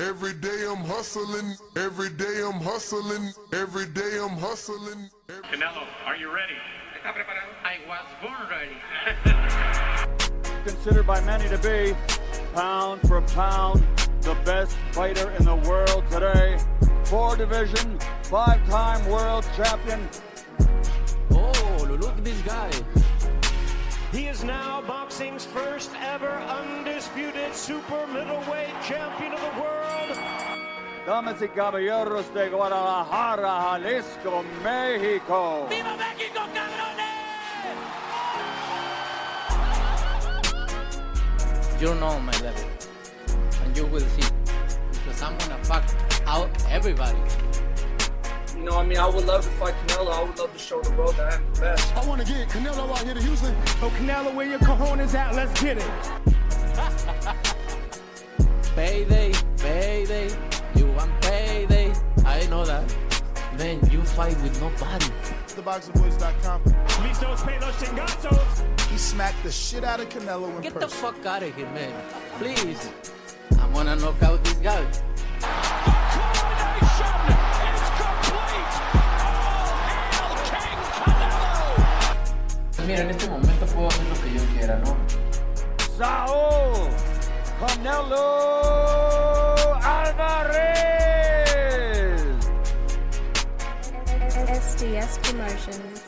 Every day I'm hustling, every day I'm hustling, every day I'm hustling. Canelo, are you ready? I was born ready. Considered by many to be, pound for pound, the best fighter in the world today. Four division, five time world champion. Oh, look at this guy. He is now boxing's first ever undisputed super middleweight champion of the world. Damas y caballeros de Guadalajara, Jalisco, Mexico. ¡Viva México, cabrones! You know my level. And you will see. Because I'm gonna fuck out everybody. You know, I mean, I would love to fight Canelo. I would love to show the world that I'm the best. I want to get Canelo out here to Houston. Oh, Canelo, where your cojones at? Let's get it. Payday, payday. You want payday. I know that. Man, you fight with nobody. TheBoxingVoice.com. Listos, pelos, chingazos. He smacked the shit out of Canelo in person Get the fuck out of here, man. Please. I'm gonna knock out this guy. Mira, en este momento puedo hacer lo que yo quiera, ¿no? Saul Canelo Alvarez. SDS Promotions.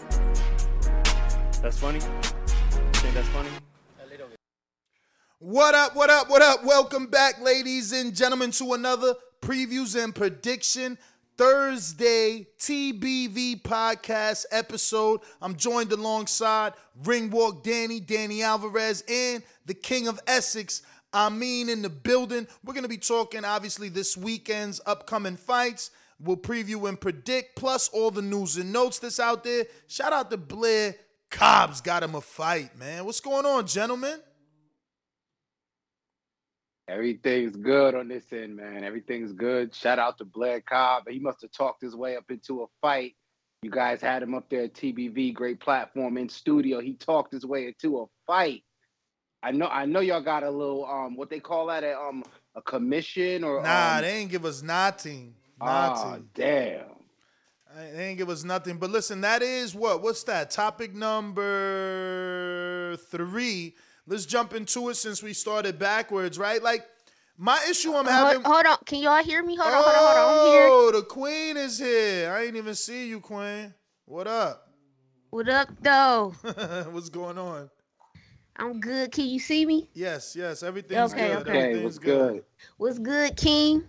That's funny. You think that's funny? What up, what up, what up? Welcome back, ladies and gentlemen, to another previews and prediction Thursday TBV podcast episode. I'm joined alongside Ringwalk Danny, Danny Alvarez, and the King of Essex. I mean, in the building. We're going to be talking, obviously, this weekend's upcoming fights. We'll preview and predict, plus all the news and notes that's out there. Shout out to Blair Cobbs got him a fight, man. What's going on, gentlemen? Everything's good on this end, man. Everything's good. Shout out to Blair Cobb. He must have talked his way up into a fight. You guys had him up there at TBV, great platform in studio. He talked his way into a fight. I know, I know, y'all got a little um, what they call that, a um, a commission or Nah, um, they ain't give us nothing. Nothing. damn. They ain't give us nothing. But listen, that is what? What's that? Topic number three. Let's jump into it since we started backwards, right? Like my issue I'm having. Hold, hold on. Can y'all hear me? Hold on, hold on, hold on. I'm here. Oh, the queen is here. I ain't even see you, queen. What up? What up, though? What's going on? I'm good. Can you see me? Yes, yes, everything's Okay, good. okay. Okay, Everything's what's good? What's good, King?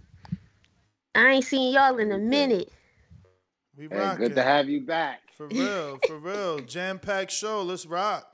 I ain't seen y'all in a minute. We Hey, rocking. good to have you back. For real, for real. Jam packed show. Let's rock.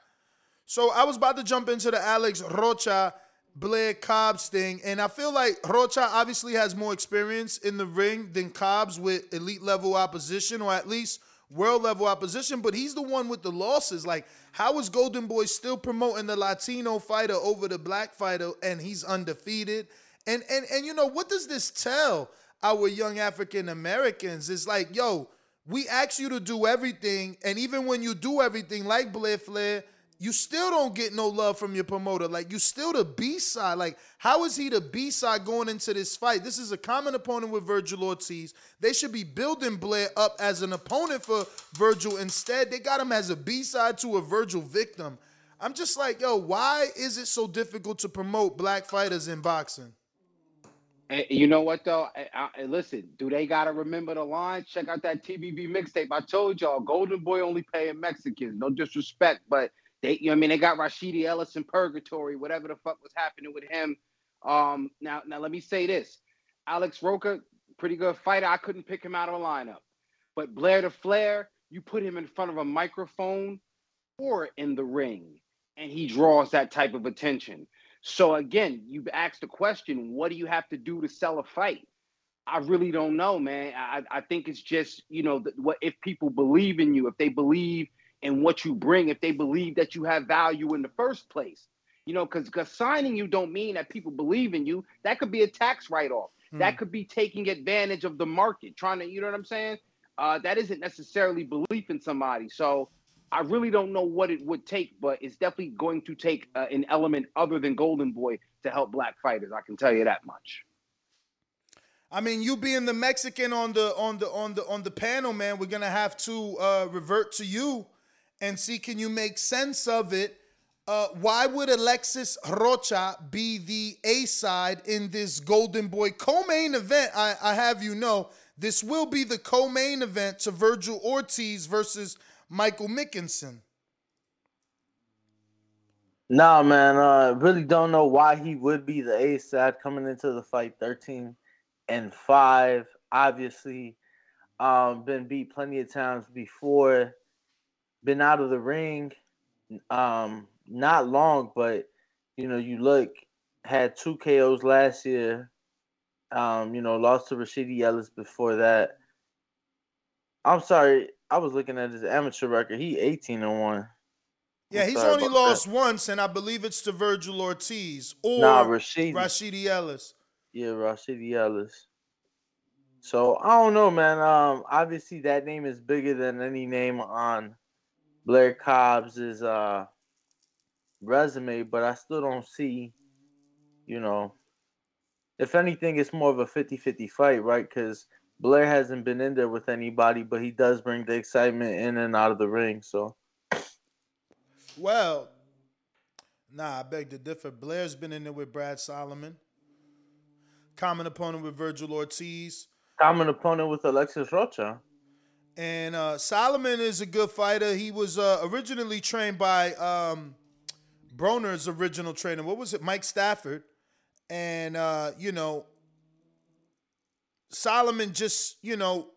So I was about to jump into the Alex Rocha Blair Cobbs thing, and I feel like Rocha obviously has more experience in the ring than Cobbs with elite level opposition, or at least world level opposition. But he's the one with the losses. Like, how is Golden Boy still promoting the Latino fighter over the black fighter, and he's undefeated? And and and you know what does this tell our young African Americans? It's like, yo, we ask you to do everything, and even when you do everything, like Blair Flair, you still don't get no love from your promoter. Like you still the B side. Like how is he the B side going into this fight? This is a common opponent with Vergil Ortiz. They should be building Blair up as an opponent for Vergil. Instead, they got him as a B side to a Vergil victim. I'm just like, yo, why is it so difficult to promote black fighters in boxing? And you know what though? Eh, I, I, listen, do they gotta remember the line? Check out that TBV mixtape. I told y'all, Golden Boy only paying Mexicans. No disrespect, but they, you know, I mean, they got Rashidi Ellis in purgatory, whatever the fuck was happening with him. Um, now, now let me say this: Alex Rocha, pretty good fighter. I couldn't pick him out of a lineup, but Blair the Flair, you put him in front of a microphone or in the ring, and he draws that type of attention. So again, you've asked the question: What do you have to do to sell a fight? I really don't know, man. I, I think it's just you know what if people believe in you, if they believe in what you bring, if they believe that you have value in the first place. You know, because because signing you don't mean that people believe in you. That could be a tax write off. Hmm. That could be taking advantage of the market, trying to, you know what I'm saying? Uh, that isn't necessarily belief in somebody. So I really don't know what it would take, but it's definitely going to take uh, an element other than Golden Boy to help black fighters. I can tell you that much. I mean, you being the Mexican on the on the on the on the panel, man, we're gonna have to uh, revert to you and see can you make sense of it. Uh, why would Alexis Rocha be the A side in this Golden Boy co-main event? I, I have you know this will be the co-main event to Vergil Ortiz versus Michael McKinson? Nah, man. Uh, really don't know why he would be the A side coming into the fight 13 and 5. Obviously, um, been beat plenty of times before, been out of the ring. Um, not long, but you know, you look, had two KOs last year. Um, you know, lost to Rashidi Ellis before that. I'm sorry, I was looking at his amateur record. He 18 and one. Yeah, he's only lost that. once, and I believe it's to Vergil Ortiz or nah, Rashidi. Rashidi Ellis. Yeah, Rashidi Ellis. So I don't know, man. Um, obviously that name is bigger than any name on Blair Cobbs's uh resume, but I still don't see, you know, if anything, it's more of a 50-50 fight, right? Because Blair hasn't been in there with anybody, but he does bring the excitement in and out of the ring. So, well, nah, I beg to differ. Blair's been in there with Brad Solomon. Common opponent with Vergil Ortiz. Common opponent with Alexis Rocha. And uh, Solomon is a good fighter. He was uh, originally trained by um, Broner's original trainer. What was it? Mike Stafford. And, uh, you know, Solomon just, you know,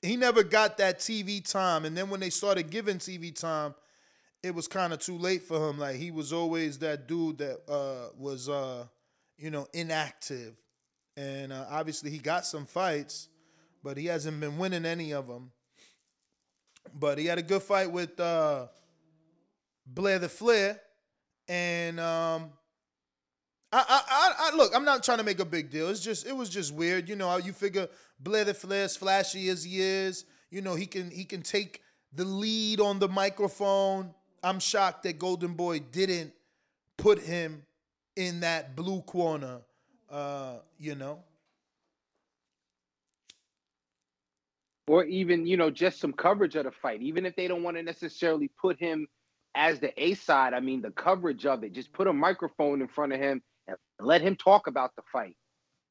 he never got that TV time. And then when they started giving TV time, it was kind of too late for him. Like he was always that dude that uh, was, uh, you know, inactive. And uh, obviously he got some fights, but he hasn't been winning any of them. But he had a good fight with uh, Blair the Flair. And um, I, I, I, look. I'm not trying to make a big deal. It's just, it was just weird. You know how you figure Blair the Flair, as flashy as he is, you know he can, he can take the lead on the microphone. I'm shocked that Golden Boy didn't put him in that blue corner. Uh, you know, or even you know just some coverage of the fight. Even if they don't want to necessarily put him as the A side, I mean the coverage of it. Just put a microphone in front of him and let him talk about the fight.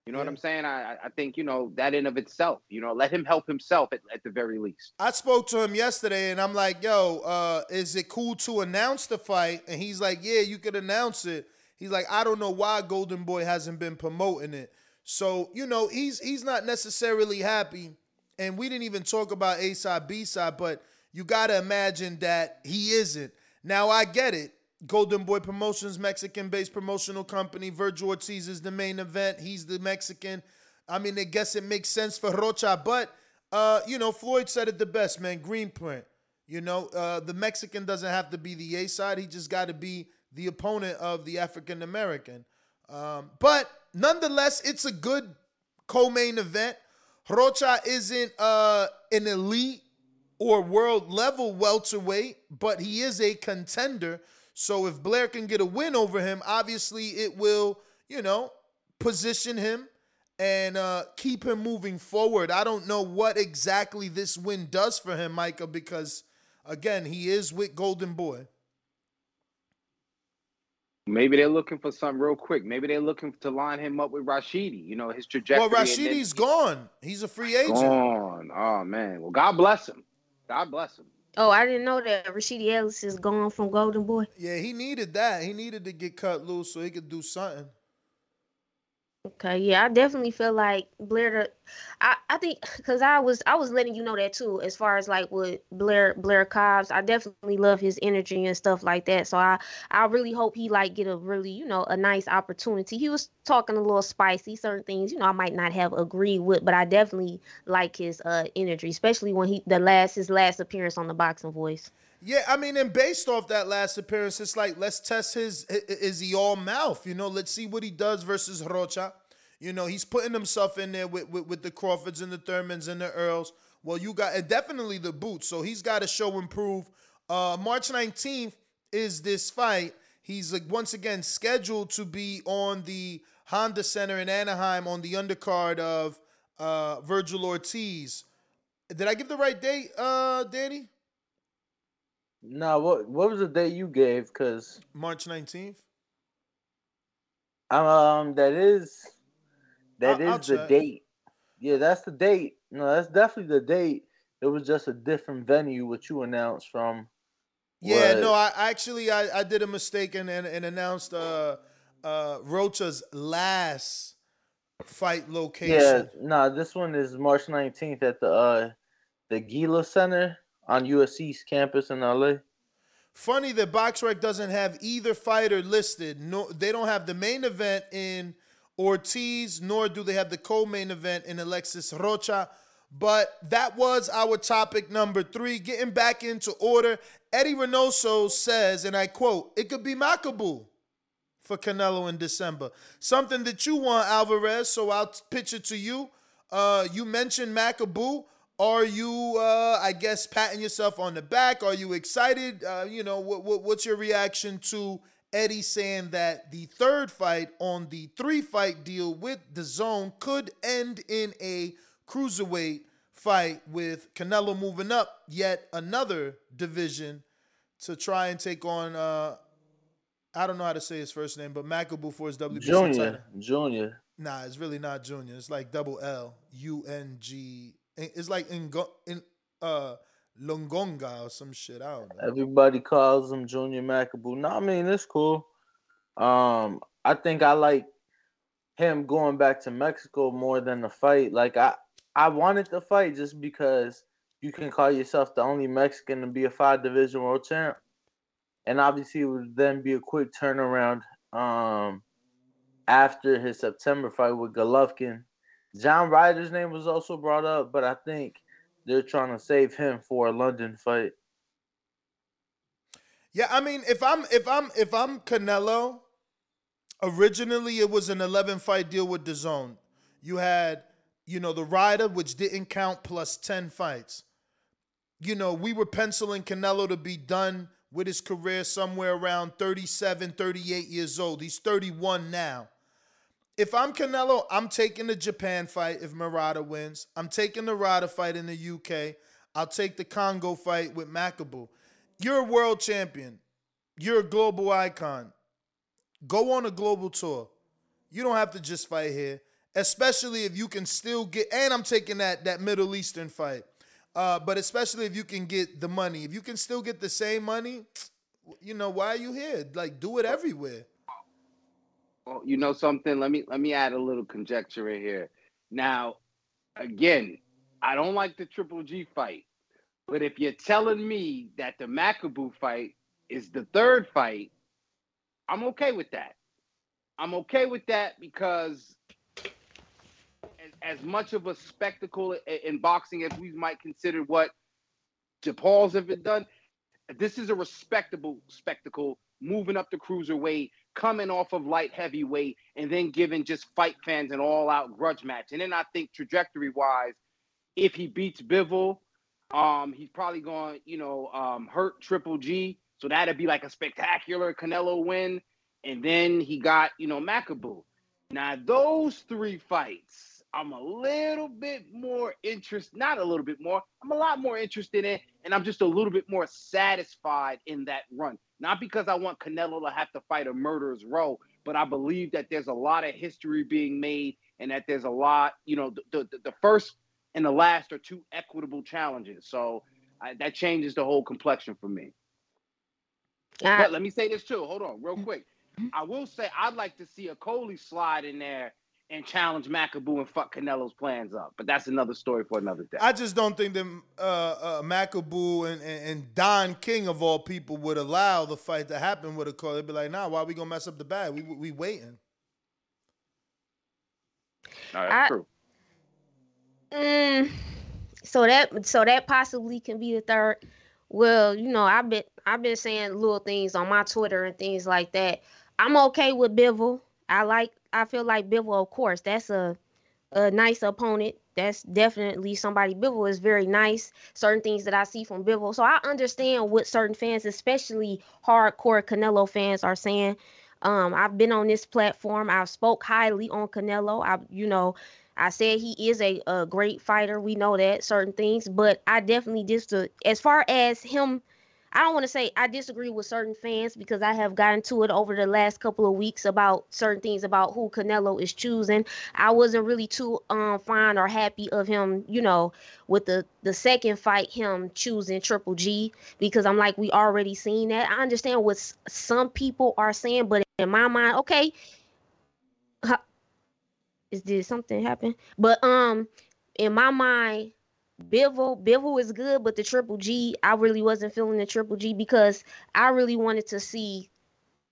You know yeah. what I'm saying? I, I think, you know, that in of itself, you know, let him help himself at, at the very least. I spoke to him yesterday and I'm like, yo, uh, is it cool to announce the fight? And he's like, yeah, you could announce it. He's like, I don't know why Golden Boy hasn't been promoting it. So, you know, he's he's not necessarily happy. And we didn't even talk about A side, B side, but you gotta imagine that he isn't. Now I get it. Golden Boy Promotions, Mexican based promotional company. Vergil Ortiz is the main event. He's the Mexican. I mean, I guess it makes sense for Rocha, but, uh, you know, Floyd said it the best, man. Green print. You know, uh, the Mexican doesn't have to be the A side. He just got to be the opponent of the African American. Um, but nonetheless, it's a good co main event. Rocha isn't uh, an elite or world level welterweight, but he is a contender. So if Blair can get a win over him, obviously it will, you know, position him and uh, keep him moving forward. I don't know what exactly this win does for him, Micah, because again, he is with Golden Boy. Maybe they're looking for something real quick. Maybe they're looking to line him up with Rashidi. You know his trajectory. Well, Rashidi's gone. He's a free agent. Gone. Oh man. Well, God bless him. God bless him. Oh, I didn't know that Rashidi Ellis is gone from Golden Boy. Yeah, he needed that. He needed to get cut loose so he could do something. Okay, yeah, I definitely feel like Blair. I I think because I was I was letting you know that too, as far as like with Blair Blair Cobbs, I definitely love his energy and stuff like that. So I I really hope he like get a really you know a nice opportunity. He was talking a little spicy, certain things you know I might not have agreed with, but I definitely like his uh energy, especially when he the last his last appearance on the Boxing Voice. Yeah, I mean, and based off that last appearance, it's like let's test his. Is he all mouth? You know, let's see what he does versus Rocha. You know, he's putting himself in there with, with, with the Crawfords and the Thurmans and the Earls. Well, you got and definitely the boots. So he's got to show improve. Uh, March 19th is this fight. He's like once again scheduled to be on the Honda Center in Anaheim on the undercard of uh, Vergil Ortiz. Did I give the right date, uh, Danny? No, what what was the date you gave? Cause March nineteenth. Um, that is that I'll is the check. date. Yeah, that's the date. No, that's definitely the date. It was just a different venue which you announced from. Yeah, no, I actually I, I did a mistake and, and, and announced uh uh Rocha's last fight location. Yeah, no, this one is March nineteenth at the uh the Galen Center on USC's campus in LA. Funny that BoxRec doesn't have either fighter listed. No, they don't have the main event in Ortiz, nor do they have the co-main event in Alexis Rocha. But that was our topic number three. Getting back into order, Eddy Reynoso says, and I quote, "It could be Makabu for Canelo in December. Something that you want, Alvarez. So I'll pitch it to you. Uh, you mentioned Makabu. Are you, uh, I guess, patting yourself on the back? Are you excited? Uh, you know, what, what, what's your reaction to Eddy saying that the third fight on the three fight deal with the zone could end in a cruiserweight fight with Canelo moving up yet another division to try and take on, uh, I don't know how to say his first name, but Makabu for his WBC title. Junior, Junior. Nah, it's really not Junior. It's like double L U N G. It's like in in uh Longonga or some shit. I don't know. Everybody calls him Junior Makabu. No, I mean it's cool. Um, I think I like him going back to Mexico more than the fight. Like I, I wanted the fight just because you can call yourself the only Mexican to be a five division world champ, and obviously it would then be a quick turnaround. Um, after his September fight with Golovkin, John Ryder's name was also brought up, but I think they're trying to save him for a London fight. Yeah, I mean, if I'm if I'm if I'm Canelo, originally it was an 11 fight deal with the zone. You had, you know, the rider, which didn't count, plus 10 fights. You know, we were penciling Canelo to be done with his career somewhere around 37, 38 years old. He's 31 now. If I'm Canelo, I'm taking the Japan fight if Murata wins. I'm taking the Ryder fight in the UK. I'll take the Congo fight with Makabu. You're a world champion. You're a global icon. Go on a global tour. You don't have to just fight here, especially if you can still get. And I'm taking that that Middle Eastern fight, uh, but especially if you can get the money. If you can still get the same money, you know why are you here? Like do it everywhere. Well, you know something. Let me let me add a little conjecture in here. Now, again, I don't like the Triple G fight, but if you're telling me that the Makabu fight is the third fight, I'm okay with that. I'm okay with that because as, as much of a spectacle i- in boxing as we might consider what DePaul's have been done, this is a respectable spectacle moving up the cruiserweight, coming off of light heavyweight, and then giving just fight fans an all-out grudge match. And then I think trajectory-wise, if he beats Bivol, Um, he's probably going, you know, um, hurt Triple G. So that'd be like a spectacular Canelo win. And then he got, you know, Makabu. Now those three fights, I'm a little bit more interested, not a little bit more, I'm a lot more interested in, and I'm just a little bit more satisfied in that run. Not because I want Canelo to have to fight a murderer's row, but I believe that there's a lot of history being made and that there's a lot, you know, the, the, the first and the last are two equitable challenges. So I, that changes the whole complexion for me. Uh, but let me say this too. Hold on, real quick. I will say I'd like to see a Coley slide in there and challenge Makabu and fuck Canelo's plans up. But that's another story for another day. I just don't think that uh, uh, Makabu and, and, and Don King of all people would allow the fight to happen with a call. They'd be like, "Nah, why are we gonna mess up the bag? We we waiting." No, that's I- true. Mm, so that so that possibly can be the third. Well, you know, I've been I've been saying little things on my Twitter and things like that. I'm okay with Bivol. I like I feel like Bivol, of course, that's a a nice opponent. That's definitely somebody. Bivol is very nice. Certain things that I see from Bivol, so I understand what certain fans, especially hardcore Canelo fans, are saying. Um, I've been on this platform. I've spoke highly on Canelo. I, you know, I said he is a, a great fighter. We know that certain things, but I definitely just as far as him. I don't want to say I disagree with certain fans because I have gotten to it over the last couple of weeks about certain things about who Canelo is choosing. I wasn't really too um fond or happy of him, you know, with the the second fight him choosing Triple G because I'm like we already seen that. I understand what s- some people are saying, but in my mind, okay, is did something happen? But um, in my mind, Bivol, Bivol is good, but the Triple G, I really wasn't feeling the Triple G because I really wanted to see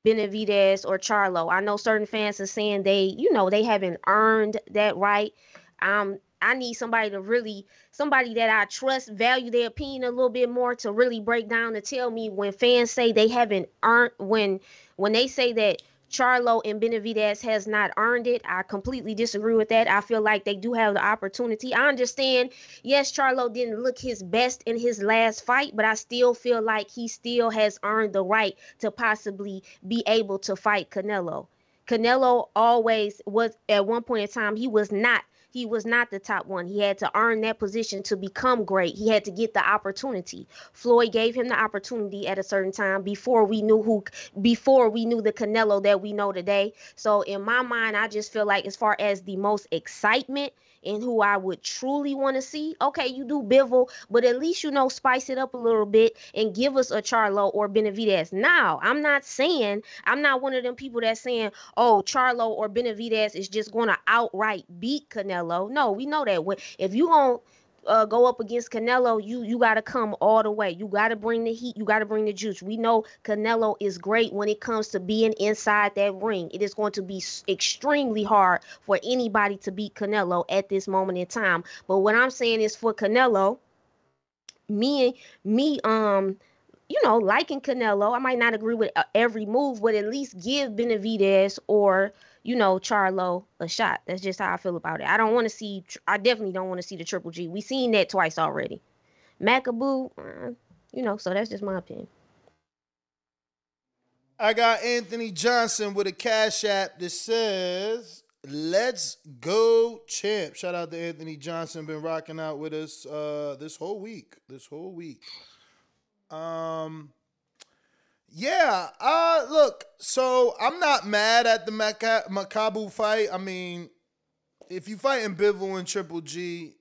Benavidez or Charlo. I know certain fans are saying they, you know, they haven't earned that right. Um, I need somebody to really, somebody that I trust, value their opinion a little bit more to really break down to tell me when fans say they haven't earned, when when they say that Charlo and Benavidez has not earned it. I completely disagree with that. I feel like they do have the opportunity. I understand, yes, Charlo didn't look his best in his last fight, but I still feel like he still has earned the right to possibly be able to fight Canelo. Canelo always was at one point in time he was not he was not the top one. He had to earn that position to become great. He had to get the opportunity. Floyd gave him the opportunity at a certain time before we knew who before we knew the Canelo that we know today. So in my mind, I just feel like as far as the most excitement and who I would truly want to see, okay, you do Bivol, but at least you know spice it up a little bit and give us a Charlo or Benavidez. Now, I'm not saying I'm not one of them people that's saying, oh, Charlo or Benavidez is just going to outright beat Canelo. No, we know that when if you going uh, go up against Canelo, you you got to come all the way. You got to bring the heat. You got to bring the juice. We know Canelo is great when it comes to being inside that ring. It is going to be extremely hard for anybody to beat Canelo at this moment in time. But what I'm saying is for Canelo, me me um you know liking Canelo, I might not agree with uh, every move, but at least give Benavidez or you know Charlo a shot. That's just how I feel about it. I don't want to see. I definitely don't want to see the Triple G. We seen that twice already. Makabu, uh, you know. So that's just my opinion. I got Anthony Johnson with a cash app that says "Let's go, champ." Shout out to Anthony Johnson, been rocking out with us uh, this whole week. This whole week. Um, yeah. Uh, look. So I'm not mad at the Makabu fight. I mean, if you fighting Bivol and Triple G,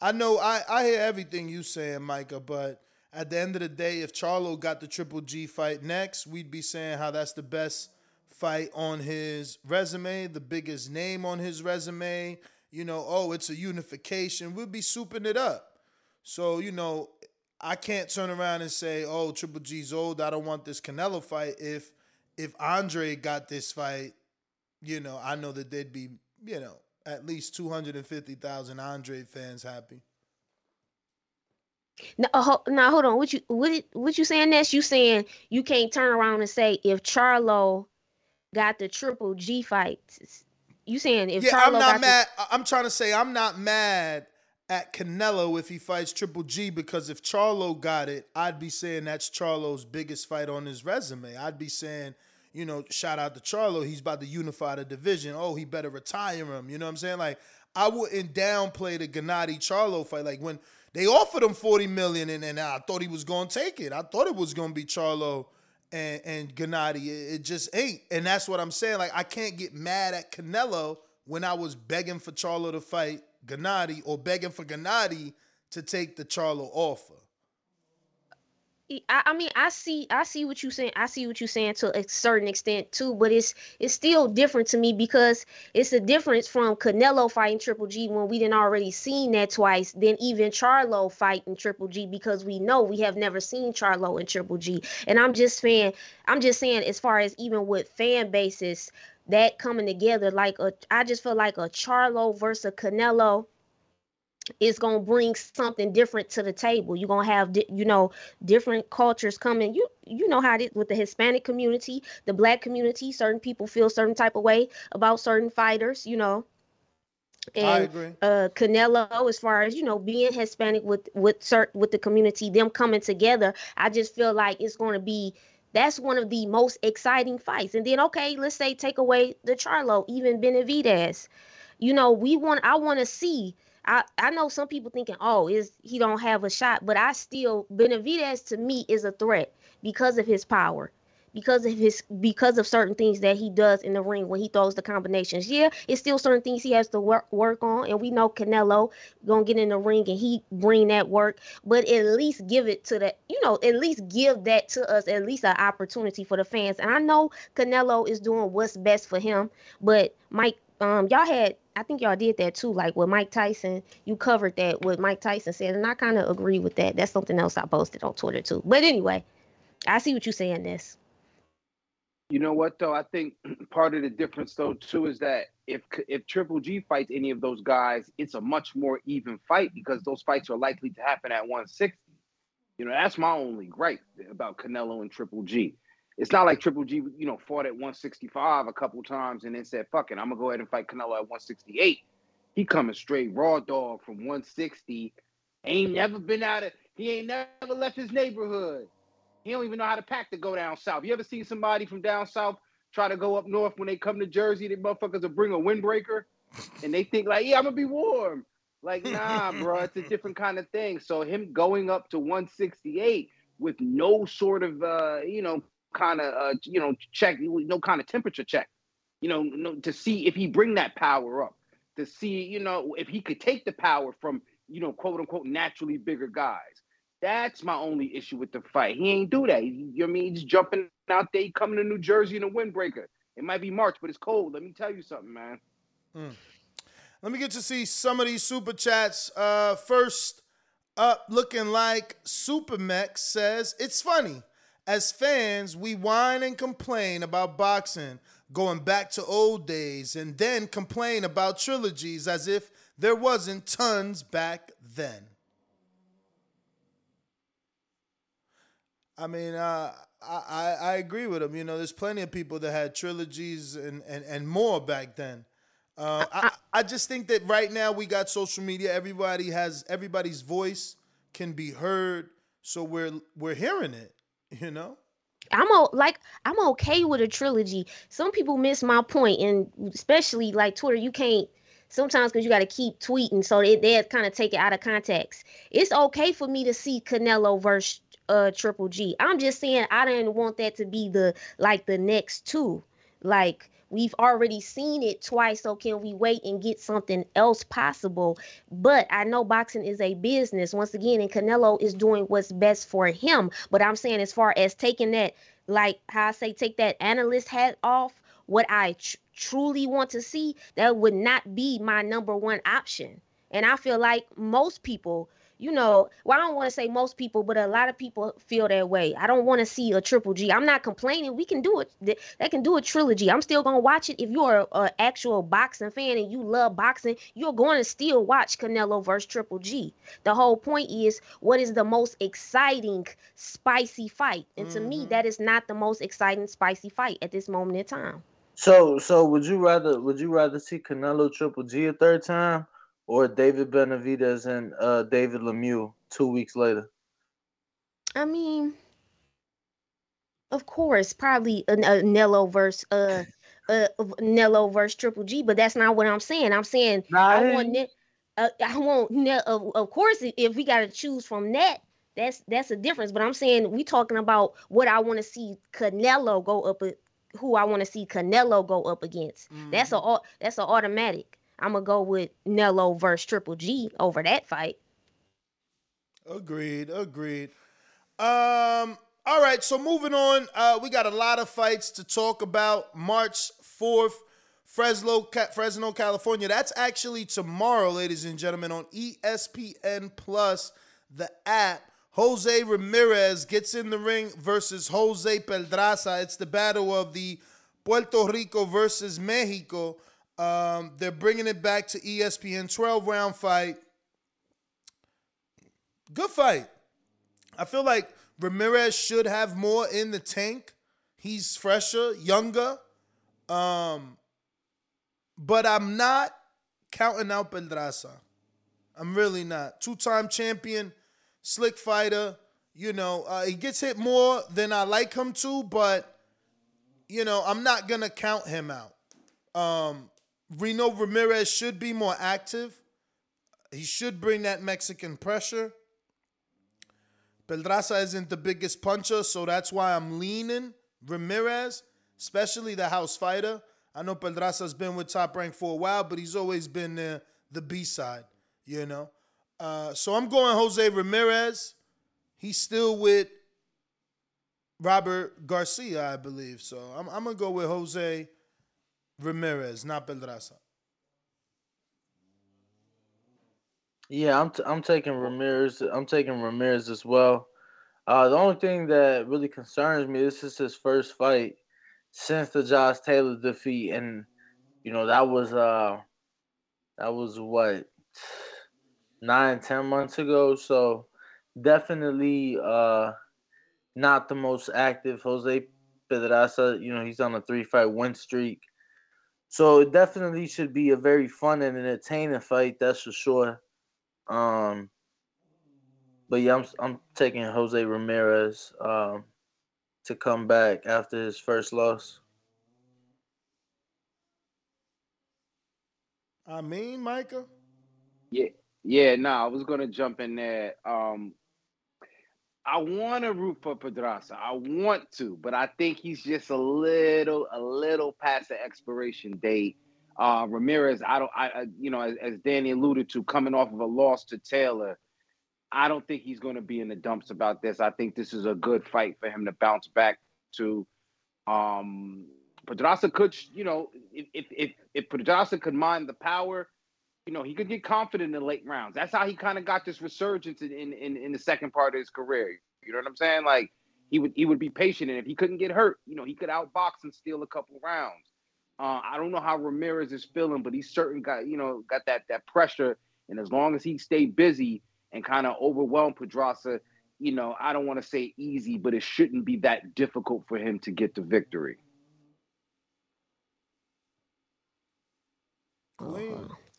I know I, I hear everything you saying, Micah, but at the end of the day, if Charlo got the Triple G fight next, we'd be saying how that's the best fight on his resume, the biggest name on his resume. You know, oh, it's a unification. We'd be souping it up. So, you know, I can't turn around and say, oh, Triple G's old. I don't want this Canelo fight. If if Andre got this fight, you know, I know that they'd be, you know, at least 250,000 Andre fans happy. No, uh, now hold on. What you what what you saying? This you saying you can't turn around and say if Charlo got the Triple G fight. You saying if yeah, Charlo I'm not the- mad. I- I'm trying to say I'm not mad at Canelo if he fights Triple G because if Charlo got it, I'd be saying that's Charlo's biggest fight on his resume. I'd be saying, you know, shout out to Charlo, he's about to unify the division. Oh, he better retire him. You know what I'm saying? Like I wouldn't downplay the Gennady Charlo fight. Like when they offered him 40 million and, and I thought he was gonna take it. I thought it was gonna be Charlo and, and Gennady. It, it just ain't. And that's what I'm saying. Like I can't get mad at Canelo when I was begging for Charlo to fight Gennady or begging for Gennady to take the Charlo offer. I, I mean, I see, I see what you're saying. I see what you're saying to a certain extent too, but it's it's still different to me because it's a difference from Canelo fighting Triple G when we didn't already seen that twice, than even Charlo fighting Triple G because we know we have never seen Charlo and Triple G. And I'm just saying, I'm just saying, as far as even with fan bases, that coming together, like a, I just feel like a Charlo versus Canelo is going to bring something different to the table. You're going to have, you know, different cultures coming. You you know how it is with the Hispanic community, the black community, certain people feel certain type of way about certain fighters, you know. And I agree. uh Canelo as far as, you know, being Hispanic with with certain with the community, them coming together, I just feel like it's going to be that's one of the most exciting fights. And then okay, let's say take away the Charlo, even Benavidez. You know, we want I want to see I, I know some people thinking, oh, is he don't have a shot, but I still Benavidez to me is a threat because of his power, because of his because of certain things that he does in the ring when he throws the combinations. Yeah, it's still certain things he has to work work on, and we know Canelo gonna get in the ring and he bring that work, but at least give it to the you know at least give that to us at least an opportunity for the fans. And I know Canelo is doing what's best for him, but Mike um y'all had I think y'all did that too, like with Mike Tyson. You covered that what Mike Tyson said, and I kind of agree with that. That's something else I posted on Twitter too. But anyway, I see what you're saying. This. You know what though? I think part of the difference though too is that if if Triple G fights any of those guys, it's a much more even fight because those fights are likely to happen at 160. You know, that's my only gripe about Canelo and Triple G it's not like Triple G, you know, fought at 165 a couple times and then said, fuck it, I'm gonna go ahead and fight Canelo at 168. He coming straight raw dog from 160. Ain't never been out of he ain't never left his neighborhood. He don't even know how to pack to go down south. You ever see somebody from down south try to go up north when they come to Jersey? The motherfuckers will bring a windbreaker and they think like, yeah, I'm gonna be warm. Like, nah, bro, it's a different kind of thing. So him going up to 168 with no sort of uh, you know, kind of uh, you know check, no kind of temperature check, you know, no, to see if he bring that power up, to see you know if he could take the power from you know quote unquote naturally bigger guys. That's my only issue with the fight. He ain't do that. You know I mean? He's jumping out there, coming to New Jersey in a windbreaker. It might be March, but it's cold. Let me tell you something, man. Mm. Let me get to see some of these super chats. Uh, first up, looking like Supermex says it's funny. As fans, we whine and complain about boxing going back to old days and then complain about trilogies as if there wasn't tons back then. I mean, uh, I, I agree with him. You know, there's plenty of people that had trilogies and, and, and more back then. Uh, I, I just think that right now we got social media. Everybody has everybody's voice can be heard, so we're we're hearing it. You know? I'm o- like I'm okay with a trilogy. Some people miss my point, and especially like Twitter, you can't sometimes because you got to keep tweeting, so they they kind of take it out of context. It's okay for me to see Canelo versus uh Triple G. I'm just saying I didn't want that to be the like the next two. Like We've already seen it twice, so can we wait and get something else possible? But I know boxing is a business once again, and Canelo is doing what's best for him. But I'm saying, as far as taking that, like how I say, take that analyst hat off, what I tr- truly want to see, that would not be my number one option. And I feel like most people you know, well, I don't want to say most people, but a lot of people feel that way. I don't want to see a triple G. I'm not complaining. We can do it. They can do a trilogy. I'm still gonna watch it. If you're an actual boxing fan and you love boxing, you're going to still watch Canelo versus Triple G. The whole point is, what is the most exciting, spicy fight? And to mm-hmm. me, that is not the most exciting, spicy fight at this moment in time. So, so would you rather would you rather see Canelo Triple G a third time, or David Benavidez and uh, David Lemieux two weeks later? I mean, of course, probably a, a Nello versus uh uh Nello versus Triple G, but that's not what I'm saying. I'm saying Nah, I I want Ne- uh, I want Ne- of, of course if we got to choose from that, that's that's a difference. But I'm saying we talking about what I want to see Canelo go up who I want to see Canelo go up against. That's a that's an automatic. I'm gonna go with Nello versus Triple G over that fight. Agreed. Agreed. Um. All right. So moving on, uh, we got a lot of fights to talk about. March fourth, Fresno, Fresno, California. That's actually tomorrow, ladies and gentlemen, on ESPN Plus, the app. Jose Ramirez gets in the ring versus Jose Pedraza. It's the battle of the Puerto Rico versus Mexico. Um, they're bringing it back to ESPN 12 round fight. Good fight. I feel like Ramirez should have more in the tank. He's fresher, younger. Um, but I'm not counting out Pedraza. I'm really not. Two-time champion, slick fighter. You know, uh, he gets hit more than I like him to, but you know, I'm not gonna count him out. Um, Reno Ramirez should be more active. He should bring that Mexican pressure. Pedraza isn't the biggest puncher, so that's why I'm leaning Ramirez, especially the house fighter. I know Pedraza's been with Top Rank for a while, but he's always been the, the B side, you know. Uh, so I'm going Jose Ramirez. He's still with Robert Garcia, I believe. So I'm, I'm gonna go with Jose Ramirez, not Pedraza. Yeah, I'm t- I'm taking Ramirez. I'm taking Ramirez as well. Uh, the only thing that really concerns me this is his first fight since the Josh Taylor defeat, and you know that was uh that was what nine ten months ago. So definitely uh not the most active Jose Pedraza. You know he's on a three fight win streak. So it definitely should be a very fun and entertaining fight, that's for sure. Um, but yeah, I'm I'm taking Jose Ramirez um to come back after his first loss. I mean, Micah. Yeah, yeah. No, I was gonna jump in there. Um, I want to root for Pedraza. I want to, but I think he's just a little, a little past the expiration date. Uh, Ramirez, I don't, I, I you know, as, as Danny alluded to, coming off of a loss to Taylor, I don't think he's going to be in the dumps about this. I think this is a good fight for him to bounce back to. Um, Pedraza could, you know, if if if, Pedraza could mind the power, you know, he could get confident in the late rounds. That's how he kind of got this resurgence in, in in in the second part of his career. You know what I'm saying? Like he would he would be patient, and if he couldn't get hurt, you know, he could outbox and steal a couple rounds. Uh, I don't know how Ramirez is feeling, but he's certain got you know got that that pressure, and as long as he stay busy and kind of overwhelm Pedraza, you know, I don't want to say easy, but it shouldn't be that difficult for him to get the victory.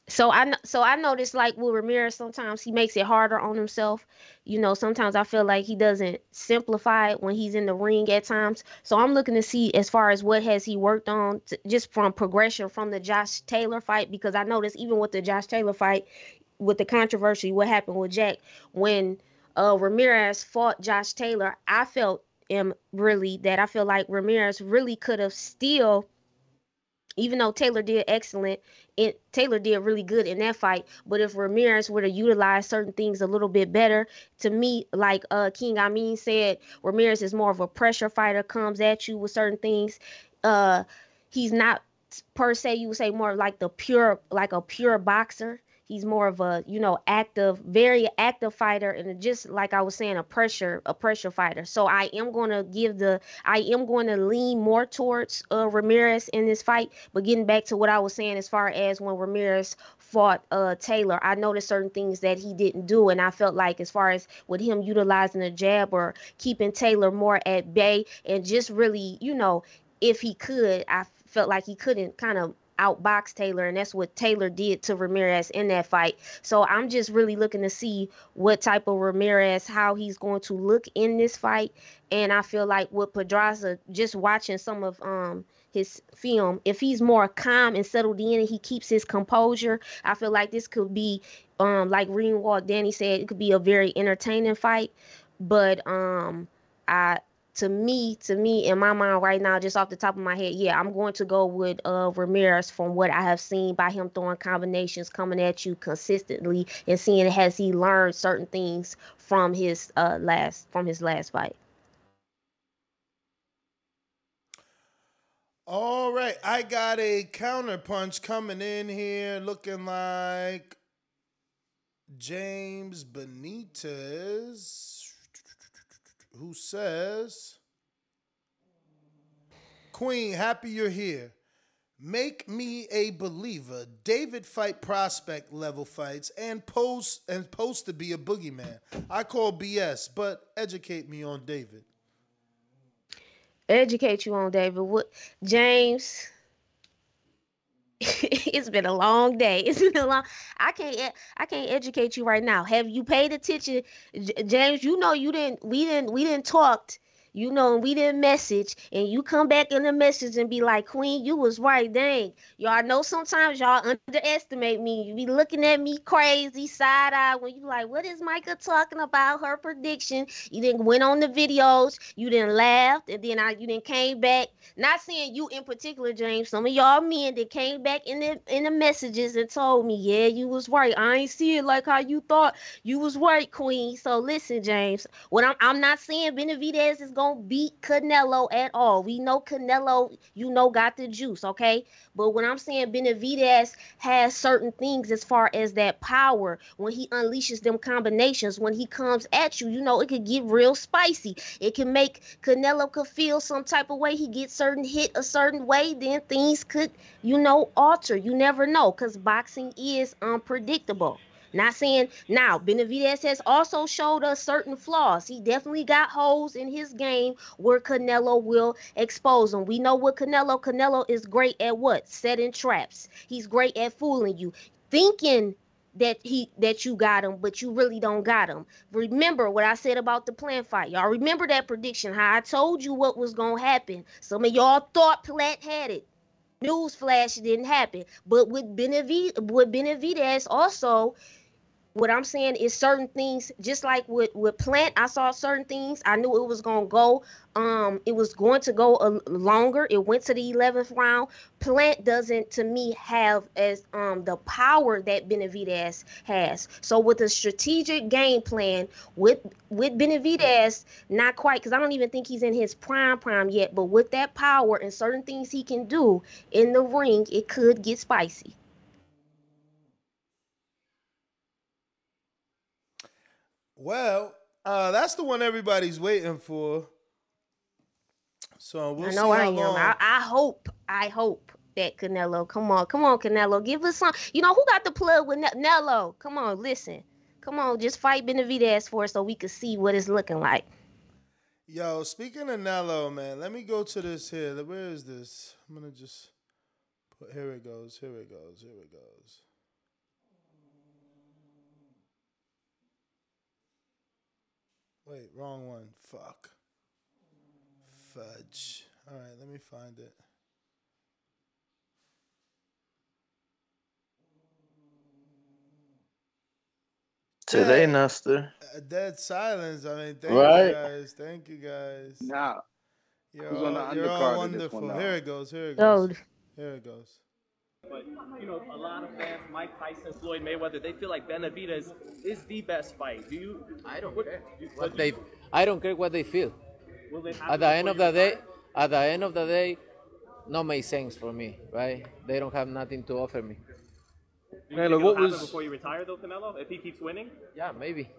So I so I noticed like with Ramirez sometimes he makes it harder on himself. You know, sometimes I feel like he doesn't simplify when he's in the ring at times. So I'm looking to see as far as what has he worked on to, just from progression from the Josh Taylor fight because I noticed even with the Josh Taylor fight with the controversy what happened with Jack when uh Ramirez fought Josh Taylor, I felt him really that I feel like Ramirez really could have still even though Taylor did excellent, it Taylor did really good in that fight. But if Ramirez were to utilize certain things a little bit better, to me, like uh King Amin said, Ramirez is more of a pressure fighter, comes at you with certain things. Uh he's not per se you would say more like the pure like a pure boxer. He's more of a, you know, active, very active fighter, and just like I was saying, a pressure, a pressure fighter. So I am going to give the, I am going to lean more towards uh, Ramirez in this fight. But getting back to what I was saying, as far as when Ramirez fought uh, Taylor, I noticed certain things that he didn't do, and I felt like as far as with him utilizing the jab or keeping Taylor more at bay, and just really, you know, if he could, I felt like he couldn't kind of outbox Taylor, and that's what Taylor did to Ramirez in that fight. So I'm just really looking to see what type of Ramirez, how he's going to look in this fight. And I feel like with Pedraza, just watching some of um his film, if he's more calm and settled in and he keeps his composure, I feel like this could be um like Ringwalk Danny said, it could be a very entertaining fight. But um I to me, to me, in my mind right now, just off the top of my head, yeah, I'm going to go with uh Ramirez from what I have seen by him throwing combinations coming at you consistently and seeing has he learned certain things from his uh last from his last fight. All right, I got a counter punch coming in here looking like James Benitez, who says, Queen, happy you're here. Make me a believer. David fight prospect level fights and post and post to be a boogeyman. I call BS, but educate me on David. Educate you on David. What James? it's been a long day. It's been a long. I can't. I can't educate you right now. Have you paid attention, James? You know you didn't. We didn't. We didn't talked. You know, we didn't message, and you come back in the message and be like, Queen, you was right. Dang, y'all know sometimes y'all underestimate me. You be looking at me crazy, side eye when you like, what is Micah talking about? Her prediction. You didn't went on the videos, you didn't laugh, and then I you didn't came back. Not saying you in particular, James. Some of y'all men that came back in the in the messages and told me, yeah, you was right. I ain't see it like how you thought. You was right, Queen. So listen, James. What I'm I'm not saying Benavidez is beat Canelo at all. We know Canelo, you know, got the juice, okay? But what I'm saying, Benavidez has certain things as far as that power when he unleashes them combinations. When he comes at you, you know, it could get real spicy. It can make Canelo could feel some type of way. He gets certain hit a certain way, then things could, you know, alter. You never know because boxing is unpredictable. Not saying now, Benavidez has also showed us certain flaws. He definitely got holes in his game where Canelo will expose them. We know what Canelo. Canelo is great at what? Setting traps. He's great at fooling you, thinking that he that you got him, but you really don't got him. Remember what I said about the Plant fight. Y'all remember that prediction? How I told you what was gonna happen. Some of y'all thought Plant had it. Newsflash, didn't happen. But with Benavid with Benavidez also, what I'm saying is certain things, just like with with Plant, I saw certain things. I knew it was gonna go. Um, it was going to go a longer. It went to the 11th round. Plant doesn't, to me, have as um the power that Benavidez has. So with a strategic game plan with with Benavidez, not quite, because I don't even think he's in his prime prime yet. But with that power and certain things he can do in the ring, it could get spicy. Well, uh, that's the one everybody's waiting for. So we'll I see know I am. I, I hope, I hope that Canelo. Come on, come on, Canelo. Give us some. You know who got the plug with Ne- Nello? Come on, listen. Come on, just fight Benavidez for us so we can see what it's looking like. Yo, speaking of Nello, man, let me go to this here. Where is this? I'm gonna just put. Here it goes. Here it goes. Here it goes. Wait, wrong one. Fuck. Fudge. All right, let me find it. Today, Nestor. A dead silence. I mean, thank Right. you guys. Thank you guys. Nah. You're Who's on the all, you're all undercard this wonderful. one, though? Here it goes. Here it Yo. goes. Here it goes. But you know, a lot of fans, Mike Tyson, Floyd Mayweather, they feel like Benavidez is the best fight. Do you? I don't care. What they, I don't care what they feel. Will it At the end of the day, at the end of the day, no make sense for me, right? They don't have nothing to offer me. Do you think it'll before you retire, though, Canelo? If he keeps winning? Yeah, maybe.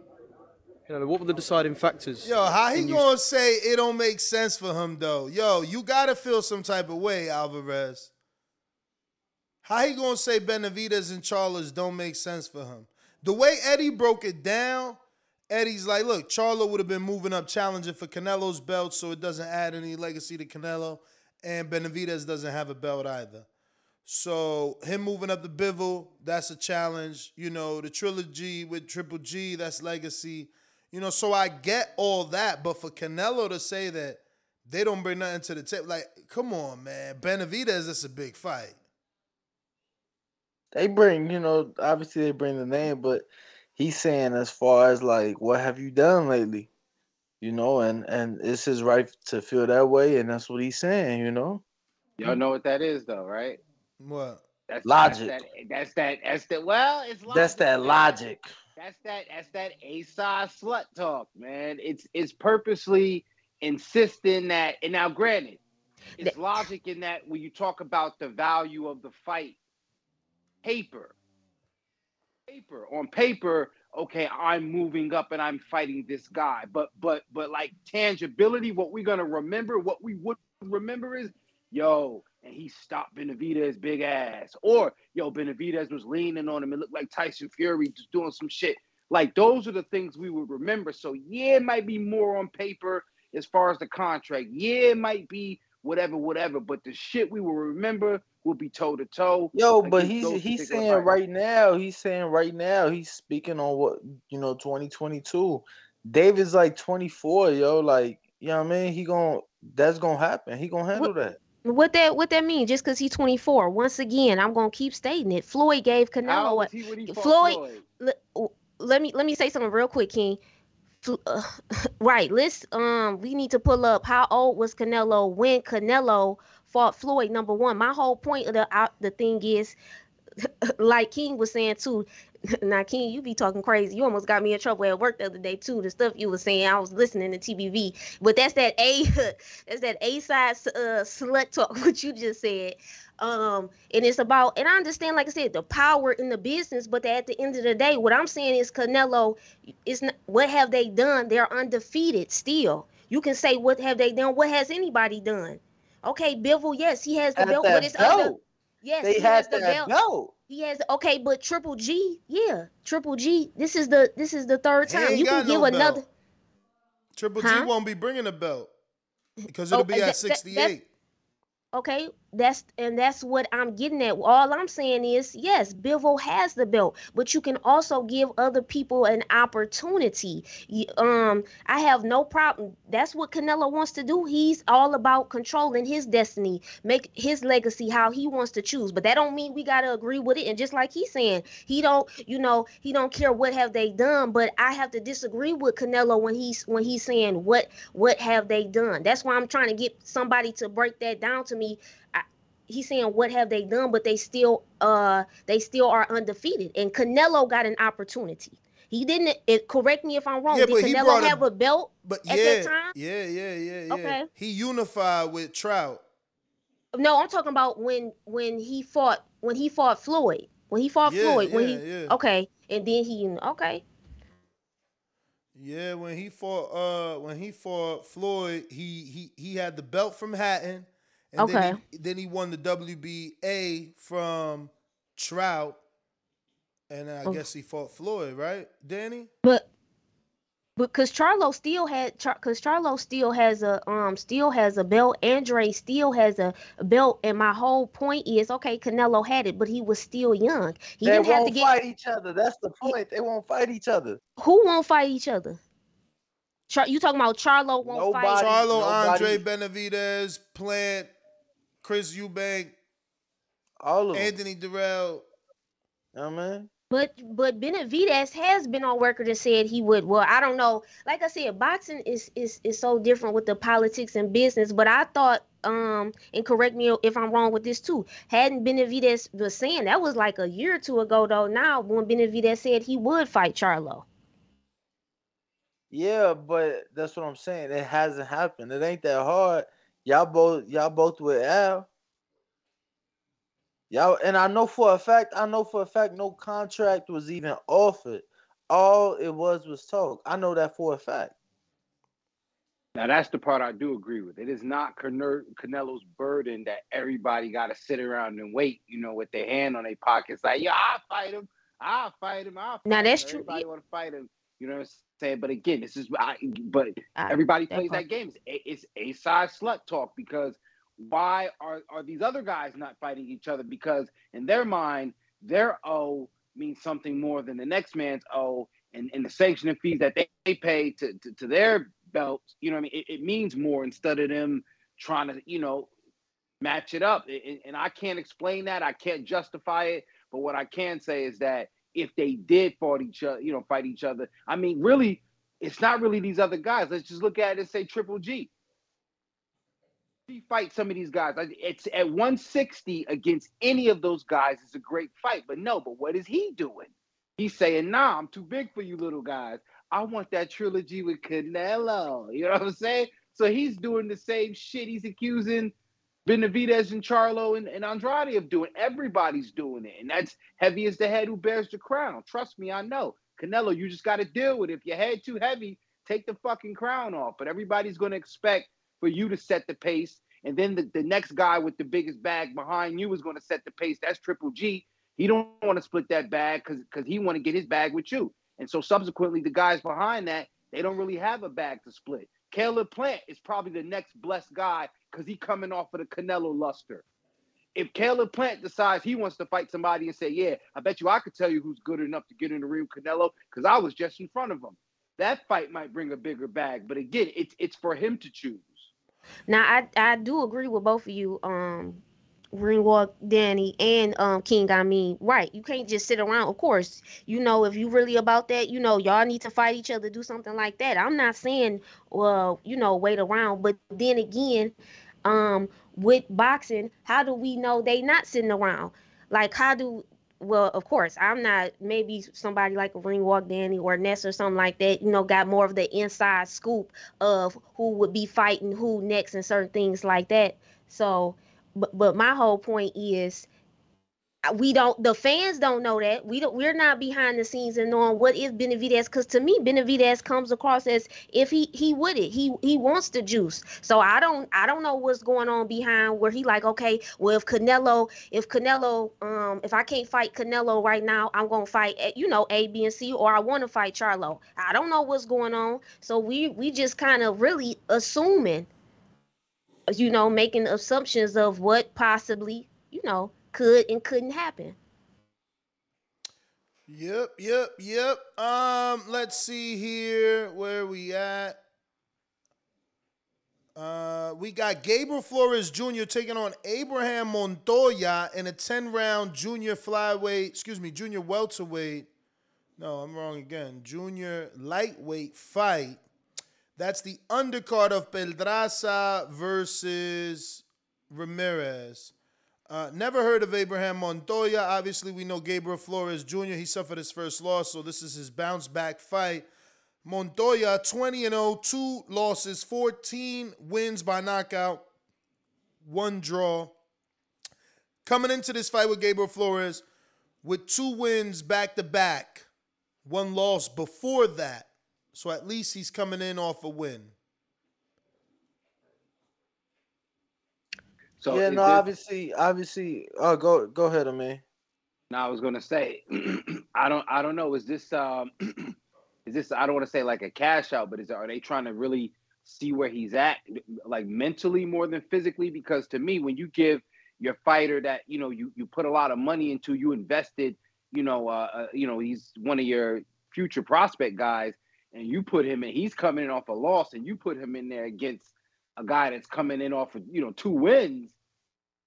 You know, what were the deciding factors? Yo, how he gonna say it don't make sense for him though? Yo, you gotta feel some type of way, Alvarez. How he gonna say Benavidez and Charlo don't make sense for him? The way Eddie broke it down, Eddie's like, look, Charlo would have been moving up challenging for Canelo's belt, so it doesn't add any legacy to Canelo, and Benavidez doesn't have a belt either. So him moving up the Bivol, that's a challenge. You know, the trilogy with Triple G, that's legacy. You know, so I get all that, but for Canelo to say that they don't bring nothing to the table, like, come on, man. Benavidez, that's a big fight. They bring, you know, obviously they bring the name, but he's saying as far as like, what have you done lately? You know, and and it's his right to feel that way, and that's what he's saying. You know, Y'all know what that is, though, right? What? That's Logic. That's that. That's that. That's that. Well, it's logic. that's that logic. That's that. That's that A slut talk, man. It's it's purposely insisting that. And now, granted, it's logic in that when you talk about the value of the fight, paper, paper on paper. Okay, I'm moving up and I'm fighting this guy, but but but like tangibility, what we're gonna remember, what we would remember is, yo, and he stopped Benavidez' big ass. Or, yo, Benavidez was leaning on him. It looked like Tyson Fury just doing some shit. Like, those are the things we would remember. So, yeah, it might be more on paper as far as the contract. Yeah, it might be whatever, whatever. But the shit we will remember will be toe to toe. Yo, but he's he's saying right now, he's saying right now, he's speaking on what you know, 2022. David's like 24, yo. Like, you know what I mean? He gon' that's gonna happen. He gonna handle that. What that what that mean? Just because he's 24. Once again, I'm gonna keep stating it. Floyd gave How Canelo old he he Floyd. Floyd? le- let me let me say something real quick, King. Fl- uh, right, let's um we need to pull up how old was Canelo when Canelo fought Floyd. Number one, my whole point of the out the thing is, like King was saying too. Now, King, you be talking crazy. You almost got me in trouble at work the other day too. The stuff you were saying, I was listening to TBV. But that's that A, that's that A side uh, slut talk. What you just said. Um, and it's about, and I understand, like I said, the power in the business. But at the end of the day, what I'm saying is Canelo is not. What have they done? They're undefeated still. You can say what have they done? What has anybody done? Okay, Bivol, yes, he has the At belt, but it's belt. Yes, They he has the belt. belt. He has okay, but Triple G, yeah, Triple G. This is the this is the third He time. ain't You can give no another. Triple Huh? G won't be bringing a belt because Oh, it'll be and at that- that- that's- 68. Okay, that's and that's what I'm getting at. All I'm saying is, yes, Bivol has the belt, but you can also give other people an opportunity. Um, I have no problem. That's what Canelo wants to do. He's all about controlling his destiny, make his legacy how he wants to choose. But that don't mean we gotta agree with it. And just like he's saying, he don't, you know, he don't care what have they done. But I have to disagree with Canelo when he's when he's saying what what have they done. That's why I'm trying to get somebody to break that down to me. He's saying what have they done, but they still uh they still are undefeated. And Canelo got an opportunity. He didn't. It, correct me if I'm wrong. Yeah, Did Canelo brought a- have a belt But at yeah, that time? yeah, yeah, yeah, yeah. Okay. He unified with Trout. No, I'm talking about when when he fought when he fought Floyd. When he fought Yeah, Floyd. When he yeah. okay, and then he okay. Yeah, when he fought uh when he fought Floyd, he he he had the belt from Hatton. And then Okay. he, then he won the WBA from Trout. And I Oh. guess he fought Floyd, right? Danny? But but because Charlo still had because Charlo still has a um still has a belt. Andre still has a, a belt, and my whole point is okay. Canelo had it, but he was still young. He they didn't won't to get fight each other. That's the point. They won't fight each other. who won't fight each other. Char- you talking about Charlo won't fight? Charlo, nobody- Andre Benavidez, Plant, Chris Eubank, all of Anthony Dirrell. I mean, But but Benavidez has been on record and said he would. Well, I don't know. Like I said, boxing is is is so different with the politics and business. But I thought, um, and correct me if I'm wrong with this too. Hadn't Benavidez was saying that was like a year or two ago though. Now when Benavidez said he would fight Charlo. yeah, but that's what I'm saying. It hasn't happened. It ain't that hard. Y'all both, y'all both with Al. Y'all, and I know for a fact, I know for a fact, no contract was even offered. All it was was talk. I know that for a fact. Now that's the part I do agree with. It is not Cane- Canelo's burden that everybody got to sit around and wait, you know, with their hand on their pockets, like, yeah, I'll fight him, I'll fight him, I'll fight Now, him. that's true. Everybody want to fight him, you know what I'm saying? But again, this is, I, but I- everybody plays part- that game. It's a, it's a side slut talk because why are are these other guys not fighting each other? Because in their mind, their O means something more than the next man's O, and, and the sanctioning fees that they, they pay to, to, to their belts, you know what I mean? It, it, means more instead of them trying to, you know, match it up. And, and I can't explain that. I can't justify it. But what I can say is that if they did fight each other, you know, fight each other, I mean, really, it's not really these other guys. Let's just look at it and say Triple G. He fight some of these guys. It's at 160 against any of those guys. It's a great fight, but no. But what is he doing? He's saying, "Nah, I'm too big for you little guys. I want that trilogy with Canelo." You know what I'm saying? So he's doing the same shit. He's accusing Benavidez and Charlo and, and Andrade of doing. Everybody's doing it, and that's heavy as the head who bears the crown. Trust me, I know. Canelo, you just got to deal with it. If your head too heavy, take the fucking crown off. But everybody's going to expect for you to set the pace. And then the, the next guy with the biggest bag behind you is going to set the pace. That's Triple G. He don't want to split that bag because because he want to get his bag with you. And so subsequently, the guys behind that they don't really have a bag to split. Caleb Plant is probably the next blessed guy because he coming off of the Canelo luster. If Caleb Plant decides he wants to fight somebody and say, "Yeah, I bet you I could tell you who's good enough to get in the ring with Canelo because I was just in front of him," that fight might bring a bigger bag. But again, it's it's for him to choose. Now I I do agree with both of you, um, Ringwalk, Danny, and um King. I mean, right? You can't just sit around. Of course, you know if you really about that, you know y'all need to fight each other, do something like that. I'm not saying, well, you know, wait around, but then again, um, with boxing, how do we know they not sitting around? Like, how do well, of course, I'm not maybe somebody like a Ringwalk Danny or Ness or something like that, you know, got more of the inside scoop of who would be fighting who next and certain things like that. So, but but my whole point is we don't the fans don't know that. We don't we're not behind the scenes and knowing what is Benavidez because to me Benavidez comes across as if he he would it. He he wants the juice. So I don't I don't know what's going on behind where he like okay well if Canelo if Canelo um if I can't fight Canelo right now I'm gonna fight eh, you know A B and C or I want to fight Charlo. I don't know what's going on. So we we just kind of really assuming you know making assumptions of what possibly you know could and couldn't happen. Yep, yep, yep. Um, let's see here where we at. Uh, we got Gabriel Flores Jr. taking on Abraham Montoya in a 10 round junior flyweight, excuse me, junior welterweight. No, I'm wrong again. Junior lightweight fight. That's the undercard of Pedraza versus Ramirez. Uh, never heard of Abraham Montoya. Obviously, we know Gabriel Flores Jr. He suffered his first loss, so this is his bounce back fight. Montoya, 20 and 0, two losses, 14 wins by knockout, one draw. Coming into this fight with Gabriel Flores with two wins back to back, one loss before that. So at least he's coming in off a win. So yeah, no, this, obviously, obviously. Oh, go go ahead, man. Now I was gonna say, I don't, I don't know. Is this, um, is this? I don't want to say like a cash out, but is are they trying to really see where he's at, like mentally more than physically? Because to me, when you give your fighter that you know you you put a lot of money into, you invested, you know, uh, uh you know, he's one of your future prospect guys, and you put him in, he's coming in off a loss, and you put him in there against a guy that's coming in off of you know two wins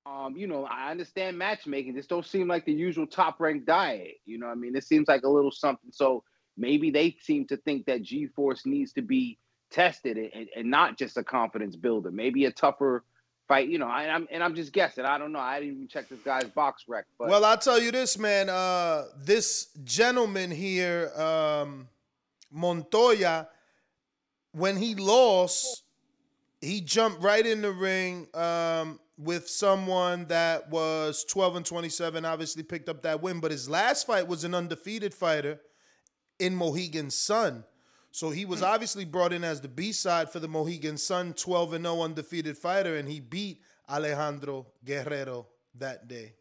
um, you know, I understand matchmaking. This don't seem like the usual top ranked diet. You know, I mean, this seems like a little something. So maybe they seem to think that G Force needs to be tested and, and, not just a confidence builder. Maybe a tougher fight. You know, I, am and I'm just guessing. I don't know. I didn't even check this guy's BoxRec. But well, I'll tell you this, man. Uh, this gentleman here, um, Montoya, when he lost, he jumped right in the ring. Um, with someone that was 12 and 27, obviously picked up that win. But his last fight was an undefeated fighter in Mohegan Sun. So he was obviously brought in as the B side for the Mohegan Sun 12 and 0 undefeated fighter, and he beat Alejandro Guerrero that day.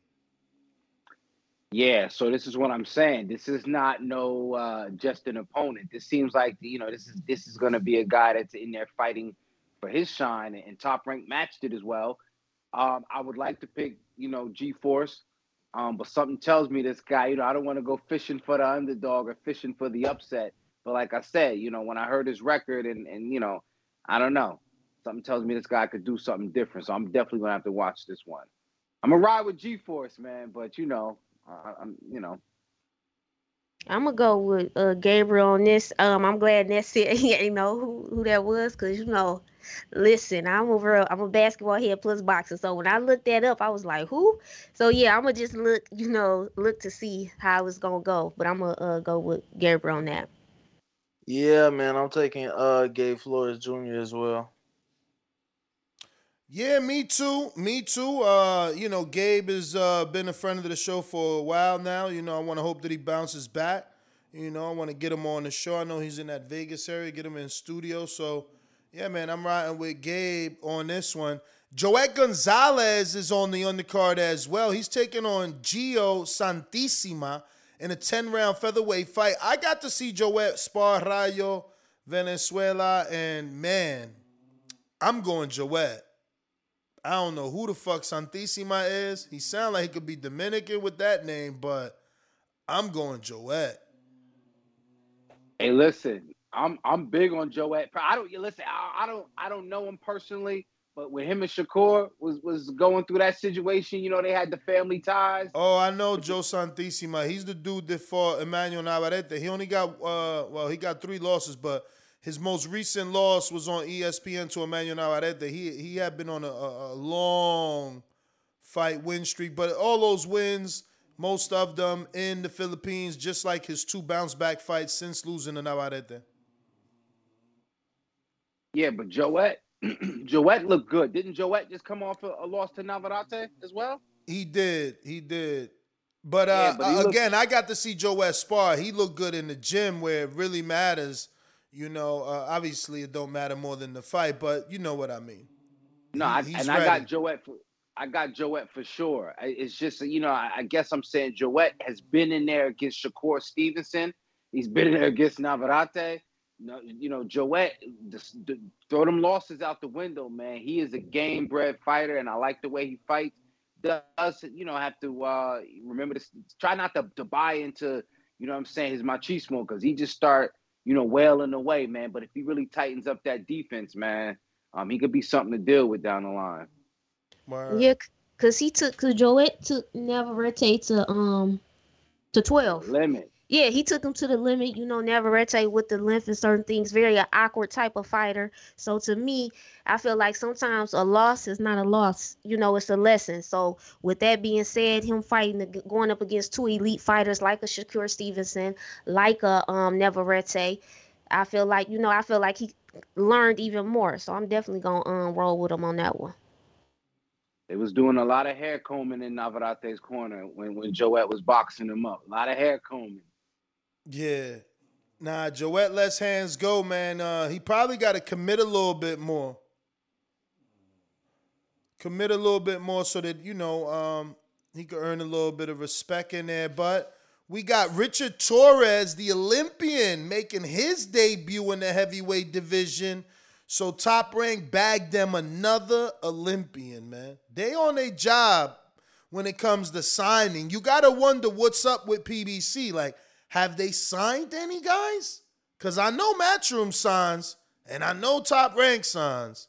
Yeah, so this is what I'm saying. This is not no uh, just an opponent. This seems like you know this is this is going to be a guy that's in there fighting for his shine, and Top Rank matched it as well Um, I would like to pick, you know, G Force, um, but something tells me this guy, you know, I don't want to go fishing for the underdog or fishing for the upset. But like I said, you know, when I heard his record and and you know, I don't know, something tells me this guy could do something different. So I'm definitely gonna have to watch this one. I'm gonna ride with G Force, man, but you know, I, I'm, you know, I'm gonna go with uh, Gabriel on this. Um, I'm glad Ness said he ain't know who, who that was, cause you know, listen, I'm over. I'm a basketball head plus boxer, so when I looked that up, I was like, who? So yeah, I'm gonna just look, you know, look to see how it's gonna go. But I'm gonna uh, go with Gabriel on that. Yeah, man, I'm taking uh Gabe Flores Jr. as well. Yeah, me too. Me too. Uh, you know, Gabe has uh, been a friend of the show for a while now. You know, I want to hope that he bounces back. You know, I want to get him on the show. I know he's in that Vegas area, get him in studio. So, yeah, man, I'm riding with Gabe on this one. Joet Gonzalez is on the undercard as well. He's taking on Jeo Santisima in a 10 round featherweight fight. I got to see Joet spar Rayo Valenzuela, and man, I'm going Joet. I don't know who the fuck Santisima is. He sound like he could be Dominican with that name, but I'm going Joet. Hey, listen, I'm I'm big on Joet. I don't listen. I, I don't I don't know him personally, but when him and Shakur was was going through that situation, you know, they had the family ties. Oh, I know Jeo Santisima. He's the dude that fought Emmanuel Navarrete. He only got uh well, he got three losses, but his most recent loss was on ESPN to Emmanuel Navarrete. He he had been on a, a, a long fight win streak, but all those wins, most of them in the Philippines, just like his two bounce back fights since losing to Navarrete. Yeah, but Joet, Joet looked good. Didn't Joet just come off a, a loss to Navarrete as well? He did. He did. But, uh, Yeah, but he uh, looked- again, I got to see Joet spar. He looked good in the gym where it really matters. You know, uh, obviously it don't matter more than the fight, but you know what I mean. No, I, and I got ready. Joet for I got Joet for sure. It's just you know I, I guess I'm saying Joet has been in there against Shakur Stevenson. He's been in there against Navarrete. No, you know Joet, just, d- throw them losses out the window, man. He is a game bred fighter, and I like the way he fights. Does you know have to uh, remember to try not to, to buy into you know what I'm saying his machismo because he just start you know well in wailing away, man. But if he really tightens up that defense, man, um, he could be something to deal with down the line. Yeah, cause he took, cause Joet took Navarrete to um to twelve. Limit. Yeah, he took him to the limit. You know, Navarrete with the length and certain things, very a awkward type of fighter. So to me, I feel like sometimes a loss is not a loss. You know, it's a lesson. So with that being said, him fighting going up against two elite fighters like a Shakur Stevenson, like a um Navarrete, I feel like you know, I feel like he learned even more. So I'm definitely gonna um roll with him on that one. They was doing a lot of hair combing in Navarrete's corner when when Joet was boxing him up. A lot of hair combing. Yeah. Nah, Joet lets hands go, man. Uh, he probably got to commit a little bit more. Commit a little bit more so that, you know, um, he could earn a little bit of respect in there. But we got Richard Torrez, the Olympian, making his debut in the heavyweight division. So Top Rank bagged them another Olympian, man. They on a job when it comes to signing. You gotta wonder what's up with PBC. Like, have they signed any guys? Cause I know Matchroom signs and I know Top Rank signs.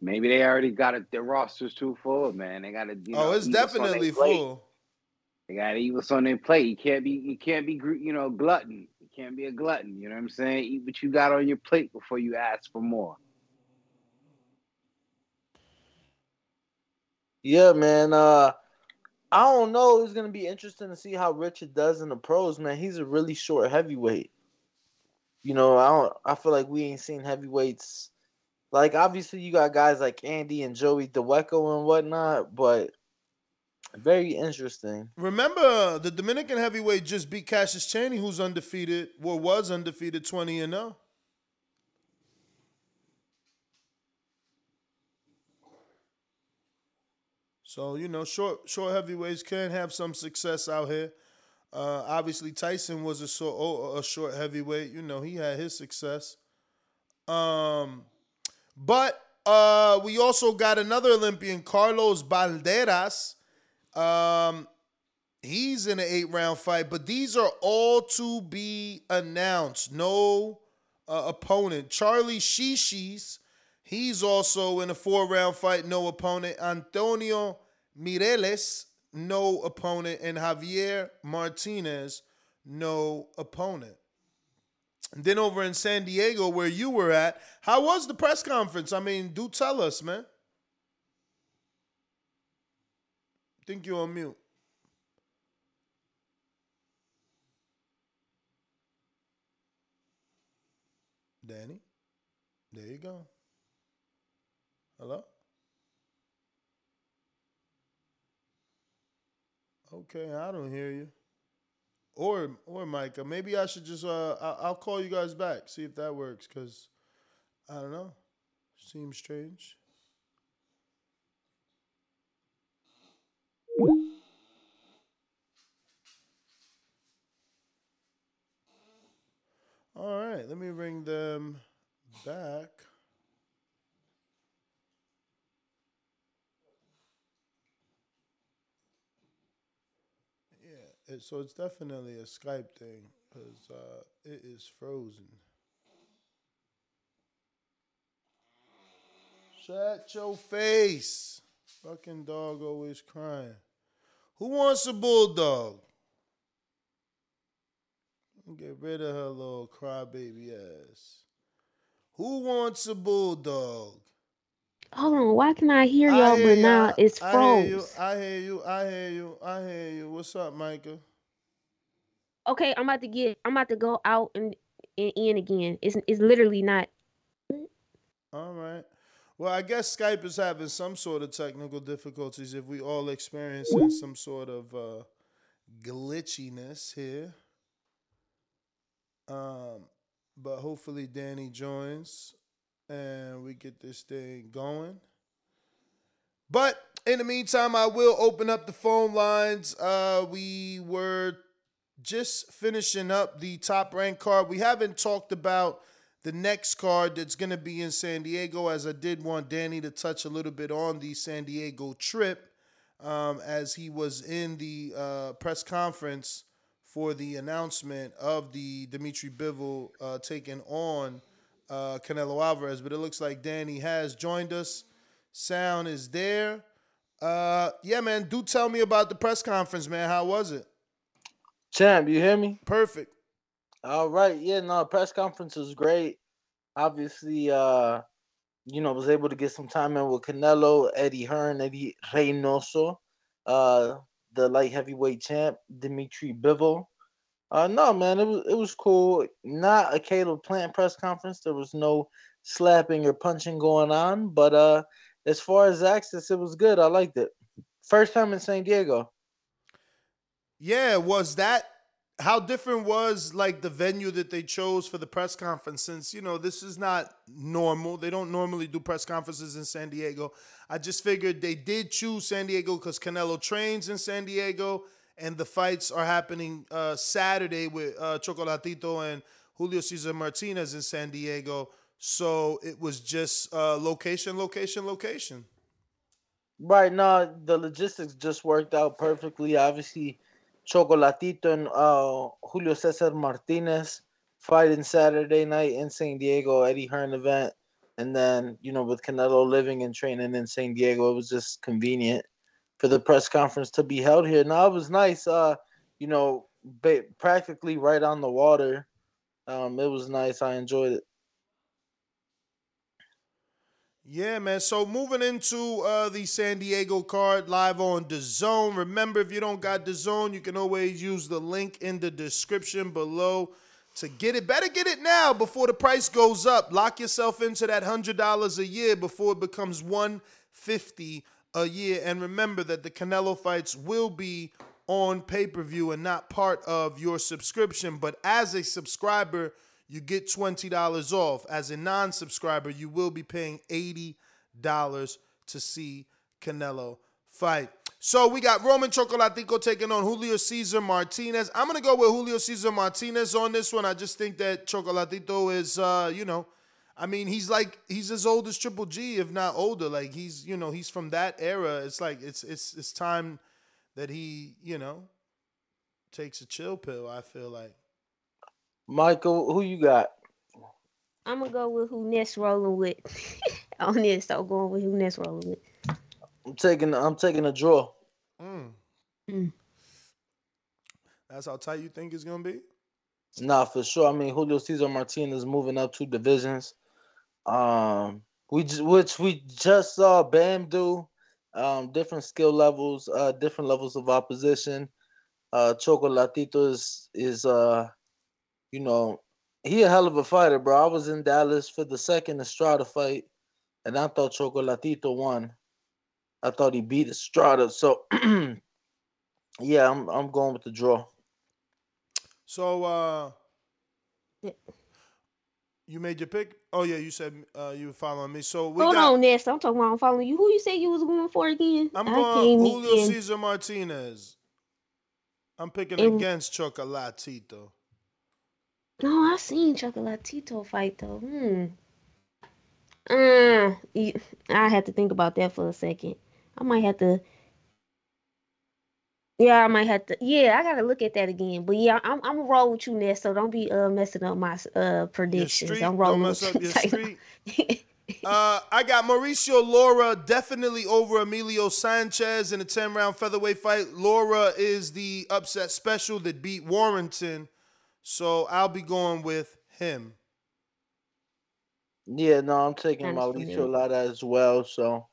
Maybe they already got it. Their roster's too full, man. They got to. You oh, know, it's eat what's on their definitely full. They got to eat what's on their plate. You can't be. You can't be. You know, glutton. You can't be a glutton. You know what I'm saying? Eat what you got on your plate before you ask for more. Yeah, man. Uh, I don't know. It's gonna be interesting to see how Richard does in the pros, man. He's a really short heavyweight. You know, I don't. I feel like we ain't seen heavyweights. Like obviously, you got guys like Andy and Joey Dawejko and whatnot, but very interesting. Remember, uh, the Dominican heavyweight just beat Cassius Chaney, who's undefeated, or was undefeated 20 and oh. So, you know, short short heavyweights can have some success out here. Uh, obviously, Tyson was a short, oh, a short heavyweight. You know, he had his success. Um, but uh, we also got another Olympian, Carlos Balderas. Um, he's in an eight round fight, but these are all to be announced. No uh, opponent. Charlie Sheehy, he's also in a four round fight, no opponent. Antonio Mireles, no opponent. And Javier Martinez, no opponent. And then over in San Diego, where you were at, how was the press conference? I mean, do tell us, man. think you're on mute. Danny, there you go. Hello? Okay, I don't hear you. Or or Micah, maybe I should just uh I- I'll call you guys back see if that works because I don't know. Seems strange. All right, let me bring them back. It, so it's definitely a Skype thing because uh, it is frozen. Shut your face. Fucking dog always crying. Who wants a bulldog? Get rid of her little crybaby ass. Who wants a bulldog? Hold on, why can I hear I y'all hear but now ya. it's I hear you. I hear you. I hear you. I hear you. What's up, Micah? Okay, I'm about to get I'm about to go out and, and in again. It's it's literally not All right. Well, I guess Skype is having some sort of technical difficulties if we all experiencing some sort of uh, glitchiness here. Um, but hopefully Danny joins and we get this thing going. But in the meantime, I will open up the phone lines. Uh, we were just finishing up the top rank card. We haven't talked about the next card that's going to be in San Diego, as I did want Danny to touch a little bit on the San Diego trip, um, as he was in the uh, press conference for the announcement of the Dimitri Bivol uh, taking on uh, Canelo Alvarez. But it looks like Danny has joined us. Sound is there. Uh, yeah, man. Do tell me about the press conference, man. How was it? Champ, you hear me? Perfect. All right. Yeah, no, press conference was great. Obviously, uh, you know, was able to get some time in with Canelo, Eddie Hearn, Eddy Reynoso, uh, the light heavyweight champ, Dimitri Bivol. Uh, no, man, it was it was cool. Not a Caleb Plant press conference. There was no slapping or punching going on, but uh, as far as access, it was good. I liked it. First time in San Diego. Yeah, was that how different was like the venue that they chose for the press conference? Since you know this is not normal, they don't normally do press conferences in San Diego. I just figured they did choose San Diego because Canelo trains in San Diego, and the fights are happening uh, Saturday with uh, Chocolatito and Julio Cesar Martinez in San Diego. So it was just uh, location, location, location. Right now, the logistics just worked out perfectly. Obviously, Chocolatito and uh, Julio Cesar Martinez fighting Saturday night in San Diego, Eddie Hearn event. And then, you know, with Canelo living and training in San Diego, it was just convenient for the press conference to be held here. Now, it was nice, uh, you know, ba- practically right on the water. Um, it was nice. I enjoyed it. Yeah, man. So moving into uh, the San Diego card live on DAZN. Remember, if you don't got DAZN, you can always use the link in the description below to get it. Better get it now before the price goes up. Lock yourself into that hundred dollars a year before it becomes one fifty a year. And remember that the Canelo fights will be on pay per view and not part of your subscription. But as a subscriber you get $20 off. As a non subscriber, you will be paying $80 to see Canelo fight. So we got Roman Chocolatito taking on Julio Cesar Martinez. I'm going to go with Julio Cesar Martinez on this one. I just think that Chocolatito is, uh, you know, I mean, he's like he's as old as Triple G, if not older. Like he's you know he's from that era. It's like it's it's it's time that he you know takes a chill pill. I feel like. Michael, who you got? I'm gonna go with who Ness rolling with on this. So going with who Ness rolling with. I'm taking I'm taking a draw. Mm. Mm. That's how tight you think it's gonna be. Nah, for sure. I mean, Julio Cesar Martinez moving up two divisions. Um, we which we just saw Bam do. Um, different skill levels, uh, different levels of opposition. Uh, Chocolatito is is uh, you know, he a hell of a fighter, bro. I was in Dallas for the second Estrada fight, and I thought Chocolatito won. I thought he beat Estrada. So, yeah, I'm I'm going with the draw. So uh you made your pick? Oh yeah, you said uh you were following me. So we Hold got on, Ness. I'm talking about I'm following you. Who you say you was going for again? I'm going Julio. Cesar Martinez. I'm picking And- against Chocolatito. No, I've seen Chocolatito fight though. Hmm. Uh, I had to think about that for a second. I might have to. Yeah, I might have to. Yeah, I gotta look at that again. But yeah, I'm I'm gonna roll with you, Ness. So don't be uh messing up my uh Your predictions. street, I'm don't rolling mess with up your street. uh, I got Mauricio Lara definitely over Emilio Sanchez in a 10 round featherweight fight. Lara is the upset special that beat Warrington. So I'll be going with him. Yeah, no, I'm taking Mauricio familiar. Lara as well. So,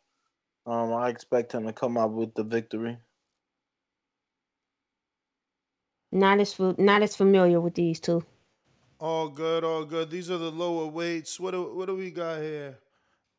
um, I expect him to come out with the victory. Not as not as familiar with these two. All good, all good. These are the lower weights. What do, what do we got here?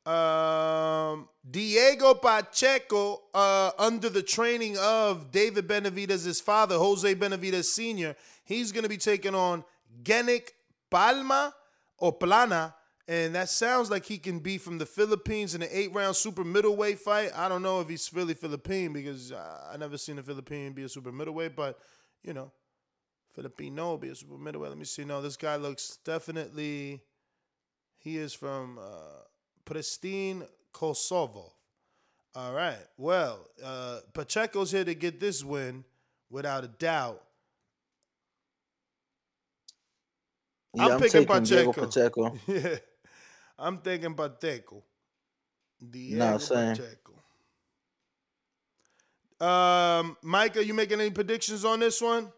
Um, Diego Pacheco, uh, under the training of David Benavidez' father, Jose Benavidez Sr., he's going to be taking on Genic Palma or Plana. And that sounds like he can be from the Philippines in an eight round super middleweight fight. I don't know if he's really Philippine because uh, I never seen a Philippine be a super middleweight, but you know, Filipino be a super middleweight. Let me see. No, this guy looks definitely. He is from uh, Pristina, Kosovo. All right. Well, uh, Pacheco's here to get this win without a doubt. Yeah, I'm, I'm picking Pacheco. Pacheco. yeah, I'm thinking Pacheco. Diego Nah, same. Pacheco. Um, Micah, you making any predictions on this one?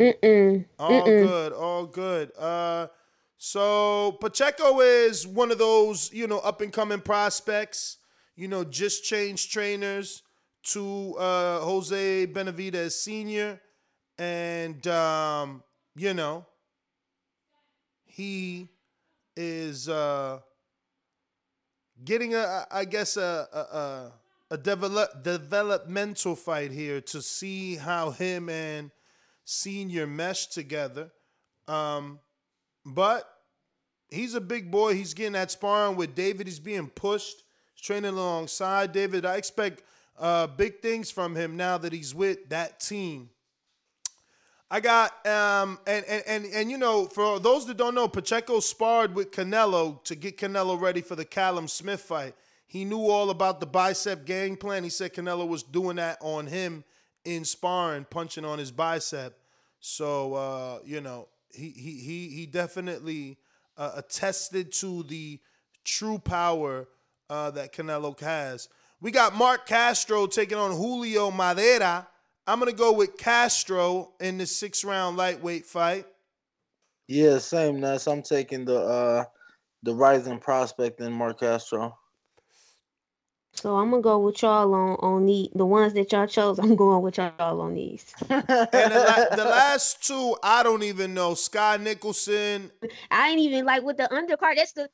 Mm-mm. All Mm-mm. good, all good. Uh, so Pacheco is one of those, you know, up and coming prospects. You know, just changed trainers to uh, Jose Benavidez Senior, and um, you know, he is uh, getting a, I guess a a, a, a develop, developmental fight here to see how him and Senior mesh together. Um, but he's a big boy. He's getting that sparring with David. He's being pushed. He's training alongside David. I expect uh, big things from him now that he's with that team. I got um and, and and and you know for those that don't know, Pacheco sparred with Canelo to get Canelo ready for the Callum Smith fight. He knew all about the bicep gang plan. He said Canelo was doing that on him in sparring, punching on his bicep. So uh, you know he he he he definitely uh, attested to the true power uh, that Canelo has. We got Mark Castro taking on Julio Madera. I'm gonna go with Castro in the six round lightweight fight. Yeah, same. Ness. I'm taking the uh the rising prospect in Mark Castro. So I'm gonna go with y'all on on the the ones that y'all chose. I'm going with y'all on these. And the, la- the last two, I don't even know. Skye Nicolson. I ain't even like with the undercard. That's the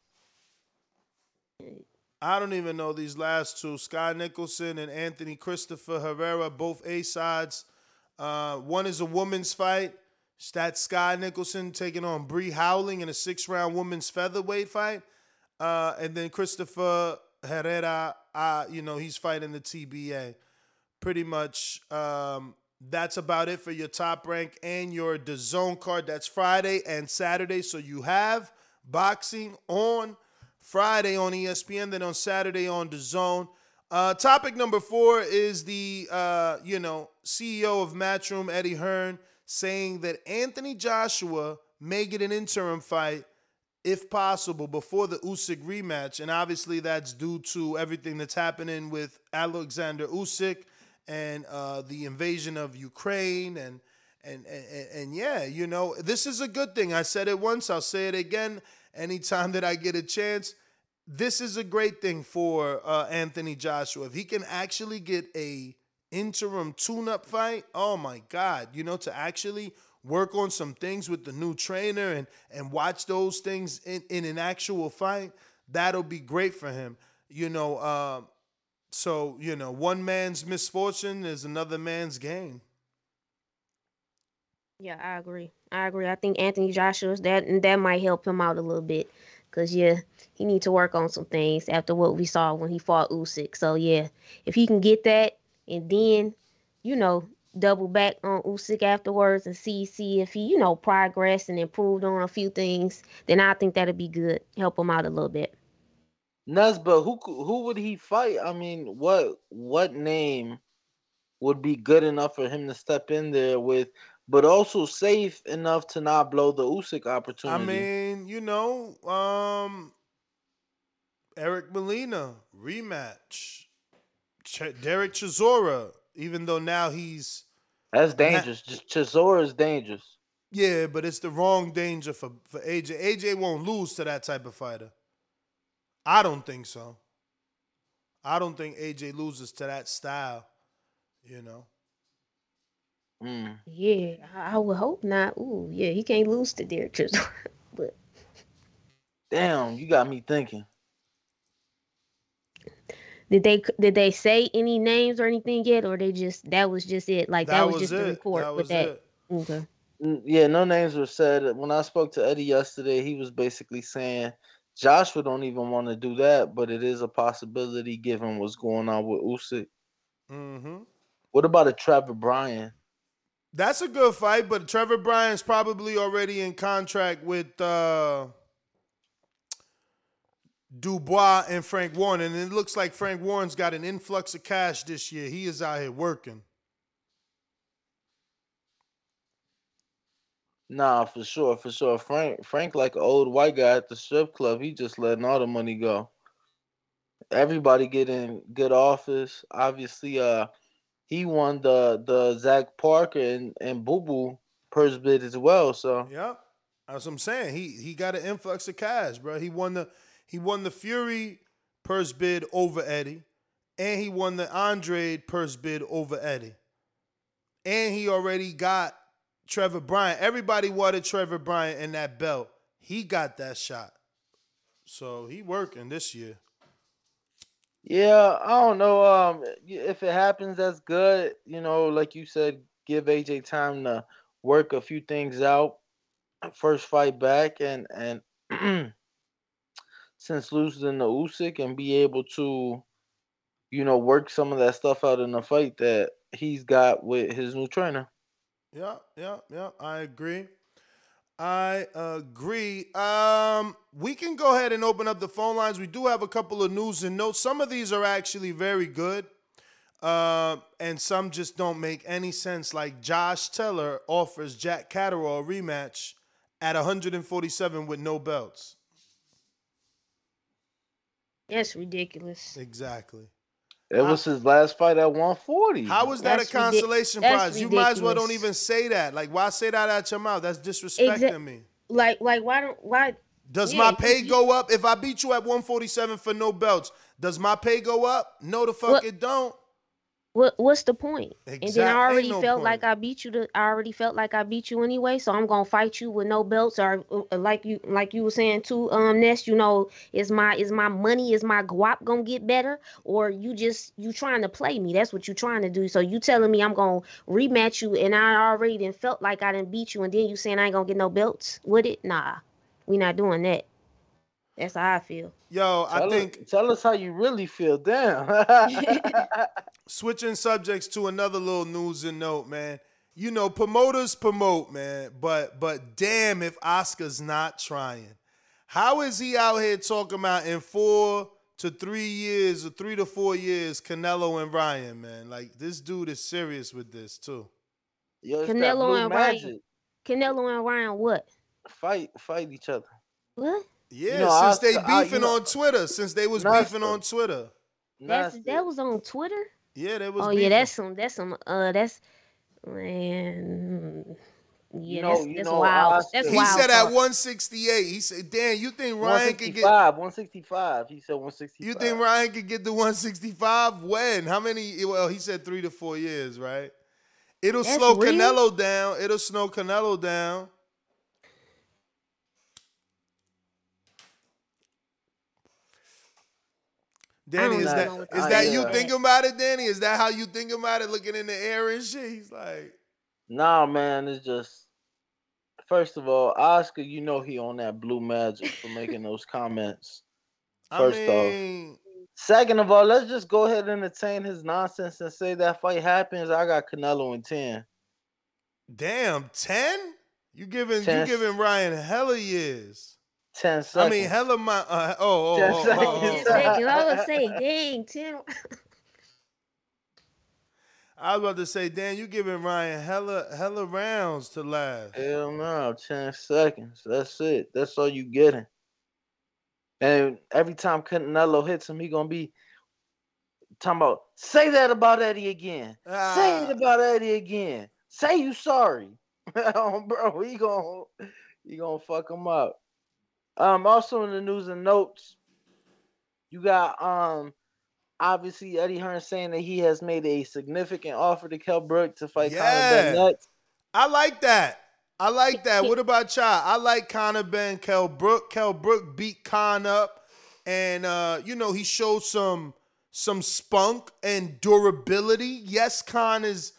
I don't even know these last two. Skye Nicolson and Anthony Christopher Herrera, both A sides. Uh, one is a woman's fight. That's Skye Nicolson taking on Bree Howling in a six round women's featherweight fight. Uh, and then Christopher Herrera, uh, you know, he's fighting the TBA. Pretty much um, that's about it for your top rank and your zone card. That's Friday and Saturday. So you have boxing on Friday on ESPN, then on Saturday on DAZN. Uh, topic number four is the uh, you know CEO of Matchroom Eddie Hearn saying that Anthony Joshua may get an interim fight if possible before the Usyk rematch, and obviously that's due to everything that's happening with Alexander Usyk and uh, the invasion of Ukraine and. And, and and yeah, you know, this is a good thing. I said it once, I'll say it again anytime that I get a chance this is a great thing for uh, Anthony Joshua. If he can actually get a interim tune-up fight, oh my God, you know, to actually work on some things with the new trainer and and watch those things in, in an actual fight, that'll be great for him. You know, uh, so you know, one man's misfortune is another man's gain. Yeah, I agree. I agree. I think Anthony Joshua's that that might help him out a little bit. Cause yeah, he need to work on some things after what we saw when he fought Usyk. So yeah, if he can get that and then, you know, double back on Usyk afterwards and see see if he, you know, progressed and improved on a few things, then I think that'd be good. Help him out a little bit. Nesba, who who would he fight? I mean, what what name would be good enough for him to step in there with but also safe enough to not blow the Usyk opportunity. I mean, you know, um, Eric Molina rematch, Ch- Derek Chisora, even though now he's that's dangerous. Just Chisora is dangerous. Yeah, but it's the wrong danger for for AJ. AJ won't lose to that type of fighter. I don't think so. I don't think AJ loses to that style. You know. Mm. Yeah, I, would hope not. Ooh, yeah, he can't lose to Derek Chisora. but damn, you got me thinking. Did they did they say any names or anything yet, or they just that was just it? Like that, that was, was, just it. the report that with that. It. Okay. Yeah, no names were said. When I spoke to Eddie yesterday, he was basically saying Joshua don't even want to do that, but it is a possibility given what's going on with Usyk. Mm-hmm. What about a Trevor Bryan? That's a good fight, but Trevor Bryan's probably already in contract with uh, Dubois and Frank Warren, and it looks like Frank Warren's got an influx of cash this year. He is out here working. Nah, for sure, for sure. Frank, Frank, like an old white guy at the strip club, he just letting all the money go. Everybody getting good office. Obviously, uh, he won the the Zach Parker and and Boo Boo purse bid as well. So yeah, that's what I'm saying. He he got an influx of cash, bro. He won the he won the Fury purse bid over Eddie, and he won the Andrade purse bid over Eddie, and he already got Trevor Bryan. Everybody wanted Trevor Bryan in that belt. He got that shot, so he working this year. Yeah, I don't know. Um, if it happens, that's good. You know, like you said, give AJ time to work a few things out. First fight back, and and since losing the Usyk, and be able to, you know, work some of that stuff out in the fight that he's got with his new trainer. Yeah, yeah, yeah. I agree. I agree. Um, we can go ahead and open up the phone lines. We do have a couple of news and notes. Some of these are actually very good, uh, and some just don't make any sense. Like Josh Taylor offers Jack Catterall a rematch at 147 with no belts. That's ridiculous. Exactly. It was his last fight at 140. How was that That's a consolation prize? You might as well don't even say that. Like, why say that out your mouth? That's disrespecting Exa- me. Like, like why don't why? Does yeah, my pay go up if I beat you at 147 for no belts? Does my pay go up? No, the fuck what? it don't. What what's the point? Exactly. And then I already no felt point. like I beat you. To, I already felt like I beat you anyway. So I'm gonna fight you with no belts, or uh, like you like you were saying too, um, Ness. You know, is my is my money is my guap gonna get better, or you just you trying to play me? That's what you trying to do. So you telling me I'm gonna rematch you, and I already didn't felt like I didn't beat you, and then you saying I ain't gonna get no belts with it? Nah, we not doing that. That's how I feel. Yo, tell I think. Us, tell us how you really feel. Damn. Switching subjects to another little news and note, man. You know, promoters promote, man, but but damn if Oscar's not trying. How is he out here talking about in four to three years or three to four years, Canelo and Ryan, man? Like this dude is serious with this too. Yo, Canelo and magic. Ryan. Canelo and Ryan, what? Fight, fight each other. What? Yeah, You know, since they I- I- you beefing know- on Twitter, since they was Nasty. beefing on Twitter. That's that was on Twitter. Yeah, that was. Oh beefing. yeah, that's some. That's some. Uh, that's man. Yeah, know- that's, you that's know, wild. That's He wild. said at 168. He said, "Dan, you think Ryan could get? 165, 165. He said 165. You think Ryan could get the 165? When? How many? Well, he said three to four years, right? It'll That's slow real? Canelo down. It'll slow Canelo down. Danny, is know that what is that say you about thinking about it, Danny? Is that how you think about it, looking in the air and shit? He's like, Nah, man, it's just first of all, Oscar, you know he on that blue magic for making those comments. I First mean, off. Second of all, let's just go ahead and entertain his nonsense and say that fight happens. I got Canelo in 10. damn, ten? You giving you giving Ryan hella years? 10 seconds. I mean, hella my. Uh, oh, oh, Ten oh, oh, seconds. oh, Ten oh. seconds. I would say, dang, ten. I was about to say, Dan, you giving Ryan hella hella rounds to last. Hell no, 10 seconds. That's it. That's all you getting. And every time Canelo hits him, he gonna be talking about say that about Eddie again. Say Ah. it about Eddie again. Say you sorry. Oh, Bro, he gonna he gonna fuck him up. Um also in the news and notes, you got um obviously Eddie Hearn saying that he has made a significant offer to Kell Brook to fight Conor Yeah. Bennett. I like that. I like that. What about y'all? I like Conor Benn Kell Brook. Kell Brook beat Khan up, and uh, you know he showed some some spunk and durability. Yes, Khan is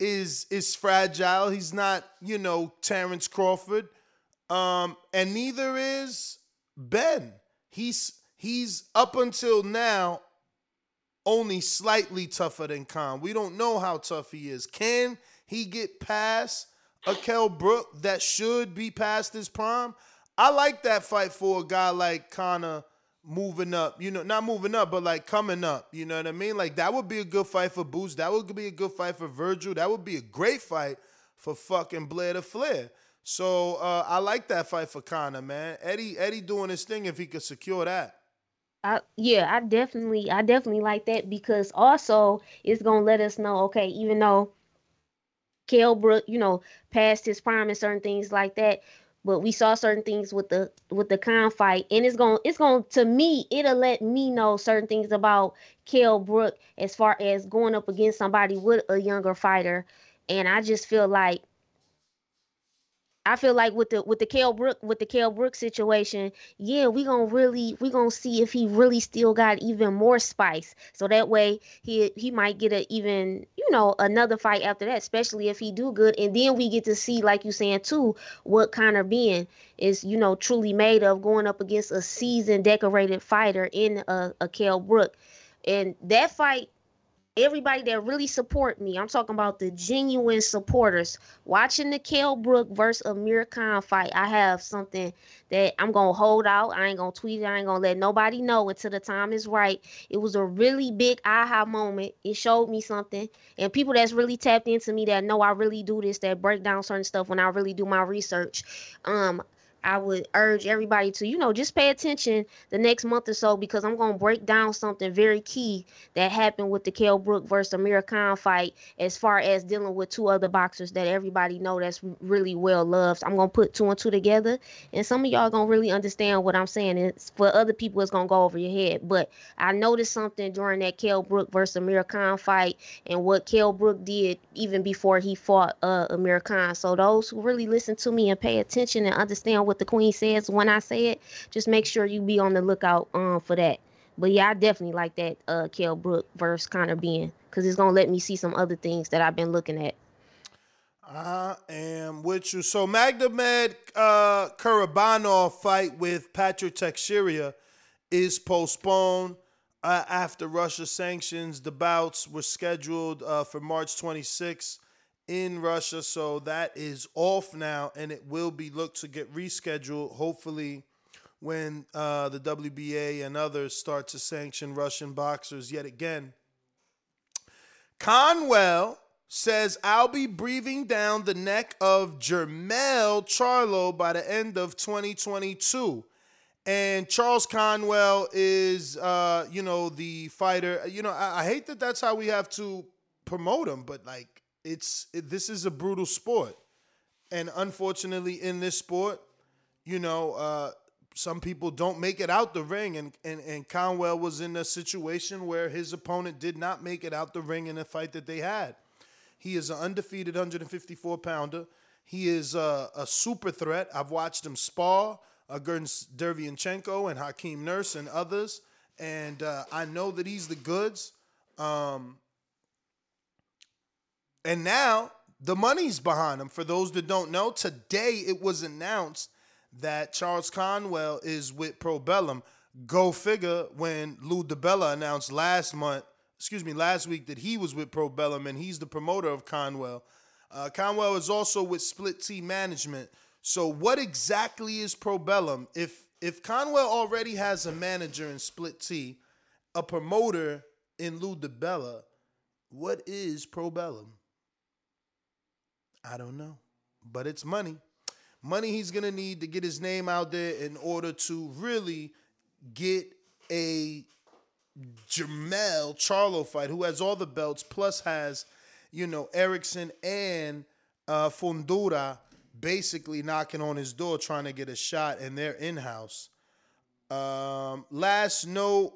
is is fragile. He's not you know Terrence Crawford, um, and neither is Benn. He's he's up until now only slightly tougher than Khan. We don't know how tough he is. Can he get past a Kell Brook that should be past his prime? I like that fight for a guy like Conor moving up. You know, not moving up, but like coming up. You know what I mean? Like that would be a good fight for Boots. That would be a good fight for Vergil. That would be a great fight for fucking Blair to Flair. So uh, I like that fight for Conor, man. Eddie, Eddie doing his thing if he could secure that. I, yeah, I definitely, I definitely like that because also it's gonna let us know, okay, even though Kell Brook, you know, passed his prime and certain things like that, but we saw certain things with the with the Khan fight, and it's gonna, it's gonna, to me, it'll let me know certain things about Kell Brook as far as going up against somebody with a younger fighter, and I just feel like I feel like with the with the Kell Brook with the Kell Brook situation, yeah, we gonna really we gonna see if he really still got even more spice. So that way he he might get a even you know another fight after that, especially if he do good. And then we get to see, like you saying too, what Conor Benn is you know truly made of going up against a seasoned decorated fighter in a, a Kell Brook. And that fight everybody that really support me. I'm talking about the genuine supporters. Watching the Kell Brook versus Amir Khan fight, I have something that I'm gonna hold out. I ain't gonna tweet it. I ain't gonna let nobody know until the time is right. It was a really big aha moment. It showed me something, and people that's really tapped into me that know I really do this, that break down certain stuff when I really do my research. Um, I would urge everybody to, you know, just pay attention the next month or so because I'm gonna break down something very key that happened with the Kell Brook versus Amir Khan fight, as far as dealing with two other boxers that everybody know that's really well loved. I'm gonna put two and two together, and some of y'all gonna really understand what I'm saying. It's for other people, it's gonna go over your head. But I noticed something during that Kell Brook versus Amir Khan fight, and what Kell Brook did even before he fought uh, Amir Khan. So those who really listen to me and pay attention and understand what the queen says when I say it, just make sure you be on the lookout um for that. But yeah, I definitely like that uh Kell Brook versus Conor Benn because it's gonna let me see some other things that I've been looking at. I am with you. So Magomed uh, Kurbanov fight with Patrick Teixeira is postponed uh, after Russia sanctions. The bouts were scheduled uh, for March 26th in Russia, so that is off now, and it will be looked to get rescheduled. Hopefully, when uh, the WBA and others start to sanction Russian boxers yet again. Conwell says, I'll be breathing down the neck of Jermell Charlo by the end of 2022. And Charles Conwell is, uh, you know, the fighter. You know, I, I, hate that that's how we have to promote him, but like, it's it, this is a brutal sport, and unfortunately, in this sport, you know, uh, some people don't make it out the ring, and, and and Conwell was in a situation where his opponent did not make it out the ring in a fight that they had. He is an undefeated 154 pounder. He is a, a super threat. I've watched him spar against Derevyanchenko and Hakeem Nurse and others, and uh, I know that he's the goods. Um, and now the money's behind him. For those that don't know, today it was announced that Charles Conwell is with Probellum. Go figure when Lou DiBella announced last month excuse me, last week that he was with Probellum and he's the promoter of Conwell. Uh, Conwell is also with Split T Management. So what exactly is Probellum? If if Conwell already has a manager in Split T, a promoter in Lou DiBella, what is Probellum? I don't know, but it's money. Money he's gonna need to get his name out there in order to really get a Jermell Charlo fight, who has all the belts, plus has, you know, Erickson and uh, Fundora basically knocking on his door trying to get a shot, and they're in house. Um, last note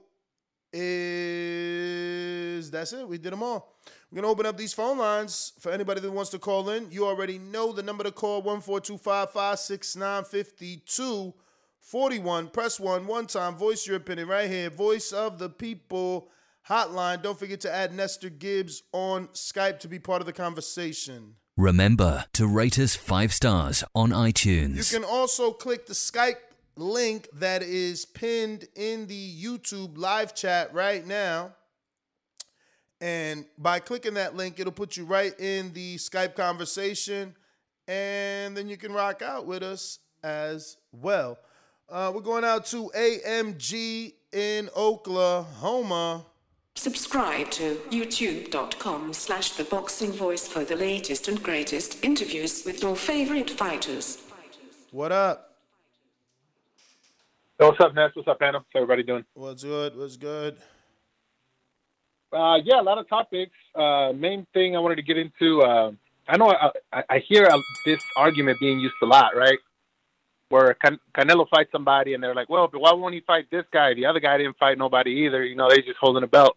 is that's it. We did them all. We're gonna open up these phone lines for anybody that wants to call in. You already know the number to call: one four two five five six nine fifty two. 41. Press 1 one time. Voice your opinion right here. Voice of the People hotline. Don't forget to add Nestor Gibbs on Skype to be part of the conversation. Remember to rate us five stars on iTunes. You can also click the Skype link that is pinned in the YouTube live chat right now. And by clicking that link, it'll put you right in the Skype conversation. And then you can rock out with us as well. Uh, we're going out to AMG in Oklahoma. Subscribe to youtube.com slash the boxing voice for the latest and greatest interviews with your favorite fighters. What up? Hey, what's up, Ness? What's up, Anna? What's everybody doing? What's good? What's good? Uh, yeah, a lot of topics. Uh, main thing I wanted to get into. Uh, I know I, I, I hear this argument being used a lot, right? where Can- Canelo fights somebody and they're like, well, but why won't he fight this guy? The other guy didn't fight nobody either. You know, they're just holding a belt.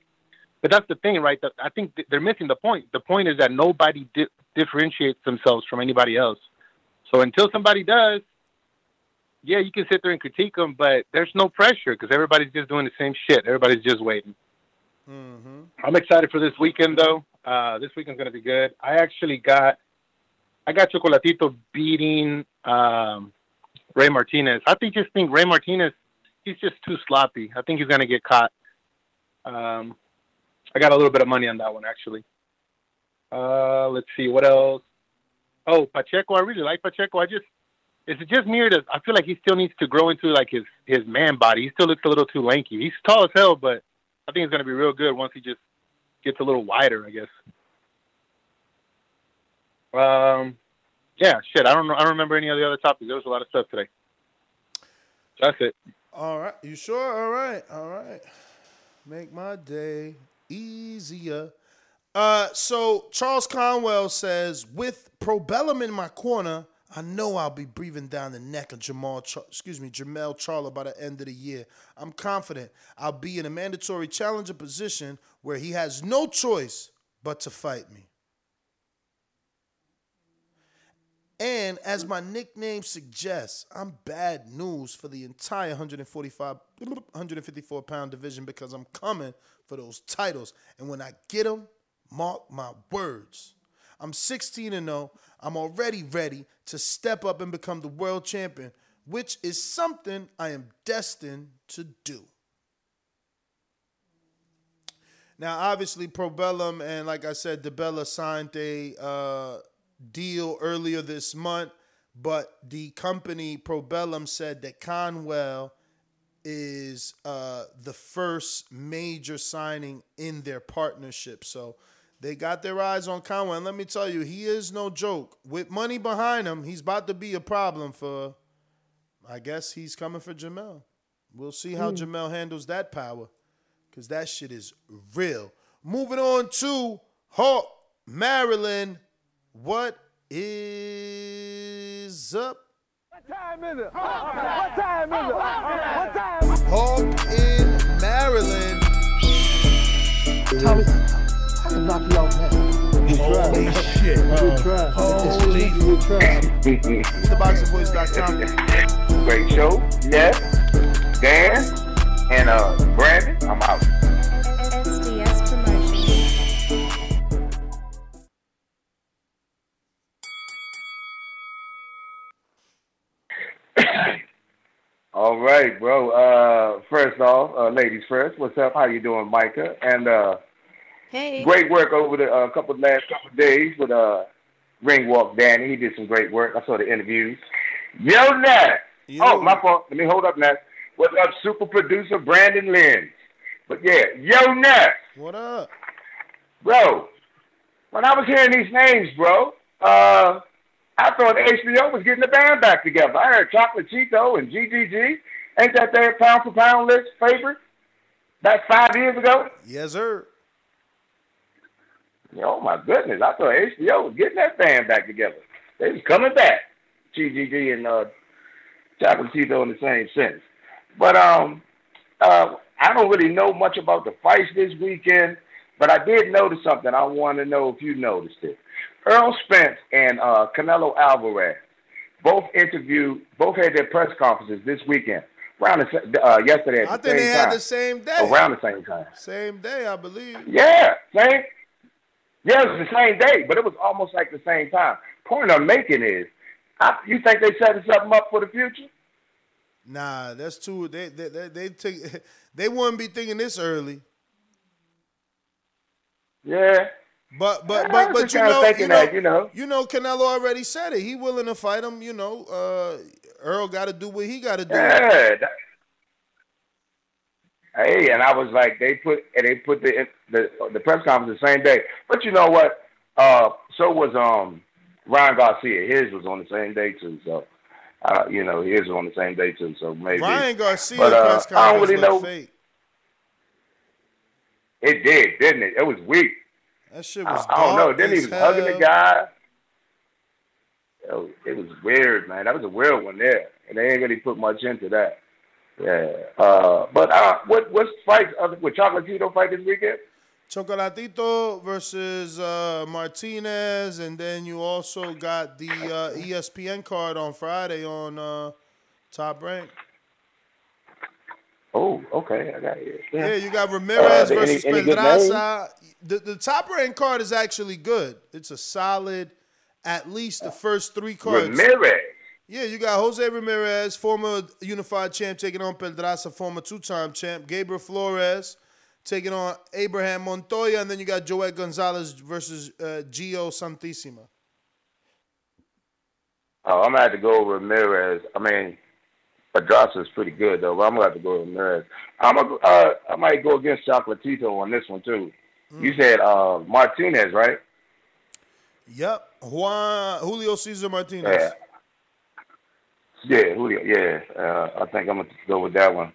But that's the thing, right? That I think they're missing the point. The point is that nobody di- differentiates themselves from anybody else. So until somebody does, yeah, you can sit there and critique them, but there's no pressure because everybody's just doing the same shit. Everybody's just waiting. Mm-hmm. I'm excited for this weekend, though. Uh, this weekend's gonna be good. I actually got, I got Chocolatito beating um, Ray Martinez. I think just think Ray Martinez, he's just too sloppy. I think he's gonna get caught. Um, I got a little bit of money on that one actually. Uh, let's see what else. Oh, Pacheco. I really like Pacheco. I just is it just me or does I feel like he still needs to grow into like his his man body. He still looks a little too lanky. He's tall as hell, but I think he's gonna be real good once he just gets a little wider. I guess. Um, yeah, shit. I don't know. I don't remember any of the other topics. There was a lot of stuff today. That's it. All right. You sure? All right. All right. Make my day easier. Uh, so Charles Conwell says, with Probellum in my corner, I know I'll be breathing down the neck of Jamal, excuse me, Jermell Charlo by the end of the year. I'm confident I'll be in a mandatory challenger position where he has no choice but to fight me. And as my nickname suggests, I'm bad news for the entire 145, 154 pound division because I'm coming for those titles. And when I get them, mark my words. I'm 16 and 0. I'm already ready to step up and become the world champion, which is something I am destined to do. Now, obviously, Probellum and, like I said, DiBella signed a uh, deal earlier this month, but the company Probellum said that Conwell is uh, the first major signing in their partnership. So they got their eyes on Conway. And let me tell you, he is no joke. With money behind him, he's about to be a problem for, I guess he's coming for Jamel. We'll see how Mm. Jamel handles that power because that shit is real. Moving on to Hawk, Maryland. What is up? What time is it? What time is it? What time? Hawk in Maryland. Tommy, I can knock you out, man. Holy shit. Good try. Holy good try. TheBoxingVoice.com. Great show. Yes. Dan and uh Brandon. I'm out. SDS promotion. All right, bro. Uh first off, uh ladies first. What's up? How you doing, Micah? And uh Hey. great work over the uh, couple last couple of days with uh Ringwalk Danny. He did some great work. I saw the interviews. Yo Nat. Oh, my fault. Let me hold up Nat. What's up, super producer Brandon Lynn? But yeah, yo Nat. What up? Bro, when I was hearing these names, bro, uh, I thought HBO was getting the band back together. I heard Chocolatito and GGG. Ain't that their pound for pound list favorite? Back five years ago? Yes, sir. Oh my goodness, I thought HBO was getting that band back together. They was coming back. GGG and uh, Chocolatito in the same sense. But um, uh, I don't really know much about the fights this weekend, but I did notice something. I want to know if you noticed it. Errol Spence and uh, Canelo Alvarez both interviewed, both had their press conferences this weekend, around the, uh, yesterday I the think they had the same day. Around the same time. Same day, I believe. Yeah, same. Yeah, it was the same day, but it was almost like the same time. Point I'm making is, I, you think they setting something up for the future? Nah, that's too. They they they, they take. They wouldn't be thinking this early. Yeah. But but but but you know, you know that, you know. you know Canelo already said it. He willing to fight him. You know, uh, Earl got to do what he got to do. Yeah. that- Hey, and I was like, they put and they put the the the press conference the same day. But you know what? Uh, so was um Ryan Garcia. His was on the same day too. So, uh, you know, his was on the same day too. So maybe Ryan Garcia But, uh, press I don't conference really know. fake. It did, didn't it? It was weak. That shit I, was. I don't know. Then he as was hugging the guy. It was, it was weird, man. That was a weird one there, and they ain't really put much into that. Yeah. Uh, but uh, what what's fights other with Chocolatito fight this weekend? Chocolatito versus uh, Martinez, and then you also got the uh, ESPN card on Friday on uh, Top Rank. Oh, okay, I got it. Yeah, you got Ramirez Uh, any- versus any good Pedraza. The, the top rank card is actually good. It's a solid, at least the first three cards. Ramirez. Yeah, you got Jose Ramirez, former unified champ, taking on Pedraza, former two-time champ. Gabriel Flores taking on Abraham Montoya, and then you got Joel Gonzalez versus uh, Jeo Santisima. Oh, I'm gonna have to go with Ramirez. I mean, Pedraza is pretty good though. But I'm gonna have to go with Ramirez. I'm gonna, uh, I might go against Chocolatito on this one too. Hmm. You said uh, Martinez, right? Yep, Juan Julio Cesar Martinez. Yeah. Yeah, Julio. Yeah, uh, I think I'm gonna go with that one.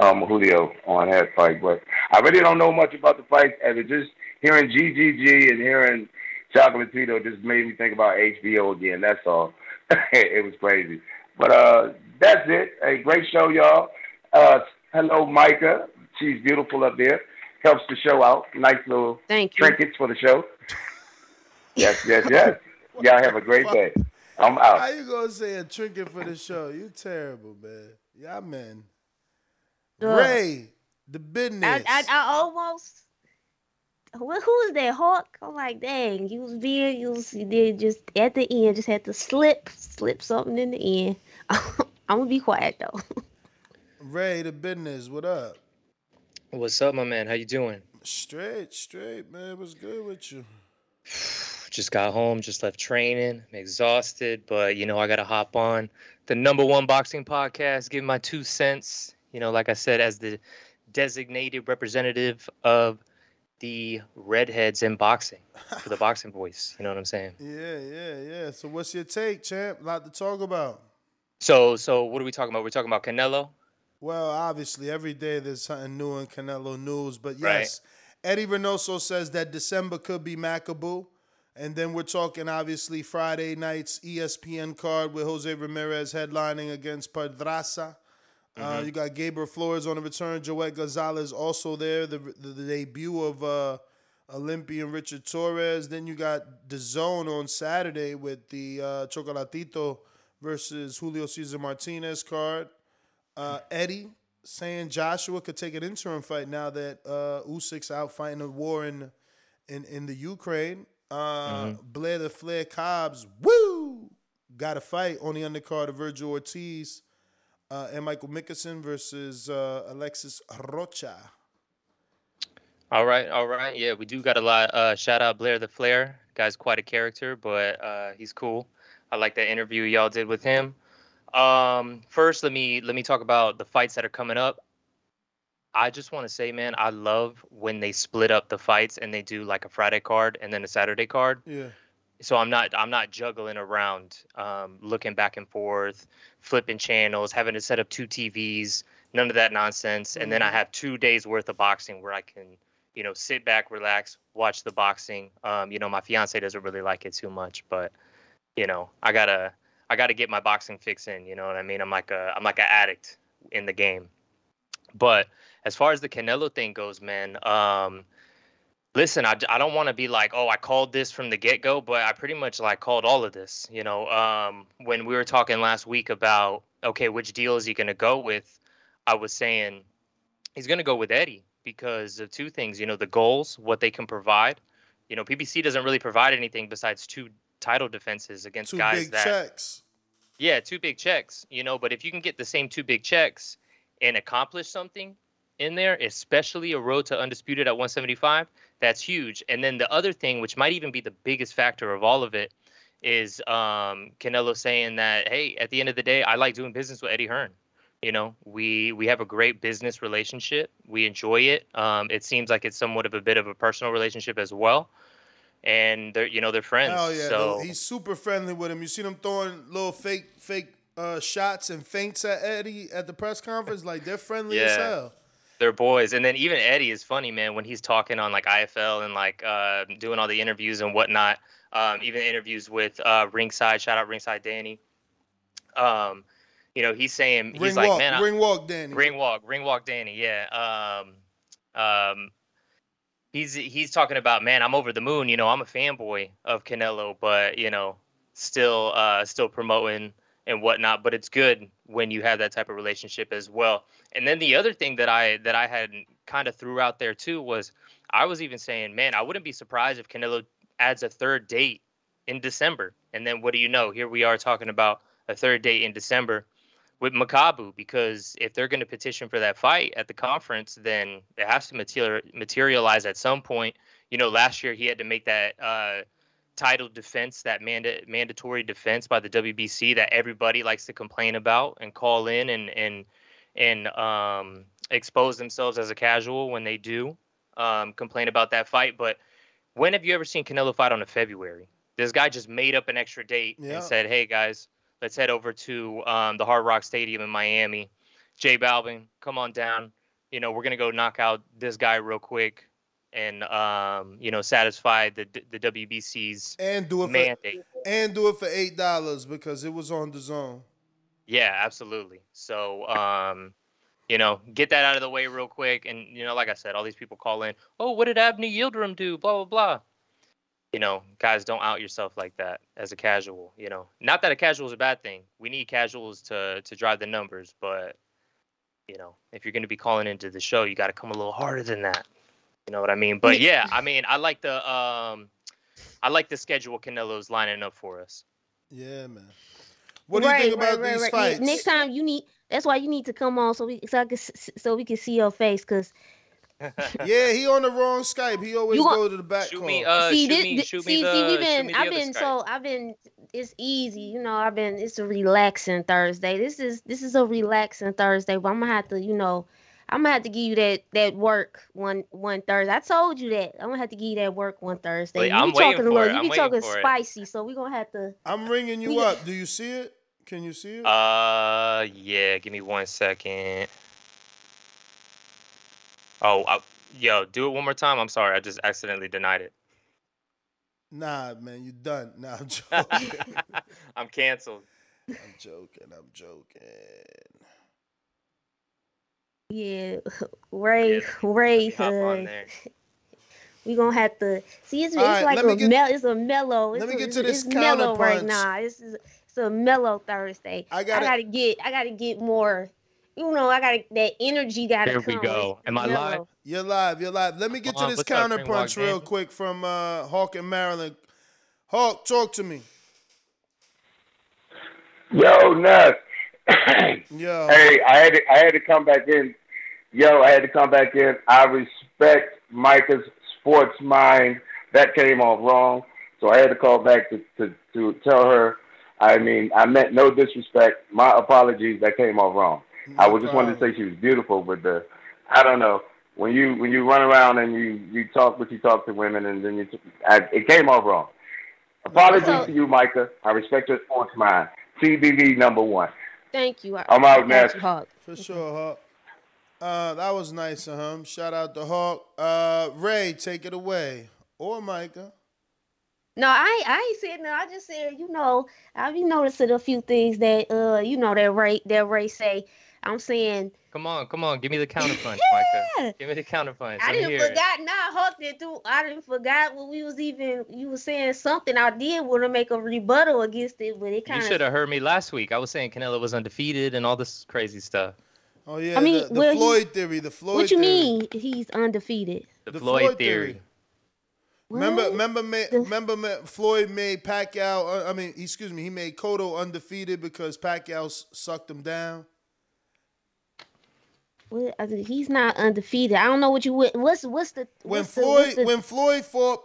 Um, Julio on that fight, but I really don't know much about the fight. And just hearing GGG and hearing Chocolatito just made me think about HBO again. That's all. it was crazy, but uh, that's it. A great show, y'all. Uh, hello, Micah. She's beautiful up there. Helps the show out. Nice little Thank you. trinkets for the show. Yes, yes, yes. Y'all have a great day. I'm out. How you gonna say a trinket for the show? You terrible, man. Yeah, man. Ugh. Ray, the business. I, I, I almost. Who, who was that Hawk? I'm like, dang, you was being, you was, you did just at the end, just had to slip, slip something in the end. I'm gonna be quiet though. Ray, the business. What up? What's up, my man? How you doing? Straight, straight, man. What's good with you? just got home, just left training. I'm exhausted, but you know, I got to hop on the number one boxing podcast, give my two cents. You know, like I said, as the designated representative of the redheads in boxing for the boxing voice. You know what I'm saying? Yeah, yeah, yeah. So what's your take, champ? A lot to talk about. So, so what are we talking about? We're talking about Canelo. Well, obviously, every day there's something new in Canelo news. But yes, right. Eddie Reynoso says that December could be Makabu. And then we're talking, obviously, Friday night's ESPN card with Jose Ramirez headlining against Pedraza. Uh, mm-hmm. Uh, you got Gabriel Flores on the return. Joet Gonzalez also there. The, the, the debut of uh, Olympian Richard Torrez. Then you got the zone on Saturday with the uh, Chocolatito versus Julio Cesar Martinez card. Uh, Eddie saying Joshua could take an interim fight now that uh, Usyk's out fighting a war in in, in the Ukraine. Uh, mm-hmm. Blair the Flair Cobbs, woo, got a fight on the undercard of Vergil Ortiz uh, and Michael McKinson versus uh, Alexis Rocha. All right, all right. Yeah, we do got a lot. Uh, shout out Blair the Flair. Guy's quite a character, but uh, he's cool. I like that interview y'all did with him. Um, first, let me let me talk about the fights that are coming up. I just want to say, man, I love when they split up the fights and they do like a Friday card and then a Saturday card. Yeah. So I'm not I'm not juggling around, um, looking back and forth, flipping channels, having to set up two TVs, none of that nonsense. Mm-hmm. And then I mm-hmm. have two days worth of boxing where I can, you know, sit back, relax, watch the boxing. Um, you know, my fiance doesn't really like it too much, but you know, I gotta I gotta get my boxing fix in. You know what I mean? I'm like a I'm like an addict in the game. But as far as the Canelo thing goes, man, um, listen, I, I don't want to be like, oh, I called this from the get go, but I pretty much like called all of this. You know, um, when we were talking last week about, okay, which deal is he going to go with? I was saying he's going to go with Eddie because of two things. You know, the goals, what they can provide. You know, PBC doesn't really provide anything besides two title defenses against two guys big that. checks. Yeah, two big checks. You know, but if you can get the same two big checks and accomplish something in there, especially a road to undisputed at 175, that's huge. And then the other thing, which might even be the biggest factor of all of it, is um, Canelo saying that, hey, at the end of the day, I like doing business with Eddie Hearn. You know, we we have a great business relationship. We enjoy it. Um, it seems like it's somewhat of a bit of a personal relationship as well. And they're you know they're friends. Oh yeah, so. he's super friendly with him. You seen him throwing little fake fake uh, shots and feints at Eddie at the press conference. Like they're friendly yeah. as hell. They're boys, and then even Eddie is funny, man. When he's talking on like IFL and like uh, doing all the interviews and whatnot, um, even interviews with uh, Ringside. Shout out Ringside Danny. Um, you know, he's saying he's ring like, walk, man, ring walk, Danny, ring walk, ring walk, Danny. Yeah. Um, um, he's he's talking about, man, I'm over the moon. You know, I'm a fanboy of Canelo, but you know, still uh, still promoting and whatnot. But it's good when you have that type of relationship as well. And then the other thing that I that I had kind of threw out there too was I was even saying, man, I wouldn't be surprised if Canelo adds a third date in December. And then what do you know? Here we are talking about a third date in December with Makabu because if they're going to petition for that fight at the conference, then it has to material, materialize at some point. You know, last year he had to make that uh, title defense, that manda- mandatory defense by the WBC that everybody likes to complain about and call in and and and um, expose themselves as a casual when they do um, complain about that fight. But when have you ever seen Canelo fight on a February? This guy just made up an extra date Yeah. and said, "Hey guys, let's head over to um, the Hard Rock Stadium in Miami. J Balvin, come on down. You know, we're gonna go knock out this guy real quick." And um, you know, satisfy the the WBC's and do it mandate. for and do it for eight dollars because it was on the zone. Yeah, absolutely. So, um, you know, get that out of the way real quick. And, you know, like I said, all these people call in, oh, what did Avni Yildirim do? Blah, blah, blah. You know, guys, don't out yourself like that as a casual. You know, not that a casual is a bad thing. We need casuals to to drive the numbers, but you know, if you're going to be calling into the show, you got to come a little harder than that. You know what I mean? But yeah, I mean, I like the um, I like the schedule Canelo's lining up for us. Yeah, man. What do you think about these fights? Next time you need. That's why you need to come on so we so I can so we can see your face because yeah, he on the wrong Skype. He always You want- go to the back Shoot call. me, uh, see, shoot this, me, shoot see, me the, see, we've been, me the I've been Skype. so, I've been, it's easy, you know, I've been, it's a relaxing Thursday. This is, this is a relaxing Thursday, but I'm gonna have to, you know, I'm gonna have to give you that, that work one, one Thursday. I told you that. I'm gonna have to give you that work one Thursday. Wait, you I'm be talking a for little, you I'm be talking for it. spicy, so we're gonna have to. I'm ringing you We- up. Do you see it? Can you see it? Uh, yeah. Give me one second. Oh, I, yo, do it one more time. I'm sorry, I just accidentally denied it. Nah, man, you done. Nah, I'm joking. I'm canceled. I'm joking. I'm joking. Yeah, Ray, Ray, Hop on uh, we gonna have to see. It's, it's right, like let me a get- mel. It's a mellow. It's let me a- get it's, to this it's mellow right counterpunch. now. It's it's a mellow Thursday. I I gotta- gotta get. I gotta get more. You know, I gotta that energy. Gotta Here we go. Am I live? mellow. You're live. You're live. Let me get Come on, to this what's up, Greenwalk counterpunch real Gang? quick from uh, Hawk in Maryland. Hawk, talk to me. Yo, Nuts. Yo. Hey, I had to, I had to come back in. Yo, I had to come back in. I respect Micah's sports mind. That came off wrong, so I had to call back to, to, to tell her. I mean, I meant no disrespect. My apologies. That came off wrong. I was just wanted to say she was beautiful, but the I don't know when you when you run around and you you talk what you talk to women and then you t- I, it came off wrong. Apologies So- to you, Micah. I respect your sports mind. TBV number one. Thank you. I, I'm out, I got man. Hawk. For sure, Hawk. Uh, that was nice of him. Shout out to Hawk. Uh, Ray, take it away. Or Micah. No, I I ain't said no. I just said you know I be noticing a few things that uh you know that Ray that Ray say. I'm saying Come on, come on. Give me the counterpunch, Yeah. Micah. Give me the counterpunch. I Let me didn't hear it. forgot. Nah, Hawk did too. I didn't forgot what we was even. You was saying something. I did want to make a rebuttal against it, but it kind of. You should have heard me last week. I was saying Canelo was undefeated and all this crazy stuff. Oh yeah, I mean, the, the well, he- Floyd theory. The Floyd What you theory. mean he's undefeated? The, The Floyd, Floyd theory. theory. Remember, remember, ma- remember, ma- Floyd made Pacquiao. Uh, I mean, excuse me, he made Cotto undefeated because Pacquiao s- sucked him down. What- I said, He's not undefeated. I don't know what you. would- What's what's the When what's the- Floyd, what's the- when Floyd fought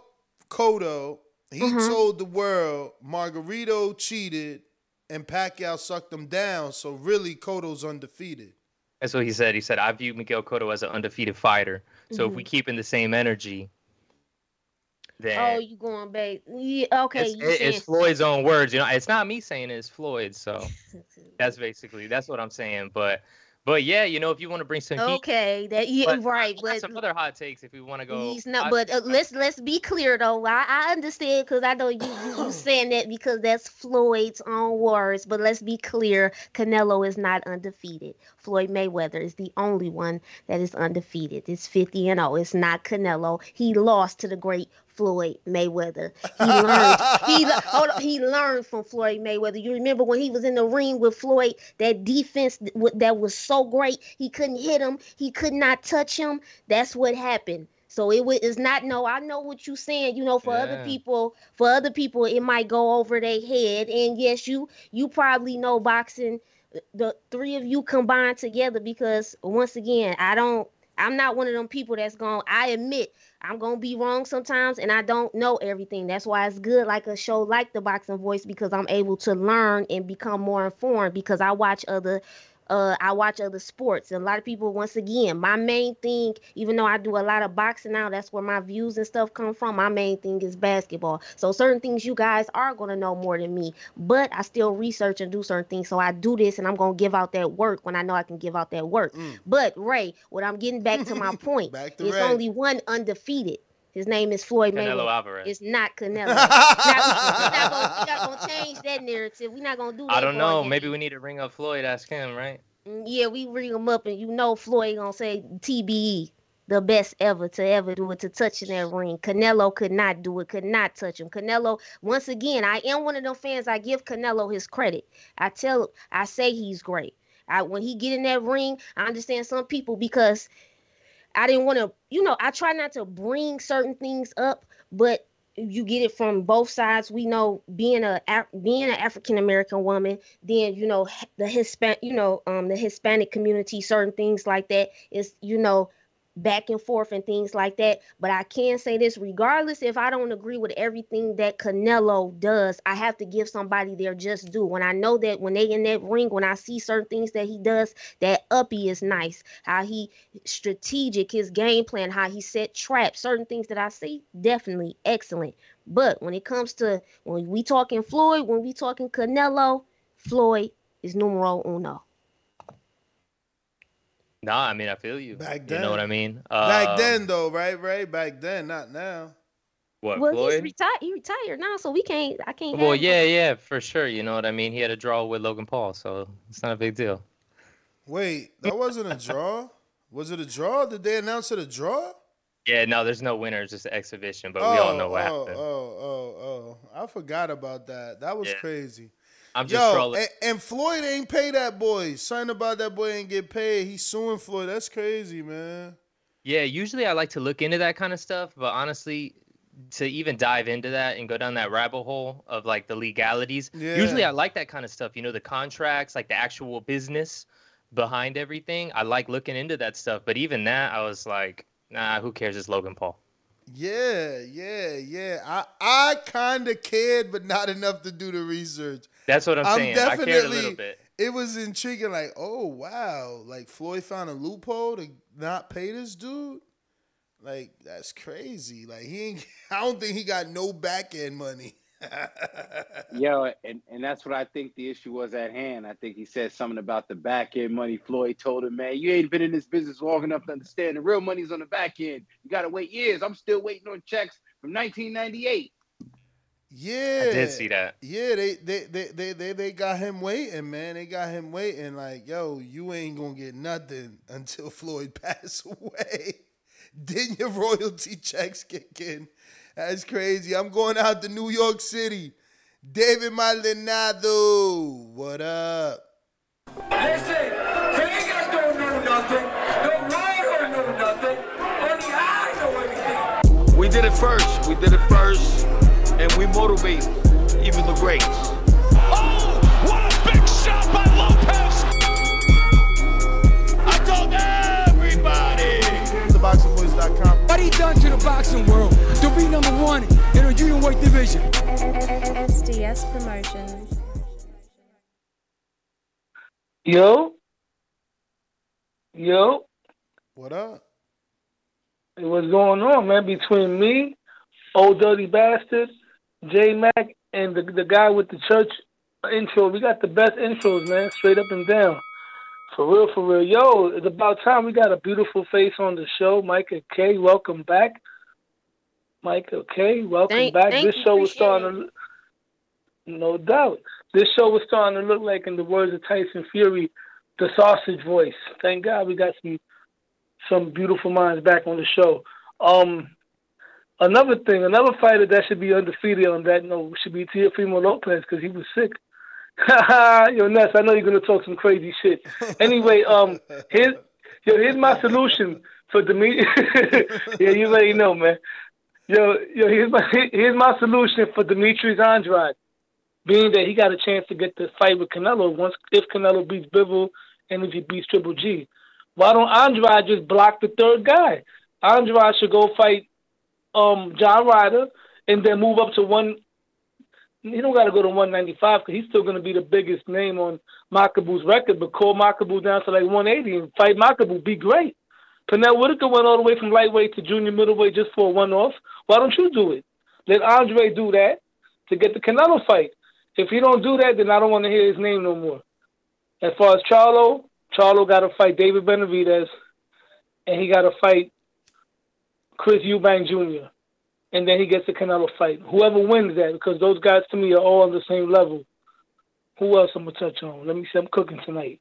Cotto, he Uh-huh. told the world Margarito cheated and Pacquiao sucked him down. So really, Cotto's undefeated. That's what he said. He said, I view Miguel Cotto as an undefeated fighter. So if we Mhm. keep in the same energy, then Oh, you going back? Yeah, okay. it's, it- it's Floyd's own words. You know, it's not me saying it, it's Floyd. So that's basically that's what I'm saying. But but yeah, you know, if you want to bring some heat, okay? That yeah, but right. But some other hot takes if we want to go. He's not, I- but uh, let's let's be clear though. I, I understand because I know you, you you saying that because that's Floyd's own words. But let's be clear: Canelo is not undefeated. Floyd Mayweather is the only one that is undefeated. It's fifty and zero. It's not Canelo. He lost to the great Floyd Mayweather. He learned. he hold on, he learned from Floyd Mayweather. You remember when he was in the ring with Floyd? That defense that was so great. He couldn't hit him. He could not touch him. That's what happened. So it is not no. I know what you're saying. You know, for other people, for other people, it might go over their head. And yes, you you probably know boxing. The three of you combined together because once again, I don't. I'm not one of them people that's going. I admit I'm gonna be wrong sometimes, and I don't know everything. That's why it's good, like a show like the Boxing Voice, because I'm able to learn and become more informed. Because I watch other, uh, I watch other sports, and a lot of people. Once again, my main thing, even though I do a lot of boxing now, that's where my views and stuff come from. My main thing is basketball. So certain things you guys are gonna know more than me, but I still research and do certain things. So I do this, and I'm gonna give out that work when I know I can give out that work. But Ray, what I'm getting back to my point, Back to it's Ray. only one undefeated. His name is Floyd Canelo Mayweather. Alvarez. It's not Canelo. We're not, we're not gonna, we're not gonna change that narrative. We're not gonna do that. I don't know. Maybe we need to ring up Floyd, ask him, right? Mm, Yeah, we ring him up, and you know Floyd gonna say TBE, the best ever to ever do it to touch in that ring. Canelo could not do it, could not touch him. Canelo, once again, I am one of them fans. I give Canelo his credit. I tell, I say he's great. I when he get in that ring, I understand some people because I didn't want to, you know, I try not to bring certain things up, but you get it from both sides. We know being a being an African American woman, then you know the Hispan, you know, um, the Hispanic community, certain things like that is, you know, back and forth and things like that. But I can say this regardless if I don't agree with everything that Canelo does, I have to give somebody their just due. When I know that when they in that ring, when I see certain things that he does, that uppy is nice. How he strategic, his game plan, how he set traps, certain things that I see, definitely excellent. But when it comes to when we talking Floyd, when we talking Canelo, Floyd is numero uno. Nah, I mean I feel you. Back then, You know what I mean? Back Um, then, though, right? Right? Back then, not now. What well, he's Floyd? retired. He retired now, so we can't. I can't. Well, have yeah, yeah, for sure. You know what I mean? He had a draw with Logan Paul, so it's not a big deal. Wait, that wasn't a draw. Was it a draw? Did they announce it a draw? Yeah, no, there's no winner, it's just an exhibition, but we all know what oh, happened. Oh, oh, oh! I forgot about that. That was Yeah. crazy. I'm just Yo, trolling. and, and Floyd ain't pay that boy. Something about that boy ain't get paid. He's suing Floyd. That's crazy, man. Yeah, usually I like to look into that kind of stuff, but honestly, to even dive into that and go down that rabbit hole of like the legalities, usually I like that kind of stuff. You know, the contracts, like the actual business behind everything. I like looking into that stuff, but even that, I was like, nah, who cares? It's Logan Paul. Yeah, yeah, yeah. I I kind of cared, but not enough to do the research. That's what I'm, saying. I cared a little definitely- bit. It was intriguing. Like, oh wow, like Floyd found a loophole to not pay this dude. Like that's crazy. Like he ain't. I don't think he got no back end money. Yo, and, and that's what I think the issue was at hand. I think he said something about the back end money. Floyd told him, man, you ain't been in this business long enough to understand the real money's on the back end. You got to wait years. I'm still waiting on checks from 1998. Yeah, I did see that. Yeah, they they, they they they they got him waiting, man. They got him waiting. Like, yo, you ain't gonna get nothing until Floyd pass away. then your royalty checks kick in. That's crazy. I'm going out to New York City. David Maldonado, what up? Listen, niggas don't know nothing. The world don't know nothing. Only I know everything. We did it first. We did it first, and we motivate even the greats. Oh, what a big shot by Lopez. I told everybody. TheBoxingVoice.com. What he done to the boxing world to be number one in a junior weight division? SDS Promotions. Yo. Yo. What up? Hey, What's going on, man? Between me, old dirty bastard, J Mac, and the the guy with the church intro, we got the best intros, man, straight up and down. For real, for real. Yo, it's about time we got a beautiful face on the show. Micah K, welcome back. Micah K, welcome Thank- back. thank this show was starting to no doubt. This show was starting to look like, in the words of Tyson Fury, the sausage voice. Thank God we got some some beautiful minds back on the show. Um, another thing, another fighter that should be undefeated on that note should be Teofimo Lopez because he was sick. yo, Ness, I know you're gonna talk some crazy shit. Anyway, um, here's yo, here's my solution for Dimitri. yeah, you already know, man. Yo, yo, here's my here's my solution for Demetrius Andrade, being that he got a chance to get the fight with Canelo once if Canelo beats Bivol and if he beats Triple G. Why don't Andrade just block the third guy? Andrade should go fight um John Ryder and then move up to one. He don't got to go to 195 because he's still going to be the biggest name on Makabu's record. But call Makabu down to like 180 and fight Makabu. Be great. Pernell Whitaker went all the way from lightweight to junior middleweight just for a one-off. Why don't you do it? Let Andre do that to get the Canelo fight. If he don't do that, then I don't want to hear his name no more. As far as Charlo, Charlo got to fight David Benavidez, and he got to fight Chris Eubank Jr. And then he gets the Canelo fight. Whoever wins that, because those guys to me are all on the same level. Who else I'm gonna touch on? Let me see. I'm cooking tonight.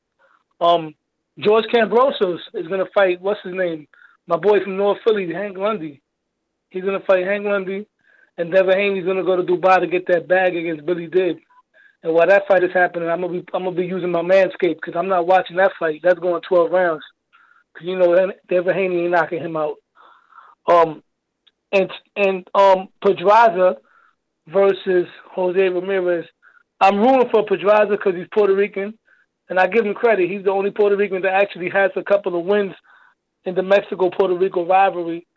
Um, George Kambosos is gonna fight. What's his name? My boy from North Philly, Hank Lundy. He's gonna fight Hank Lundy, and Devin Haney's gonna go to Dubai to get that bag against Billy Dib. And while that fight is happening, I'm gonna be I'm gonna be using my manscape because I'm not watching that fight. That's going 12 rounds. Cause you know Devin Haney ain't knocking him out. Um, and and um Pedraza versus Jose Ramirez. I'm rooting for Pedraza because he's Puerto Rican, and I give him credit. He's the only Puerto Rican that actually has a couple of wins in the Mexico Puerto Rico rivalry,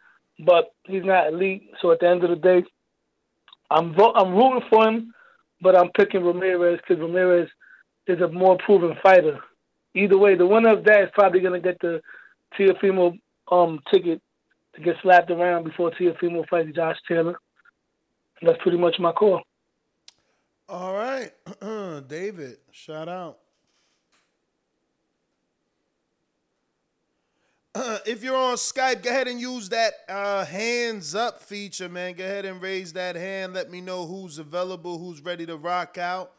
but he's not elite. So at the end of the day, I'm vo- I'm rooting for him, but I'm picking Ramirez because Ramirez is a more proven fighter. Either way, the winner of that is probably gonna get the Teofimo um ticket to get slapped around before Teofimo fights Josh Taylor. And that's pretty much my call. All right, David, shout out. if you're on Skype, go ahead and use that uh, hands up feature, man. Go ahead and raise that hand. Let me know who's available, who's ready to rock out.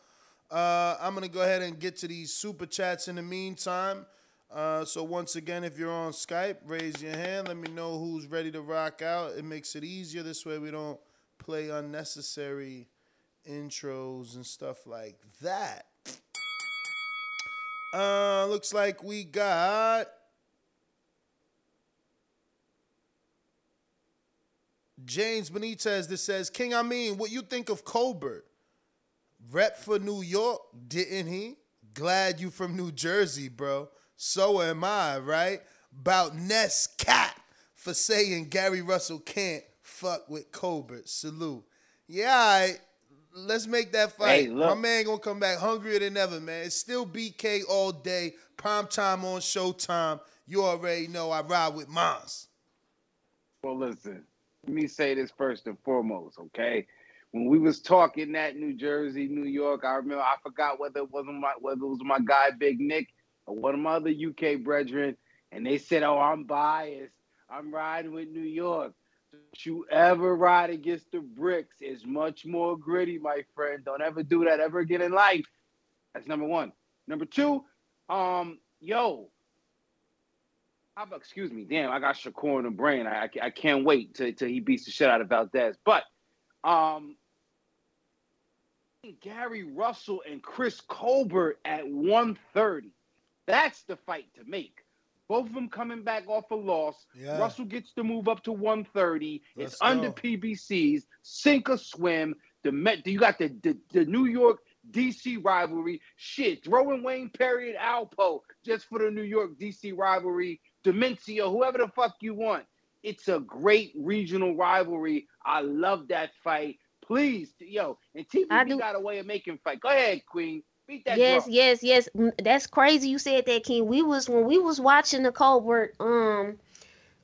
Uh, I'm gonna go ahead and get to these super chats in the meantime. Uh, so once again, if you're on Skype, raise your hand. Let me know who's ready to rock out. It makes it easier. This way, we don't play unnecessary intros and stuff like that. Uh, looks like we got James Benitez that says, King, I mean, what you think of Colbert? Rep for New York, didn't he? Glad you from New Jersey, bro. So am I, right? About Ness Cat for saying Gary Russell can't fuck with Colbert. Salute. Yeah, right. Let's make that fight. Hey. My man gonna come back hungrier than ever, man. It's still BK all day. Prime time on Showtime. You already know I ride with Mons. Well, listen. Let me say this first and foremost, okay? When we was talking that New Jersey, New York, I remember I forgot whether it wasn't my whether it was my guy Big Nick or one of my other UK brethren, and they said, "Oh, I'm biased. I'm riding with New York." Don't you ever ride against the bricks? It's much more gritty, my friend. Don't ever do that ever again in life. That's number one. Number two, um, yo, about, excuse me, damn, I got Shakur in the brain. I, I, I can't wait till, till he beats the shit out of Valdez. But um, Gary Russell and Chris Colbert at 130. That's the fight to make. Both of them coming back off a loss. Yeah. Russell gets to move up to 130. Let's it's under. PBCs. Sink or swim. The Met, you got the, the, the New York DC rivalry. Shit, throwing Wayne Perry and Alpo just for the New York DC rivalry. Demencio, whoever the fuck you want. It's a great regional rivalry. I love that fight. Please, yo, and do- got a way of making fight. Go ahead, Queen. Beat that yes, drum. yes, yes. That's crazy. You said that, King. We was when we was watching the Colbert, um,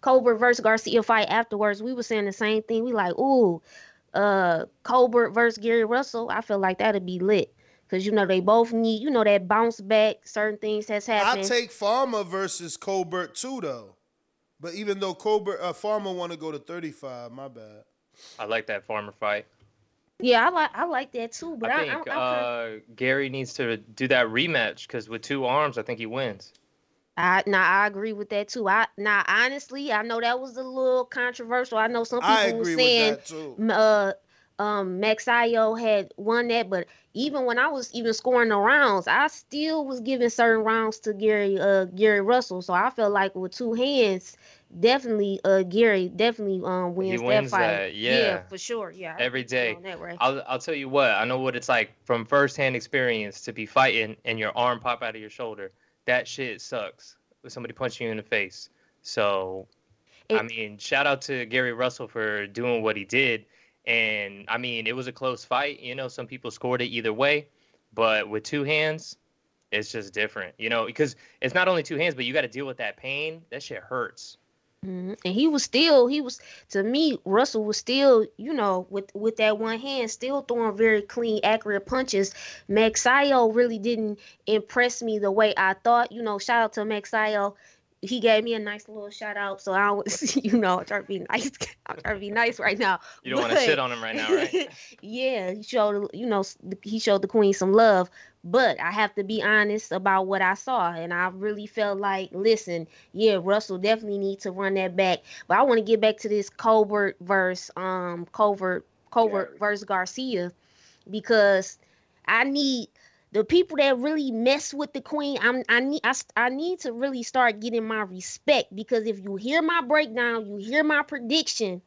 Colbert versus Garcia fight afterwards. We were saying the same thing. We like, ooh, uh, Colbert versus Gary Russell. I feel like that'd be lit because you know they both need, you know, that bounce back. Certain things has happened. I take Farmer versus Colbert too, though. But even though Colbert, uh, Farmer want to go to 35, my bad. I like that farmer fight. yeah, I like I like that too. But I I, think I, I, uh, Gary needs to do that rematch because with two arms, I think he wins. I now I agree with that too. I now honestly, I know that was a little controversial. I know some people were agree with saying that, too. uh um Magsayo had won that, but even when I was even scoring the rounds, I still was giving certain rounds to Gary uh Gary Russell. So I felt like with two hands, definitely uh Gary definitely um wins, wins that fight. that, yeah. for sure. Yeah. Every day. on that, Ray. I'll I'll tell you what. I know what it's like from firsthand experience to be fighting and your arm pop out of your shoulder. That shit sucks. With somebody punching you in the face. So, I mean, shout out to Gary Russell for doing what he did. And I mean, it was a close fight. You know, some people scored it either way, but with two hands, it's just different. You know, because it's not only two hands, but you got to deal with that pain. That shit hurts. Mhm. And he was still, he was to me, Russell was still, you know, with with that one hand, still throwing very clean, accurate punches. Magsayo really didn't impress me the way I thought. You know, shout out to Magsayo. He gave me a nice little shout out. So I was, you know, I'm trying to be nice. I'm trying to be nice right now. You don't want to shit on him right now, right? yeah, he showed you know he showed the queen some love, but I have to be honest about what I saw, and I really felt like, listen, yeah, Russell definitely needs to run that back. But I want to get back to this Colbert verse, um Colbert Colbert versus Garcia because I need the people that really mess with the queen. I'm I need I, I need to really start getting my respect because if you hear my breakdown, you hear my prediction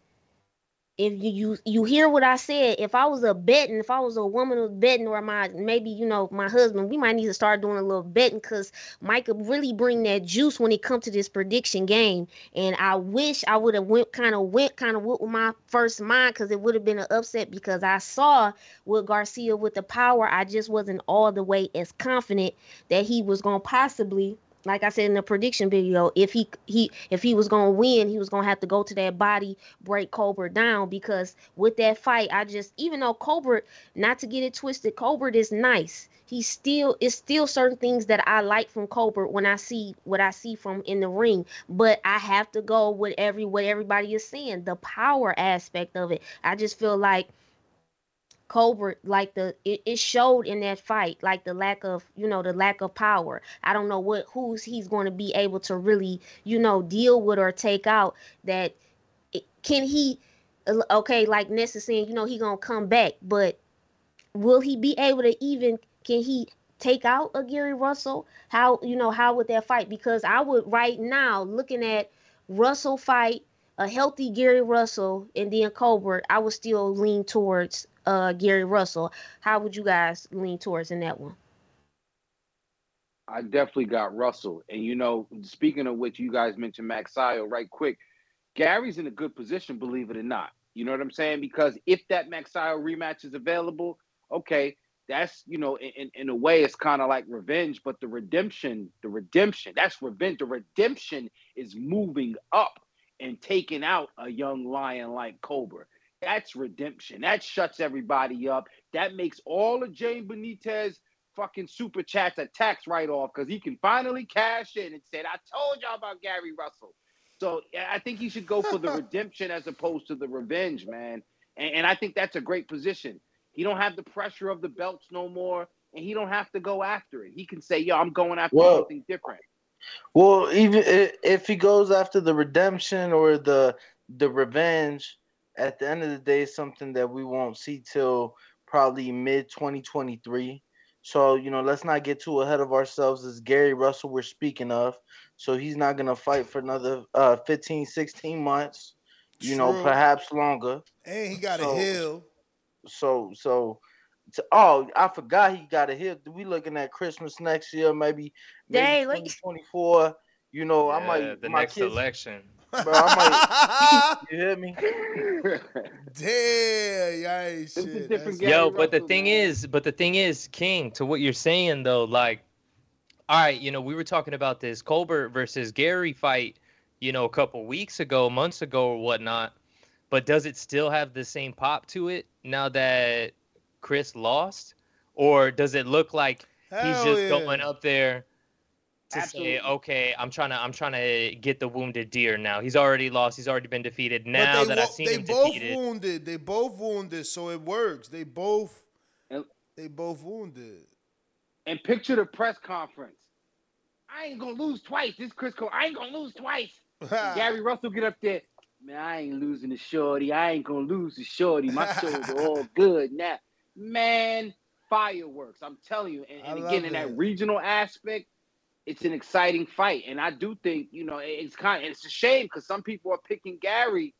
if you, you you hear what I said, if I was a betting, if I was a woman of betting, or my maybe you know my husband, we might need to start doing a little betting because Mike could really bring that juice when it comes to this prediction game. And I wish I would have went kind of went kind of with my first mind because it would have been an upset because I saw with Garcia with the power, I just wasn't all the way as confident that he was gonna possibly like I said in the prediction video, if he he if he was gonna win, he was gonna have to go to that body, break Colbert down because with that fight, I just even though Colbert, not to get it twisted, Colbert is nice. He still it's still certain things that I like from Colbert when I see what I see from in the ring, but I have to go with every what everybody is saying, the power aspect of it. I just feel like Colbert, like the it, it showed in that fight, like the lack of, you know, the lack of power. I don't know what who's he's going to be able to really, you know, deal with or take out. That it, can he? Uh, okay, like Nessa saying, you know, he gonna come back, but will he be able to even? Can he take out a Gary Russell? How you know how would that fight? Because I would right now looking at Russell fight a healthy Gary Russell and then Colbert, I would still lean towards uh, Gary Russell. How would you guys lean towards in that one? I definitely got Russell. And you know, speaking of which, you guys mentioned Magsayo right quick. Gary's in a good position, believe it or not. You know what I'm saying? Because if that Magsayo rematch is available, okay, that's you know, in, in a way, it's kind of like revenge, but the redemption, the redemption, that's revenge. The redemption is moving up and taking out a young lion like Cobra. That's redemption. That shuts everybody up. That makes all of Jane Benitez fucking super chats a tax write off because he can finally cash in and said, I told y'all about Gary Russell. So I think he should go for the redemption as opposed to the revenge, man. And, and I think that's a great position. He don't have the pressure of the belts no more, and he don't have to go after it. He can say, "Yo, I'm going after well, something different." Well, even if he goes after the redemption or the the revenge, at the end of the day, something that we won't see till probably mid 2023. So, you know, let's not get too ahead of ourselves. It's Gary Russell we're speaking of. So he's not going to fight for another uh, 15, 16 months, you True. know, perhaps longer. And he got so, a hill. So, so, to, oh, I forgot he got a hill. We looking at Christmas next year, maybe, maybe 2024. You know, yeah, I might the next kids, election. Bro, I might. you hear me? Damn, yeah, shit. Different Yo, but the thing man. is, but the thing is, King, to what you're saying though, like, all right, you know, we were talking about this Colbert versus Gary fight, you know, a couple weeks ago, months ago, or whatnot. But does it still have the same pop to it now that Chris lost, or does it look like Hell he's just yeah. going up there? To Absolutely. say, okay, I'm trying to I'm trying to get the wounded deer now. He's already lost. He's already been defeated. Now that I've seen they him both defeated, wounded. They both wounded, so it works. They both and, they both wounded. And picture the press conference. I ain't gonna lose twice. This Chris Cole, I ain't gonna lose twice. Gary Russell get up there. Man, I ain't losing the shorty. I ain't gonna lose the shorty. My shoulders are all good now. Man, fireworks. I'm telling you. And, and again, in that regional aspect, it's an exciting fight. And I do think, you know, it's kind of, it's a shame because some people are picking Gary.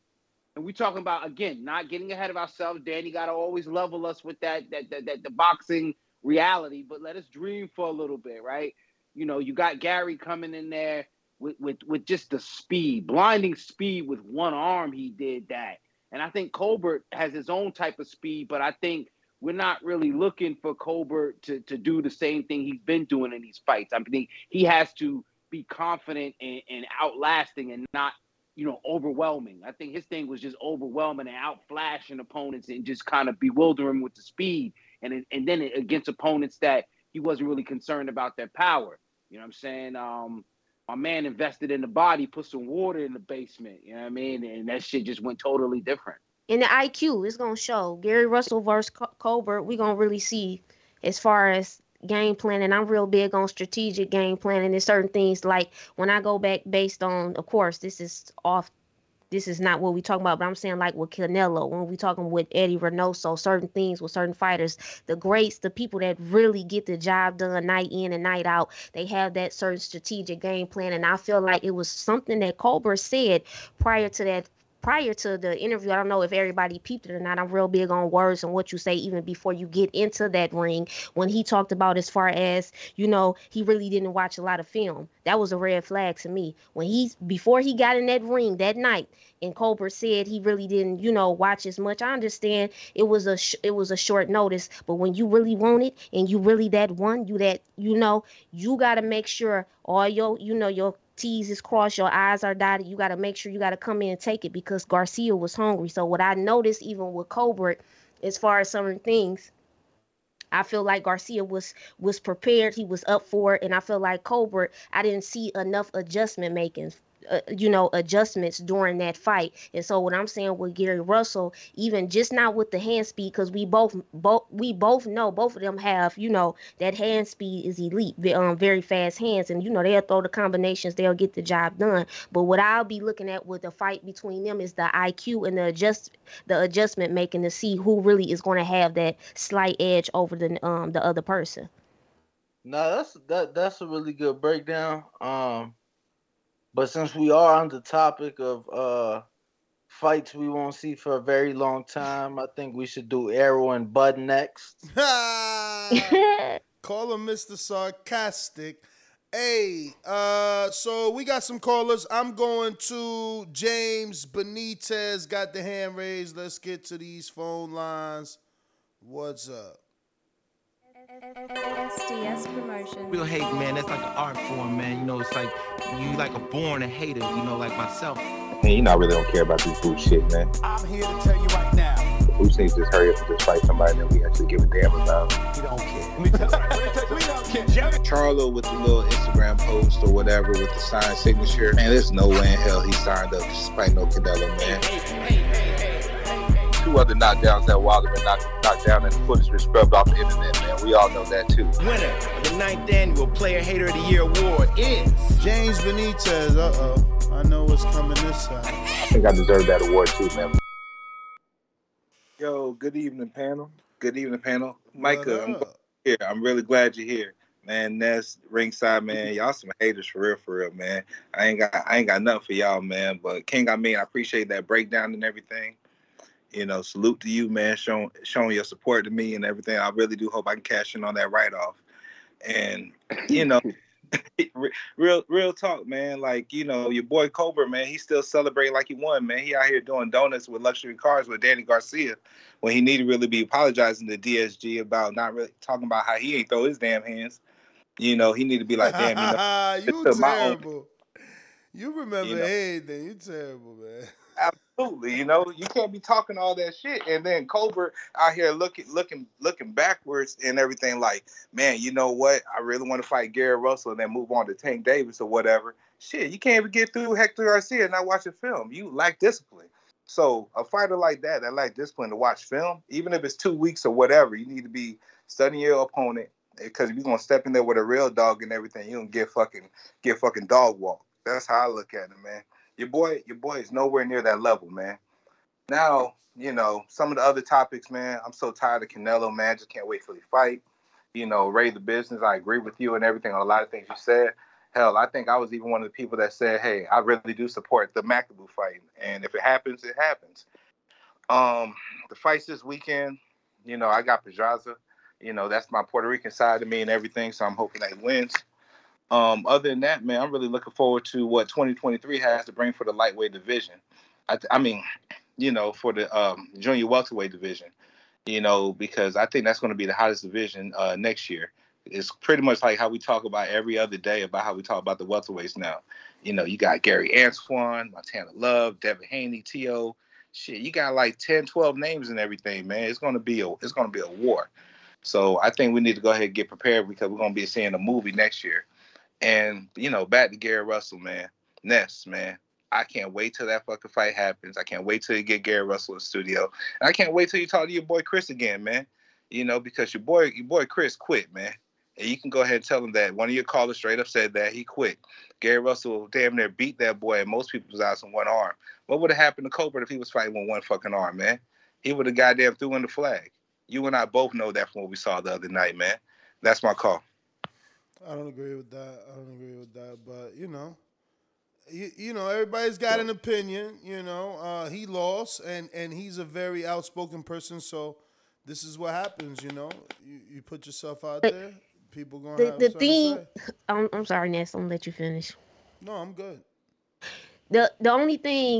And we're talking about again, not getting ahead of ourselves. Danny got to always level us with that, that, that, that, the boxing reality, but let us dream for a little bit, right? You know, you got Gary coming in there with, with, with just the speed, blinding speed with one arm. He did that. And I think Colbert has his own type of speed, but I think we're not really looking for Colbert to, to do the same thing he's been doing in these fights. I mean, he has to be confident and, and outlasting and not, you know, overwhelming. I think his thing was just overwhelming and outflashing opponents and just kind of bewildering with the speed. And and then against opponents that he wasn't really concerned about their power. You know what I'm saying? Um, my man invested in the body, put some water in the basement. You know what I mean? And that shit just went totally different in the IQ, it's gonna show Gary Russell versus Colbert. We're gonna really see as far as game planning. I'm real big on strategic game planning. There's certain things like when I go back based on, of course, this is off. This is not what we talking about, but I'm saying like with Canelo, when we talking with Eddy Reynoso, certain things with certain fighters, the greats, the people that really get the job done night in and night out, they have that certain strategic game plan. And I feel like it was something that Colbert said prior to that prior to the interview, I don't know if everybody peeped it or not. I'm real big on words and what you say even before you get into that ring. When he talked about as far as, you know, he really didn't watch a lot of film. That was a red flag to me. When he before he got in that ring that night and Colbert said he really didn't, you know, watch as much. I understand it was a sh- it was a short notice, but when you really want it and you really that one, you that you know, you got to make sure all your, you know, your T's is crossed, your I's are dotted. You got to make sure you got to come in and take it because Garcia was hungry. So what I noticed even with Colbert, as far as some things, I feel like Garcia was was prepared. He was up for it, and I feel like Colbert, I didn't see enough adjustment making uh, you know adjustments during that fight. And so what i'm saying with gary russell even just not with the hand speed because we both both we both know both of them have you know that hand speed is elite um, very fast hands. And you know they'll throw the combinations they'll get the job done. But what i'll be looking at with the fight between them is the iq and the adjust the adjustment making to see who really is going to have that slight edge over the um the other person. No that's that that's a really good breakdown. Um but since we are on the topic of uh fights we won't see for a very long time, I think we should do Errol and Bud next. Call him Mr. Sarcastic. Hey, uh, so we got some callers. I'm going to James Benitez. Got the hand raised. Let's get to these phone lines. What's up? SDS promotion. Real hate, man, that's like an art form, man. You know, it's like you like a born a hater, you know, like myself. Man, you I really don't care about this bullshit, shit, man. I'm here to tell you right now. Bruce needs to just hurry up and just fight somebody that we actually give a damn about. We don't care. We don't care. Charlo with the little Instagram post or whatever with the signed signature. Man, there's no way in hell he signed up fight no Canelo, man two other knockdowns that Wilder been knocked, knocked down and the footage been scrubbed off the internet, man. We all know that too. Winner of the ninth annual Player Hater of the Year award is James Benitez. Uh oh. I know what's coming this time. I think I deserve that award too, man. Yo, good evening, panel. Good evening, panel. Micah, I'm here. I'm really glad you're here. Man, Ness, ringside, man. Y'all some haters for real, for real, man. I ain't got I ain't got nothing for y'all, man. But King, I mean, I appreciate that breakdown and everything you know, salute to you, man, showing showing your support to me and everything. I really do hope I can cash in on that write off. And you know, real real talk, man. Like you know, your boy Cobra, man, he still celebrating like he won, man. He out here doing donuts with luxury cars with Danny Garcia when he need to really be apologizing to DSG about not really talking about how he ain't throw his damn hands. You know, he need to be like, damn, you know, you terrible. You remember you know, everything. You terrible, man. Absolutely, you know, you can't be talking all that shit and then Colbert out here looking looking looking backwards and everything like, man, you know what? I really want to fight Gary Russell and then move on to Tank Davis or whatever. Shit, you can't even get through Hector Garcia and not watch a film. You lack discipline. So a fighter like that, that lack discipline to watch film, even if it's two weeks or whatever, you need to be studying your opponent eh, because if you're gonna step in there with a real dog and everything, you don't get fucking get fucking dog walk. That's how I look at it, man your boy, your boy is nowhere near that level, man. Now, you know, some of the other topics, man, I'm so tired of Canelo, man. Just can't wait for the fight. You know, raise the business. I agree with you and everything on a lot of things you said. Hell, I think I was even one of the people that said, "Hey, I really do support the Makabu fight, and if it happens, it happens." Um, the fights this weekend, you know, I got Pedraza. You know, that's my Puerto Rican side of me and everything, so I'm hoping that he wins. Um, other than that, man, I'm really looking forward to what 2023 has to bring for the lightweight division. I, I mean, you know, for the um, junior welterweight division, you know, because I think that's going to be the hottest division uh, next year. It's pretty much like how we talk about every other day about how we talk about the welterweights now. You know, you got Gary Antuanne, Montana Love, Devin Haney, T.O. Shit, you got like 10, 12 names and everything, man. It's gonna be a it's gonna be a war. So I think we need to go ahead and get prepared because we're gonna be seeing a movie next year and you know, back to Gary Russell, man. Ness, man. I can't wait till that fucking fight happens. I can't wait till you get Gary Russell in the studio. And I can't wait till you talk to your boy Chris again, man. You know, because your boy, your boy Chris quit, man. And you can go ahead and tell him that. One of your callers straight up said that he quit. Gary Russell damn near beat that boy, and most people's eyes on one arm. What would have happened to Colbert if he was fighting with one fucking arm, man? He would have goddamn threw in the flag. You and I both know that from what we saw the other night, man. That's my call. I don't agree with that. I don't agree with that. But you know, you, you know, everybody's got an opinion. You know, uh, he lost, and and he's a very outspoken person. So this is what happens. You know, you, you put yourself out there, people gonna The the thing. I'm, I'm sorry, Ness. I'm gonna let you finish. No, I'm good. the the only thing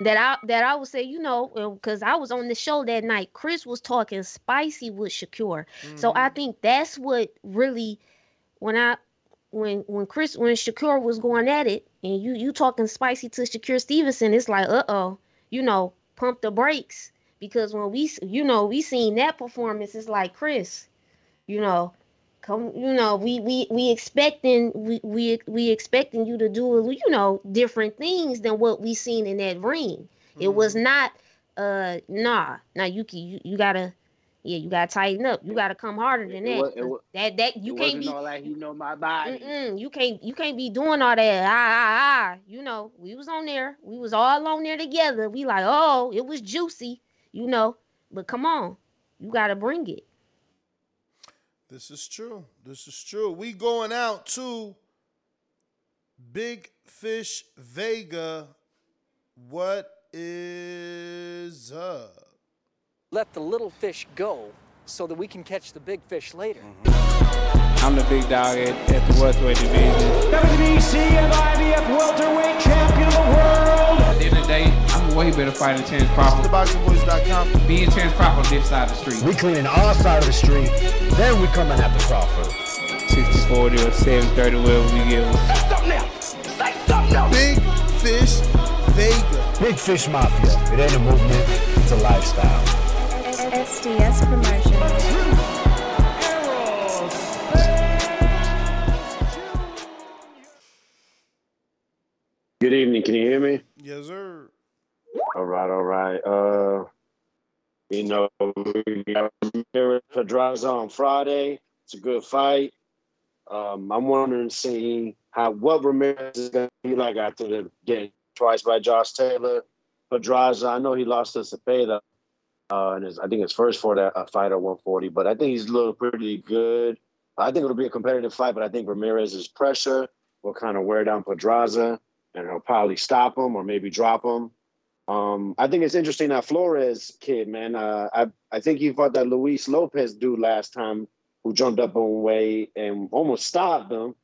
that I that I would say, you know, because I was on the show that night, Chris was talking spicy with Shakur. So I think that's what really when I when when Chris when Shakur was going at it and you you talking spicy to Shakur Stevenson, it's like, uh oh, you know, pump the brakes. Because when we you know, we seen that performance, it's like Chris, you know, come you know we we we expecting we we we expecting you to do you know different things than what we seen in that ring. It was not uh nah now you can you, you gotta yeah you gotta tighten up. You gotta come harder than It that wa- it 'cause wa- that that you can't be all that he know my body. You can't you can't be doing all that ah ah ah. You know we was on there we was all on there together. We like oh it was juicy you know but come on you gotta bring it This is true. This is true. We going out to Big Fish Vega. What is up? Let the little fish go so that we can catch the big fish later. I'm the big dog at, at the welterweight division. WBC and IBF welterweight champion of the world. At the end of the day, I'm a way better fighter than Terrence Crawford. TheBoxingVoice.com. Me and Terrence Crawford on this side of the street. We cleaning our side of the street, then we coming after Crawford. 60-40 or 7-30, whatever we get. Big Fish Vega. Big Fish Mafia. It ain't a movement, it's a lifestyle. SDS Promotions. Good evening. Can you hear me? Yes, sir. All right, all right. Uh, you know, we got Pedraza on Friday. It's a good fight. Um, I'm wondering, seeing how what Ramirez is going to be like after the getting twice by Josh Taylor. Pedraza, I know he lost to Zepeda, uh, and his, I think his first for that uh, fight at 140, but I think he's looked pretty good. I think it'll be a competitive fight, but I think Ramirez's pressure will kind of wear down Pedraza, and he'll probably stop him or maybe drop him. Um, I think it's interesting that Flores kid, man. Uh, I I think he fought that Luis Lopez dude last time, who jumped up on weight and almost stopped him.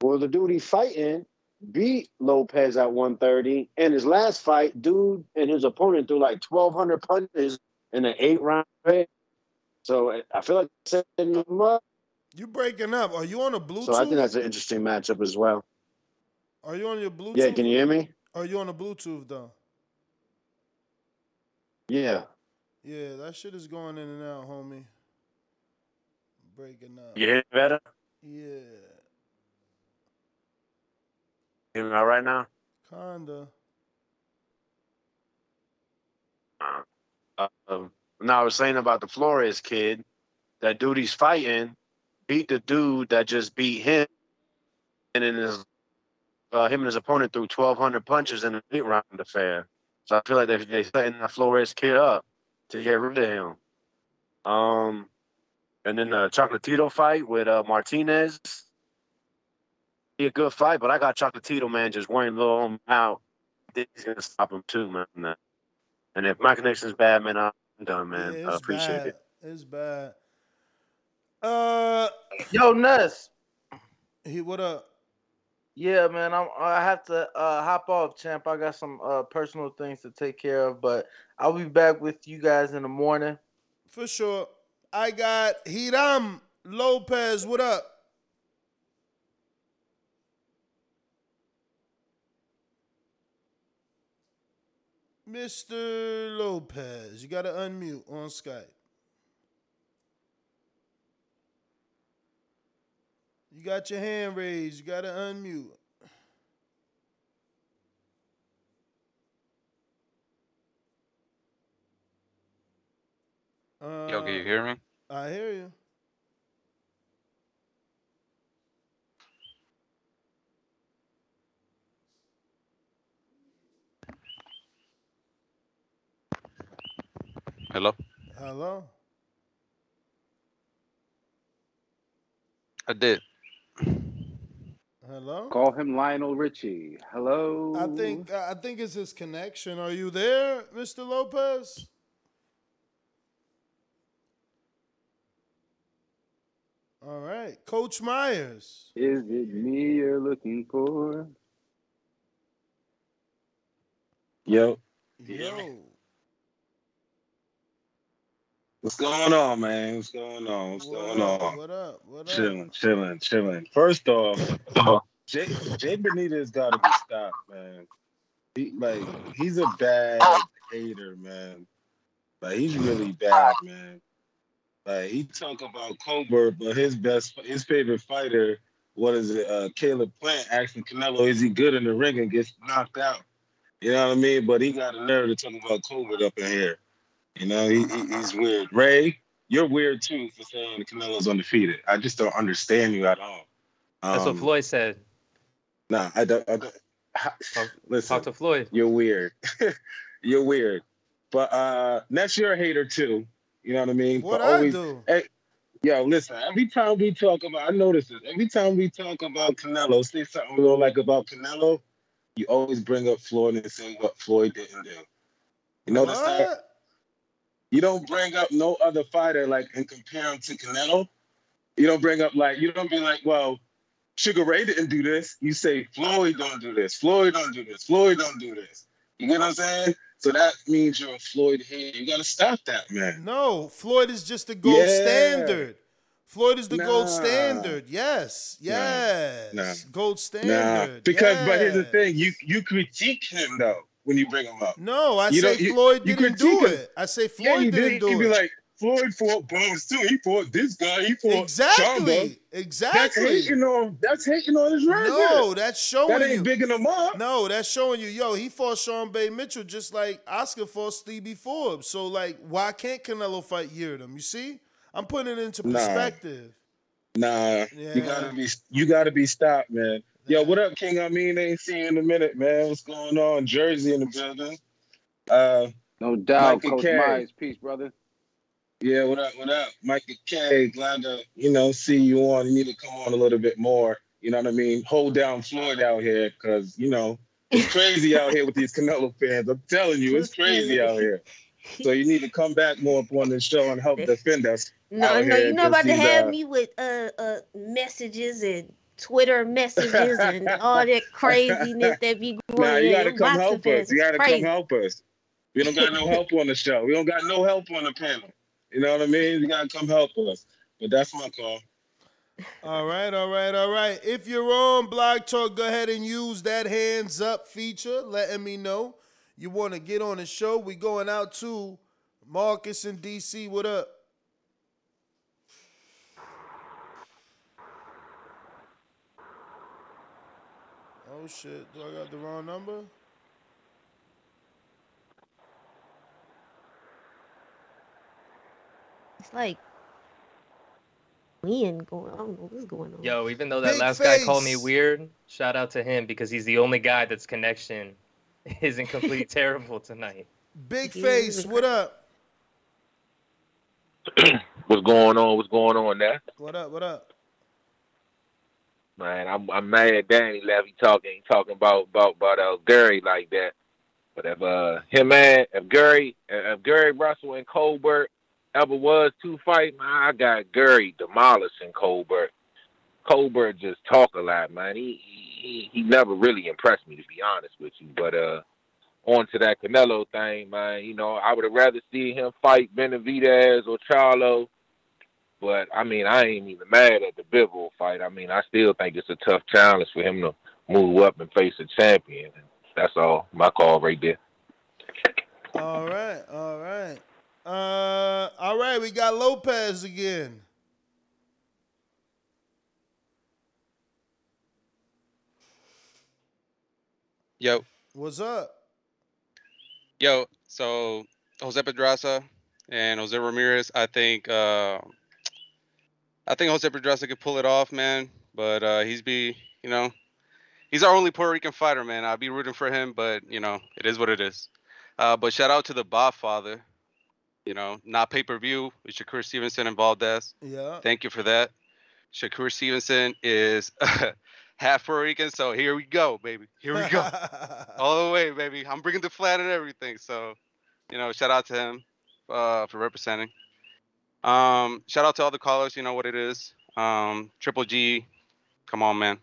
Well, the dude he fighting beat Lopez at 130, and his last fight, dude and his opponent threw like 1,200 punches in an eight round fight. So I- I feel like setting him up. You breaking up? Are you on a Bluetooth? So I think that's an interesting matchup as well. Are you on your Bluetooth? Yeah, can you hear me? Are you on a Bluetooth though? Yeah. Yeah, that shit is going in and out, homie. Breaking up. You hear me better? Yeah, You hear me all right now? kinda. Uh, um, now I was saying about the Flores kid, that dude he's fighting beat the dude that just beat him, and then his uh, him and his opponent threw twelve hundred punches in an eight round affair. So I feel like they they setting the Flores kid up to get rid of him. Um, and then the Chocolatito fight with uh, Martinez. Be a good fight, but I got Chocolatito man just wearing little him out. He's gonna stop him too, man. And if my connection's bad, man, I'm done, man. Yeah, I appreciate bad. it. It's bad. Uh, Yo, Ness. He what up? Yeah, man. I'm. I have to uh, hop off, champ. I got some uh, personal things to take care of, but I'll be back with you guys in the morning. For sure. I got Hiram Lopez. What up? Mr. Lopez, you got to unmute on Skype. You got your hand raised. You got to unmute. Uh, Yo, can you hear me? I hear you. Hello? Hello. I did. Hello. Call him Lionel Richie. Hello. I think I think it's his connection. Are you there, Mr. Lopez? All right, Coach Myers. Is it me you're looking for? Yo, Yo. What's going on, man? What's going on? What's going on? What up? What up? Chilling, chilling, chilling. First off, Jay, Jay Benitez got to be stopped, man. He, like he's a bad hater, man. Like he's really bad, man. Like he talk about Colbert, but his best, his favorite fighter, what is it? Uh, Caleb Plant asking Canelo, is he good in the ring and gets knocked out? You know what I mean? But he got a nerve to talk about Colbert up in here. You know, he, he- he's weird. Ray, you're weird too for saying Canelo's undefeated. I just don't understand you at all. That's what Um, Floyd said. Nah, I don't. I don't listen, Talk to Floyd. you're weird. you're weird. But uh Ness, you're a hater too. You know what I mean? What But I always, do? Hey, yo, listen. Every time we talk about, I notice this. Every time we talk about Canelo, say something we don't like about Canelo, you always bring up Floyd and say what Floyd didn't do. You notice that? You don't bring up no other fighter like and compare him to Canelo. You don't bring up like you don't be like, well, Sugar Ray didn't do this. You say Floyd don't do this. Floyd don't do this. Floyd don't do this. You get what I'm saying? So that means you're a Floyd hater. You gotta stop that, man. No, Floyd is just the gold Yeah. standard. Floyd is the gold standard. Yes, yes, Nah. gold Nah, standard. because but here's the thing: you you critique him though when you bring him up. No, I You say you- Floyd you didn't do him. it. I say Floyd you didn't did. do You'd be it. like Floyd fought Bones too. He fought this guy. He fought exactly. That's exactly. hating on. That's hating on his record. No, that's showing That ain't you. bigging him up. No, that's showing you, yo, he fought Sharmba Mitchell just like Oscar fought Stevie Forbes. So like, why can't Canelo fight Yildirim? You see, I'm putting it into Nah. perspective. Nah, Yeah. you gotta be you gotta be stopped, man. Yo, what up, King? I mean, ain't seen you in a minute, man. What's going on? Jersey in the building. Uh, No doubt, Micah Coach K. Myers. Peace, brother. yeah, what up? What up, Micah K? Glad to you know see you on. You need to come on a little bit more. You know what I mean? Hold down Floyd out here, cause you know it's crazy out here with these Canelo fans. I'm telling you, it's crazy out here. So you need to come back more up on the show and help defend us. No, no, you're not 'cause about to have uh, me with uh uh messages and Twitter messages and all that craziness that be going Nah, you gotta Them come boxing help fans us. You gotta crazy. come help us. We don't got no help on the show. We don't got no help on the panel. You know what I mean? You gotta come help us. But that's my call. All right, all right, all right. If you're on Blog Talk, go ahead and use that hands up feature, letting me know you want to get on the show. We going out to Marcus in DC. What up? Oh shit! Do I got the wrong number? It's like wind going. I don't know what's going on. Yo, even though that Big last guy called me weird, shout out to him because he's the only guy that's connection isn't completely terrible tonight. Big face. What up? What's going on? What's going on there? What up? What up? Man, I'm I'm mad Danny left. He talking he talking about about about uh, Gary like that. But if uh him man, if Gary if Gary Russell and Colbert ever was to fight, man, I got Gary demolishing Colbert. Colbert just talk a lot, man. He he he never really impressed me to be honest with you. But uh on to that Canelo thing, man. You know, I would have rather see him fight Benavidez or Charlo. But I mean, I ain't even mad at the Bivol fight. I mean, I still think it's a tough challenge for him to move up and face a champion. That's all. My call right there. All right, all right. Uh, all right. We got Lopez again. Yo, What's up? yo. So Jose Pedraza and Jose Ramirez. I think. Uh, I think Jose Pedraza could pull it off, man. But uh, he's be, you know, he's our only Puerto Rican fighter, man. I'll be rooting for him, but you know, it is what it is. Uh, but shout out to the Bob father. You know, not pay per view with Shakur Stevenson and Valdez. Yeah. Thank you for that. Shakur Stevenson is half Puerto Rican, so here we go, baby. Here we go, all the way, baby. I'm bringing the flat and everything. So, you know, shout out to him uh, for representing. Um, shout out to all the callers. You know what it is. Um, Triple G, come on, man.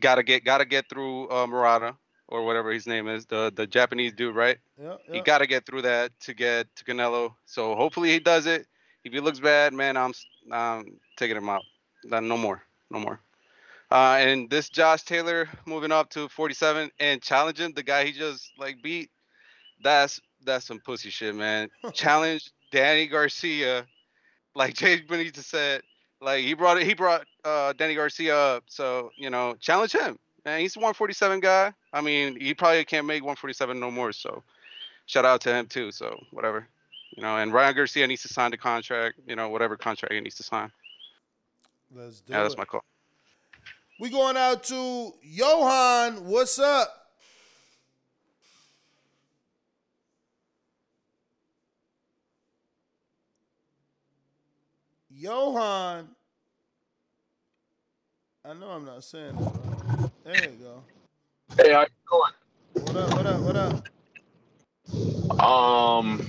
Gotta get, gotta get through uh, Murata or whatever his name is, the the Japanese dude, right? Yeah, He gotta get through that to get to Canelo. So hopefully he does it. If he looks bad, man, I'm um taking him out. No more, no more. Uh, and this Josh Taylor moving up to 47 and challenging the guy he just like beat. That's that's some pussy shit, man. Challenge Danny Garcia, like Jay Benitez said. Like he brought it, he brought uh, Danny Garcia up. So you know, challenge him. Man, he's a 147 guy. I mean, he probably can't make 147 no more. So shout out to him too. So whatever, you know. And Ryan Garcia needs to sign the contract. You know, whatever contract he needs to sign. Let's do Yeah, that's my call. We going out to Johan. What's up? Johan. I know I'm not saying that right. There you go. Hey, how you going? What up? What up? What up? Um,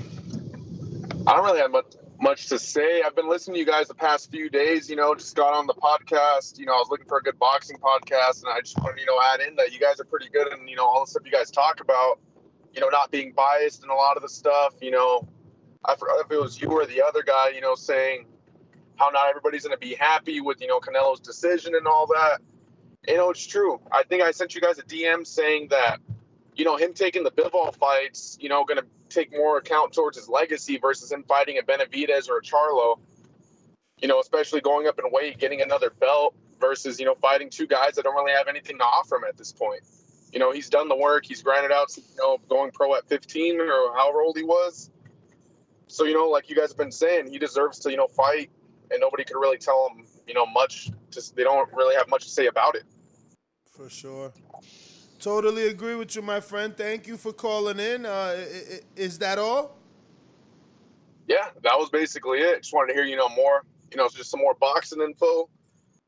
I don't really have much much to say. I've been listening to you guys the past few days. You know, just got on the podcast. You know, I was looking for a good boxing podcast, and I just wanted to, you know add in that you guys are pretty good, and you know all the stuff you guys talk about. You know, not being biased in a lot of the stuff. You know, I forgot if it was you or the other guy. You know, saying how not everybody's going to be happy with you know Canelo's decision and all that. You know, it's true. I think I sent you guys a DM saying that you know, him taking the Bivol fights, you know, going to take more account towards his legacy versus him fighting a Benavidez or a Charlo. You know, especially going up in weight, getting another belt versus, you know, fighting two guys that don't really have anything to offer him at this point. You know, he's done the work. He's grinded out, you know, going pro at 15 or however old he was. So, you know, like you guys have been saying, he deserves to, you know, fight, and nobody could really tell them, you know, much. Just they don't really have much to say about it. For sure. Totally agree with you, my friend. Thank you for calling in. Uh, is that all? yeah, that was basically it. Just wanted to hear, you know, more, you know, just some more boxing info.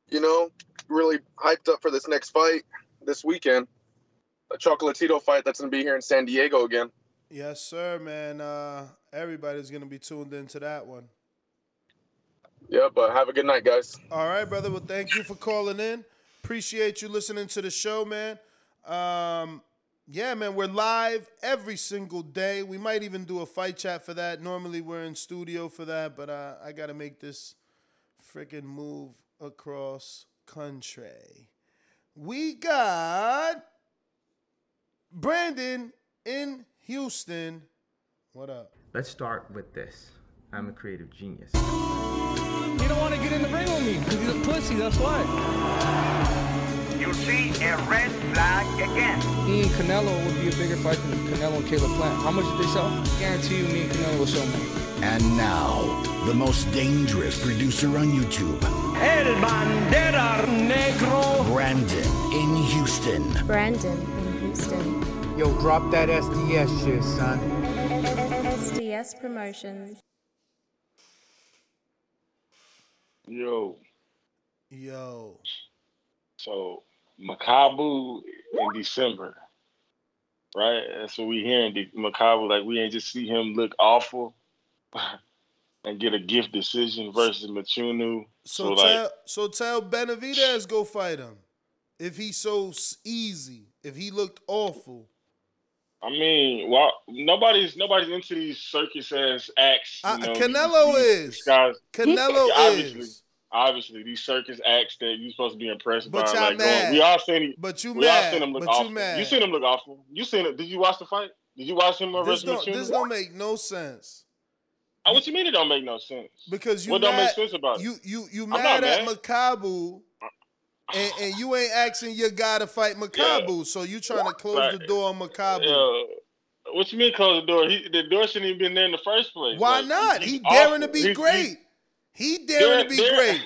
You know, really hyped up for this next fight this weekend. A Chocolatito fight that's going to be here in San Diego again. Yes, sir, man. Uh, everybody's gonna be tuned into that one. Yeah, but have a good night, guys. All right, brother. Well, thank you for calling in. Appreciate you listening to the show, man. Um, yeah, man, we're live every single day. We might even do a fight chat for that. Normally, we're in studio for that, but uh, I got to make this freaking move across country. We got Brandon in Houston. What up? Let's start with this. I'm a creative genius. He don't want to get in the ring with me because he's a pussy. That's why. You see a red flag again. Me and Canelo would be a bigger fight than Canelo and Caleb Plant. How much did they sell? Guarantee you, me and Canelo will sell more. And now, the most dangerous producer on YouTube, El Bandera Negro. Brandon in Houston. Brandon in Houston. Yo, drop that SDS shit, son. SDS Promotions. Yo, Yo. so Makabu in December, right? That's what we hearing. The Makabu, like we ain't just see him look awful and get a gift decision versus Mchunu. So, So, tell like, so tell Benavidez go fight him. If he's so easy, if he looked awful. I mean, well, nobody's nobody's into these circus ass acts. You Uh, know, Canelo these- is. these guys. Canelo obviously, is. Obviously, these circus acts that you're supposed to be impressed But by. like, going- we all seen. But you we all seen him look But you awful. mad. You seen him look awful. You seen it? Did you watch the fight? Did you watch him This versus don't, this don't make no sense. Oh, what you mean it don't make no sense? Because you what mad, don't make sense about it? you you you I'm mad at. Makabu, and, and you ain't asking your guy to fight Makabu, so you trying to close the door on Makabu. Yeah. What you mean close the door? He, the door shouldn't even been there in the first place. Why Like, not? He daring to be He's- great. He daring to be dare- great.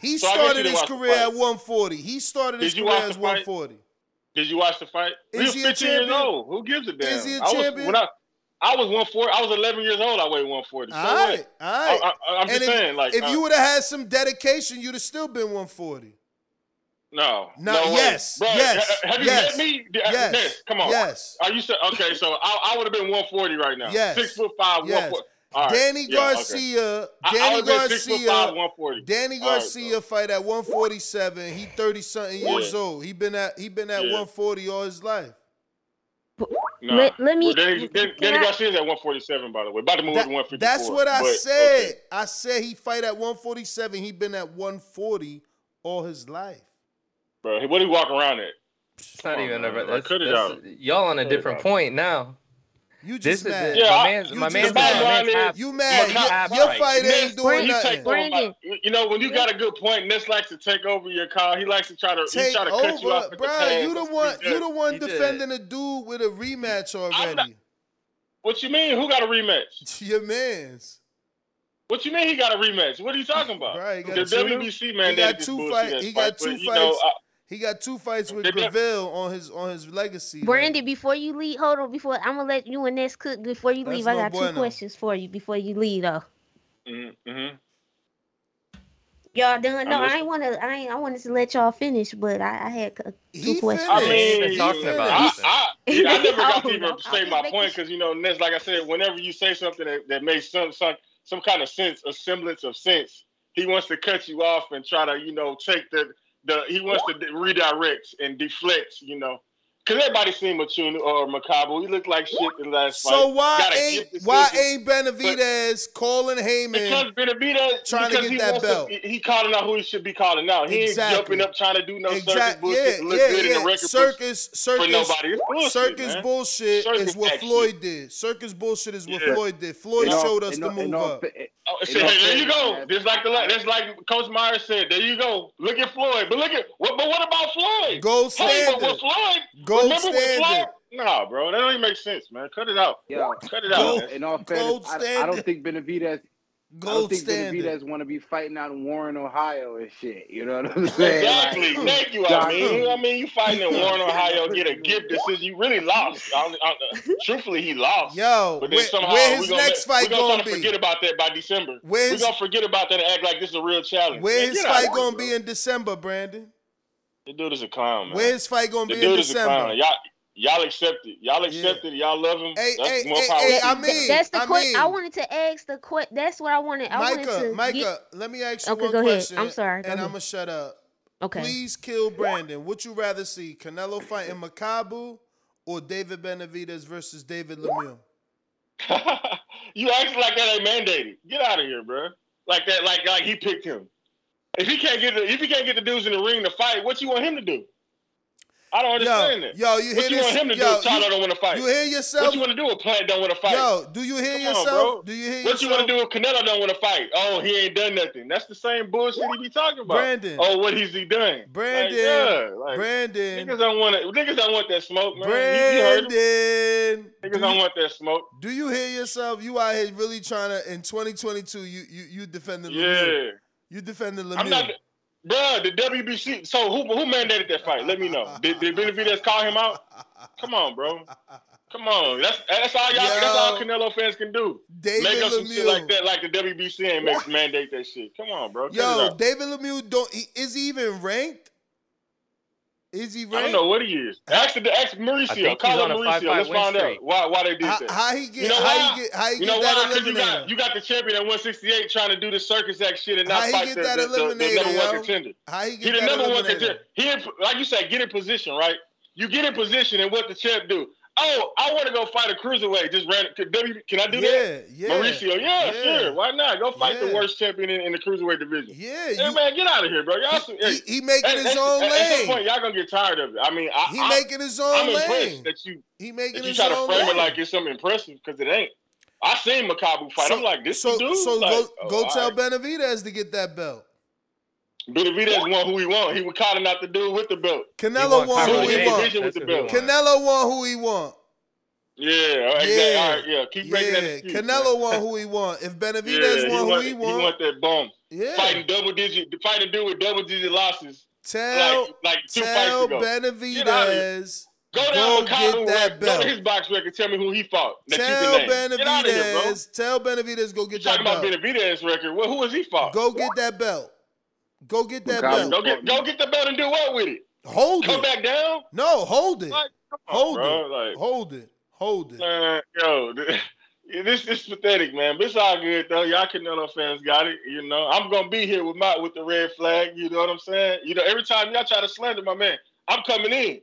He So I guess you started his career at 140. He started his career as 140. Did you watch the fight? Is he was 15 years old. Who gives a damn? Is he a I was, champion? When I, I was 140. I was 11 years old. I weighed 140. So All right, what? all right. I, and just if, saying, like, if uh, you would have had some dedication, you'd have still been 140. No. No. no yes. Bro, yes. Have you yes, met me? Yes. Come on. Yes. Are you okay? So I, I would have been 140 right now. Yes. Six foot five. Yes. Right. Danny yeah, Garcia. Okay. Danny I, I Garcia. Five, Danny Garcia right, fight at 147. He 30 something years old. He been at he been at yeah. 140 all his life. Nah. Let, let, me. Well, Danny, Danny, Danny Garcia's at 147, by the way. About to move that, to 154. That's what I but, said. Okay. I said he fight at 147. He been at 140 all his life bro. What do you walk around at? It's not even man. about. Y'all on a different point now. You just this mad. Is, yeah, my man's, my man's, mad. My man's half, you mad. Half, your, fight ain't doing you nothing. Over, you know, when you got a good point, Nis likes to take over your call. He likes to try to, take try to over, cut you off. Bro, you the one, you the one defending a dude with a rematch already. Not, what you mean? Who got a rematch? Your man's. What you mean he got a rematch? What are you talking about? Bro, the WBC man. He got two, he got two fights. He got two fights he got two fights with Gavril on his on his legacy. Brandy, like, before you leave, hold on. Before I'm gonna let you and this cook. Before you leave, I got bueno. two questions for you before you leave, though. Mm-hmm. Y'all done? No, I ain't wanna. I ain't, I wanted to let y'all finish, but I, I had two he questions. Finished. I mean, talking about. I, I, I never got oh, to even say my point because you know, Ness, like I said, whenever you say something that, that makes some, some some kind of sense, a semblance of sense, he wants to cut you off and try to you know take the the he wants to redirect and deflect, you know, Cause everybody seen Mchunu uh, or Makabu. He looked like shit in the last so fight. So why ain't why ain't Benavidez calling Heyman? Because Benavidez trying because to get that belt. To, he calling out who he should be calling out. He exactly. ain't jumping up trying to do no exactly. circus bullshit. Yeah, look yeah, good yeah. in the record circus, circus, bullshit, circus man. bullshit circus is what action. Floyd did. Circus bullshit is what yeah. Floyd did. Floyd all, showed us the all, move all, up. It, it, so, it there you go. Just like the that's like Coach Myers said. There you go. Look at Floyd. But look at what. But what about Floyd? Go standard. Hey, but Floyd. Gold standard. Nah, bro, that don't even make sense, man. Cut it out. Yeah, cut it gold, out. In all fairness, I, I, don't think Benavidez. Gold I don't think standard. Benavidez want to be fighting out in Warren, Ohio, and shit. You know what I'm saying? Exactly. Like, Thank you. I mean, I mean, you fighting in Warren, Ohio, get a gift that says you really lost. I, I, truthfully, he lost. Yo, but then where, somehow where his gonna, next fight gonna, gonna be? Forget about that by December. Where's, we're gonna forget about that and act like this is a real challenge. Where his fight gonna bro. be in December, Brandon? The dude is a clown, man. Where's fight gonna the be in December? Is a clown. Y'all, y'all accept it. Y'all accept yeah. it. Y'all love him. Hey, that's hey, more hey. Hey, I mean, that's the I, mean, I wanted to ask the question. That's what I wanted. I Micah, wanted to Micah, get... let me ask you okay, one go question. Ahead. I'm sorry, go and. I'm gonna shut up. Okay. Please kill Brandon. Would you rather see Canelo fighting Makabu or David Benavidez versus David Lemieux? you act like that ain't mandated. Get out of here, bro. Like that, like like he picked him. If he can't get the, if he can't get the dudes in the ring to fight, what you want him to do? I don't understand yo, that. Yo, you what hear you this? want him to yo, do? Tyler you, don't want to fight. You hear yourself? What you want to do A Plant don't want to fight? Yo, do you hear Come yourself? On, do you hear what yourself? you want to do Canelo don't want to fight? Oh, he ain't done nothing. That's the same bullshit he be talking about. Brandon. Oh, what is he doing? Brandon. Like, yeah, like, Brandon. Niggas don't want it. Niggas don't want that smoke, man. Brandon. Niggas do not want that smoke. Do you hear yourself? You out here really trying to in 2022. You you you defending. Yeah. Lemieux. You defended Lemieux. I'm not, bruh, the WBC. So who who mandated that fight? Let me know. Did, did Benavidez call him out? Come on, bro. Come on, that's that's all y'all. Yo, that's all Canelo fans can do. David make up some shit like that, like the WBC ain't make, mandate that shit. Come on, bro. Yo, David Lemieux don't he, is he even ranked? Is he ranked? I don't know what he is. Ask, ask Mauricio. Call him Mauricio. Let's find out why, why they did that. How, how he get? You know how why? he get? How he you get know that why? Because you got you got the champion at 168 trying to do the circus act shit and not fight the, the, the, the, number one contender. How he get he the number one contender? He like you said, get in position, right? You get in position, and what the champ do? oh, I want to go fight a cruiserweight. Just random. Can, w, can I do yeah, that? Yeah, Mauricio, yeah, yeah, sure. Why not? Go fight yeah. the worst champion in, in, the cruiserweight division. Yeah. Hey, you, man, get out of here, bro. Y'all, he, hey, he, making at, his at, own at, lane. At some point, y'all going to get tired of it. I mean, I, he I, making his own I'm lane. that you, he making that you try to frame lane. it like it's something impressive because it ain't. I seen Makabu fight. So, I'm like, this so, dude. So like, go, oh, go tell right. Benavidez to get that belt. Benavidez won who he won. He was calling out the dude with the belt. Canelo won, who he won. Canelo won who he won. Yeah, exactly. yeah, All right, yeah. Keep breaking that excuse, Canelo man. won who he won. If Benavidez yeah, won who want, he won, he want that bomb. Yeah, fighting double digit, fighting dude with double digit losses. Tell like, like two tell fights ago. Benavidez. Go down go get that record. belt. Go to his box record. Tell me who he fought. tell Benavidez. Here, tell Benavidez go get You're that talking belt. Talking about Benavidez record. Well, who was he fought? Go get that belt. Go get that Go belt. get go get the belt and do what with it? Hold Come it. Come back down? No, hold it. Like, on, Hold bro. it. Like, Hold it. Hold it. Man, yo, th- this is pathetic, man. But it's all good though. Y'all Canelo fans got it. You know, I'm gonna be here with my with the red flag. You know what I'm saying? You know, every time y'all try to slander my man, I'm coming in.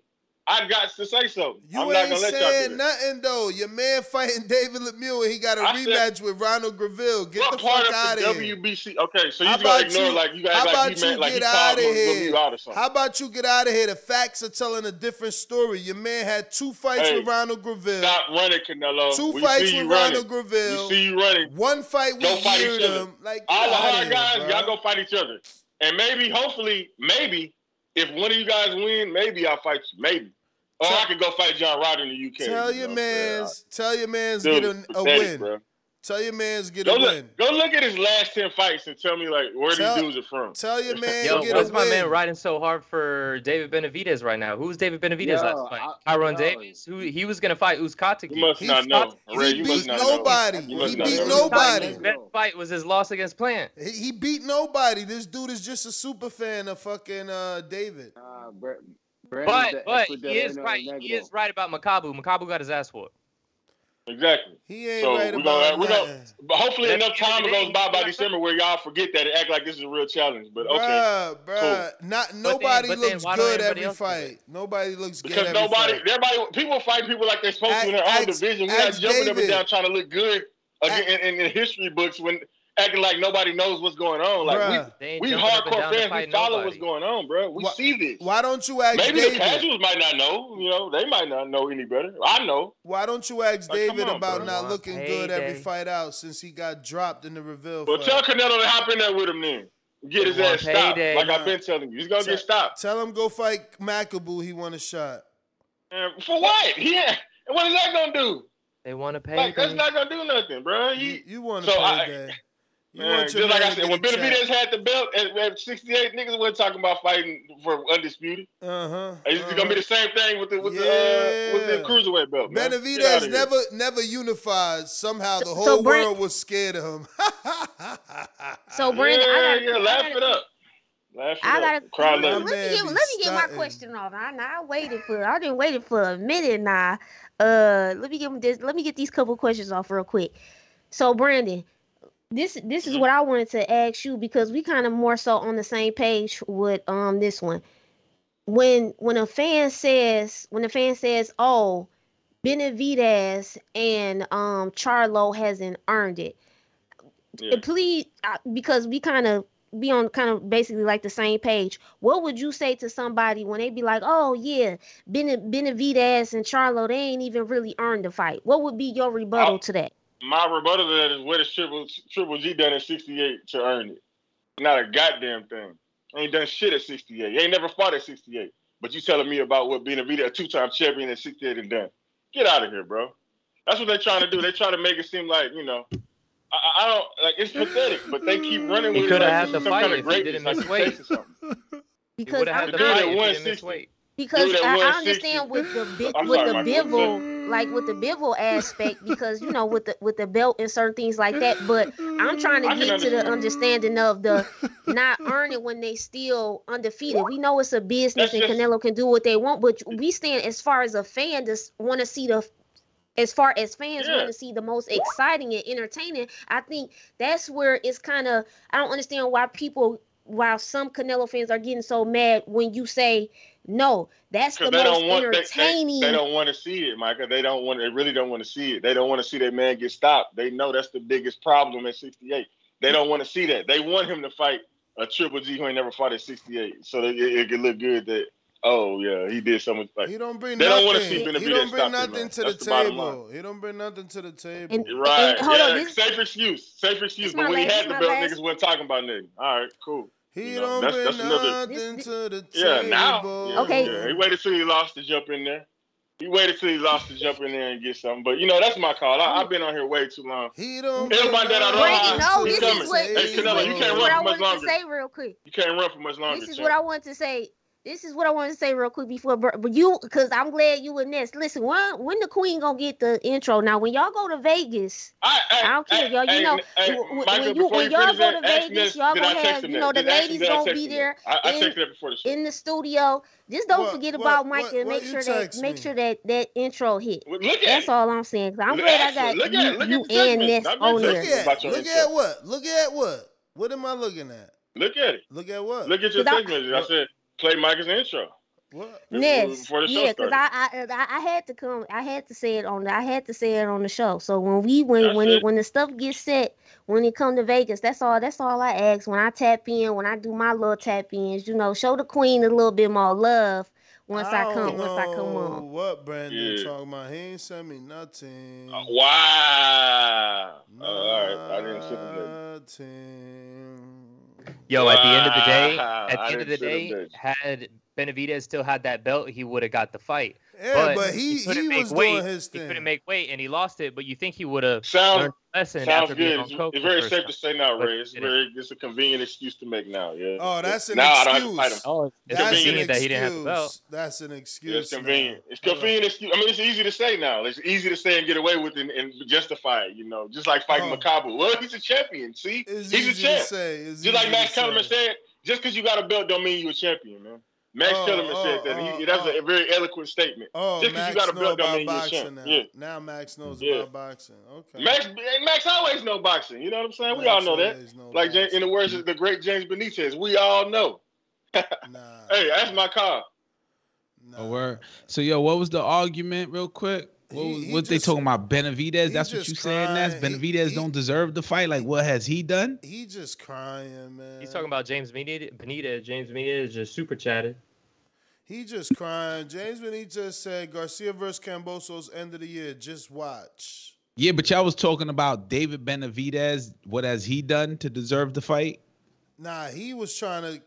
I got to say something. You I'm not ain't gonna let y'all do saying nothing though. Your man fighting David Lemieux and he got a I said- rematch with Ronald Gavril. Get the fuck out of of the here. WBC? Okay, so you How just gonna about ignore you- like you guys how like about he meant you like he get called outta here? Out or something. How about you get out of here? The facts are telling a different story. Your man had two fights Hey, with Ronald Gavril. Stop running, Canelo. Two we fights with. Ronald Gavril. We see you running. One fight Go with fight each other. Yildirim. Like All the hard guys, bro. y'all go fight each other. And maybe, hopefully, maybe if one of you guys win, maybe I'll fight you. Maybe. Or I could go fight John Ryder in the UK. Tell you your know, man's, tell your man's Dude, get a, a pathetic, win. bro. Tell your man's get Go a look, win. go look at his last ten fights and tell me like where Tell- these dudes are from. Tell your man Yo, get what's a my win. man riding so hard for David Benavidez right now? Who's David Benavidez Yo, last fight? I- Tyron yo. Davis. Who he was gonna fight Uzcategui. You must not know. Ray, you must beat not know. nobody. He beat know. nobody. His best fight was his loss against Plant. He, he beat nobody. This dude is just a super fan of fucking uh, David. Uh, Bre- Brandon's But but he is right. He is right about Makabu. Makabu got his ass whooped. Exactly. He ain't So right we about gonna, we're gonna, but hopefully That's enough time goes by by December where y'all forget that and act like this is a real challenge. But okay, Bruh, bruh. Not nobody but then looks good every else do that? fight. Nobody looks good because nobody, fight. everybody, people fight people like they're supposed to in their own Ask- division. We're not ask jumping up and down trying to look good again in, in, in history books when acting like nobody knows what's going on. Like Bruh. We, we jumping up and hardcore fans, we follow nobody. what's going on, bro. We Why- see this. Why don't you ask Maybe David? the casuals might not know. You know, they might not know any better. I know. Why don't you ask Like, David on, about bro. not Want looking good every payday. fight out since he got dropped in the Reveal Well, tell? Canelo to hop in there with him then. Get his ass stopped. payday. Like Nah. I've been telling you, he's gonna Tell- get stopped. Tell him go fight Makabu. He want a shot. And for what? Yeah. And what is that gonna do? They want to pay. Like that's not gonna do nothing, bro. You, He, you want to I- pay that. You man, want just like I said, when get a check. Benavidez had the belt at, at 68, niggas wasn't talking about fighting for undisputed. Uh-huh. It's uh-huh. gonna be the same thing with the with the uh, with the cruiserweight belt. Man. Benavidez never never unified. Somehow the whole so Brent- world was scared of him. So Brandon, yeah, I gotta, yeah, I laugh gotta- it up. Laugh it I gotta Cry let, me get let me get my question off. I, I waited for I didn't waited for a minute now. Uh, let me get this. Let me get these couple questions off real quick. So Brandon, this this is Mhm. what I wanted to ask you because we kind of more so on the same page with um this one. When when a fan says when a fan says, "Oh, Benavidez and um Charlo hasn't earned it," Yeah. uh, please because we kind of be on kind of basically like the same page what would you say to somebody when they be like oh yeah ben- benavidez and charlo they ain't even really earned the fight what would be your rebuttal Oh. to that My rebuttal to that is what has Triple Triple G done at 68 to earn it? Not a goddamn thing. Ain't done shit at 68. He ain't never fought at 68. But you telling me about what being a a two-time champion at 68 and done. Get out of here, bro. That's what they're trying to do. They try to make it seem like, you know, I, I I don't like it's pathetic, but they keep running He with coulda it like had this the some fight kind of if he didn't greatness, miss like weight. success. He because would have I'm, had the fight at if he didn't miss weight. because I, I understand with the bi- with sorry, the Michael, bivol like with the bivol aspect because you know with the with the belt and certain things like that but i'm trying to I get to the understanding of the not earning when they still undefeated we know it's a business That's and just- canelo can do what they want but we stand as far as a fan to want to see the as far as fans Yeah. want to see the most exciting and entertaining i think that's where it's kind of i don't understand why people while some canelo fans are getting so mad when you say no that's the Because they most don't want they, they, entertaining they don't want to see it, Micah. They don't want they really don't want to see it. They don't want to see that man get stopped. They know that's the biggest problem at 68. They don't want to see that. They want him to fight a Triple G who ain't never fought at 68. So that it, it could look good that oh yeah, he did something like He don't bring They don't nothing. wanna see he don't bring stop him, nothing man. to That's the the bottom table. He don't bring nothing to the table. And- Right. And hold yeah, on, this- safe excuse. Safe excuse. this But my when he had the my belt, last- niggas wasn't talking about nothing. Uh, All right, cool. He You know, don't that's- bring that's another- nothing This- to the Yeah, table. now. Yeah, Okay. Yeah. He waited till he lost to jump in there. He waited till he lost to jump in there and get something. But you know, that's my call. I, I've been on here way too long. He don't Everybody bring that I know, Brandon, no, he's this coming. is what Hey, this is Canelo, what, you this can't is run what I for much wanted to longer. say real quick. You can't run for much longer. This is champ. what I want to say. This is what I want to say real quick before, but you, because I'm glad you and Ness. Listen, when when the Queen gonna get the intro? Now, when y'all go to Vegas, I, I don't care, y'all. You hey, know, hey, w- w- Michael, when you before when you y'all go to Vegas, Ness, y'all gonna have, you know, the ask ladies did I gonna be there I, I in texted before the show. in the studio. Just don't What- forget what- about what- Mike and make sure that text make sure that that intro hit. Look at That's it. all I'm saying. I'm Look- glad I got Look you, at it. You at the text and message. Ness on texting there. Look at look at what? Look at what? What am I looking at? Look at it. Look at what? Look at your I- text message. I said, play Micah's intro. What? Ness, Before the show yeah, because. I, I I I had to come, I had to say it on, the, I had to say it on the show. So when we when That's when it. it when the stuff gets set, when it come to Vegas, that's all that's all I ask. When I tap in, when I do my little tap ins, you know, show the queen a little bit more love once I, don't come once I come oh, on. What Brandon Yeah. talking about? He ain't sent me nothing. Uh, wow. Oh, all right. I didn't send him that. Nothing. Yo, at the end of the day, at I the end of the didn't see them day, had Benavidez still had that belt, he would have got the fight. Yeah, but he- couldn't he make was weight. doing his He couldn't make weight, and he lost it. But you think he would have Sounds- learned a lesson Sounds after being good. on It's, coke it's very safe time. to say now, But Ray. It's he didn't. very it's a convenient excuse to make now. Yeah. Oh, that's an now excuse. I don't have to fight him. Oh, it's It's That's an convenient that he didn't have the excuse. belt. That's an excuse. It's convenient. now. It's convenient excuse. I mean, it's easy to say now. It's easy to say and get away with it and, and justify it. You know, just like fighting Oh. Makabu. Well, he's a champion. See, It's he's a easy to champ. say. It's Just like easy Max Kellerman said, just because you got a belt don't mean you're a champion, man. Max Oh, Kellerman oh, said that. oh, He, that's oh. a very eloquent statement. Oh, just because Max you got a belt don't about mean you're a boxing champ. now. Yeah. Now Max knows Yeah. about boxing. Okay. Max, Max always know boxing. You know what I'm saying? we all know that. know Like James, in the words of the great James Benitez, we all know. nah. hey, that's my car. Oh, word. So, yo, what was the argument, real quick? What, He- he what they talking about? Benavidez? That's what you saying, Ness? crying. He- Benavidez he- don't deserve the fight? Like, what has he done? He just crying, man. He's talking about James Benitez. Benitez. James Benitez just super chatted. He just crying. James Benitez said Garcia versus Kambosos end of the year. Just watch. Yeah, but y'all was talking about David Benavidez. What has he done to deserve the fight? Nah, he was trying to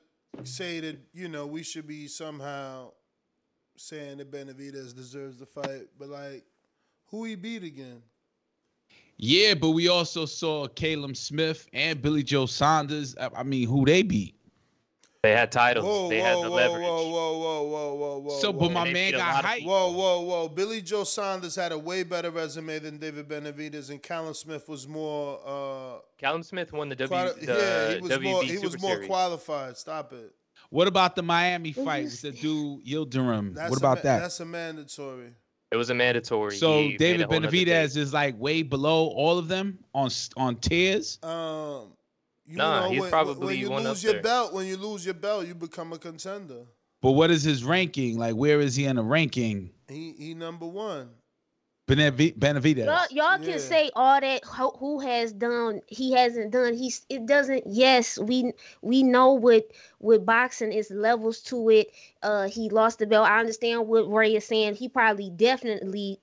say that you know we should be somehow saying that Benavidez deserves the fight, but like, who he beat again? Yeah, but we also saw Callum Smith and Billy Joe Saunders. I I mean, who they beat? They had titles. Whoa, they whoa, had whoa, the whoa, leverage. whoa, whoa, whoa, whoa, whoa, whoa. So, but my man got lot of hyped. Whoa, whoa, whoa! Billy Joe Saunders had a way better resume than David Benavidez, and Callum Smith was more. uh Callum Smith won the W. quali- the Yeah, he was WB more. He Super was more Series. qualified. Stop it. What about the Miami fight with the dude Yildirim? That's What about ma- that? That's a mandatory. It was a mandatory. So He David a whole nother Benavidez is like way below all of them on on tiers. Um, you Nah, know, he's when, probably when you one lose your there. belt, when you lose your belt, you become a contender. But what is his ranking? Like, where is he in the ranking? He he number one. Benavi- Benavidez. Y'all, y'all can say all that who, who has done he hasn't done he's it doesn't yes we we know what with boxing is levels to it uh he lost the belt i understand what ray is saying he probably definitely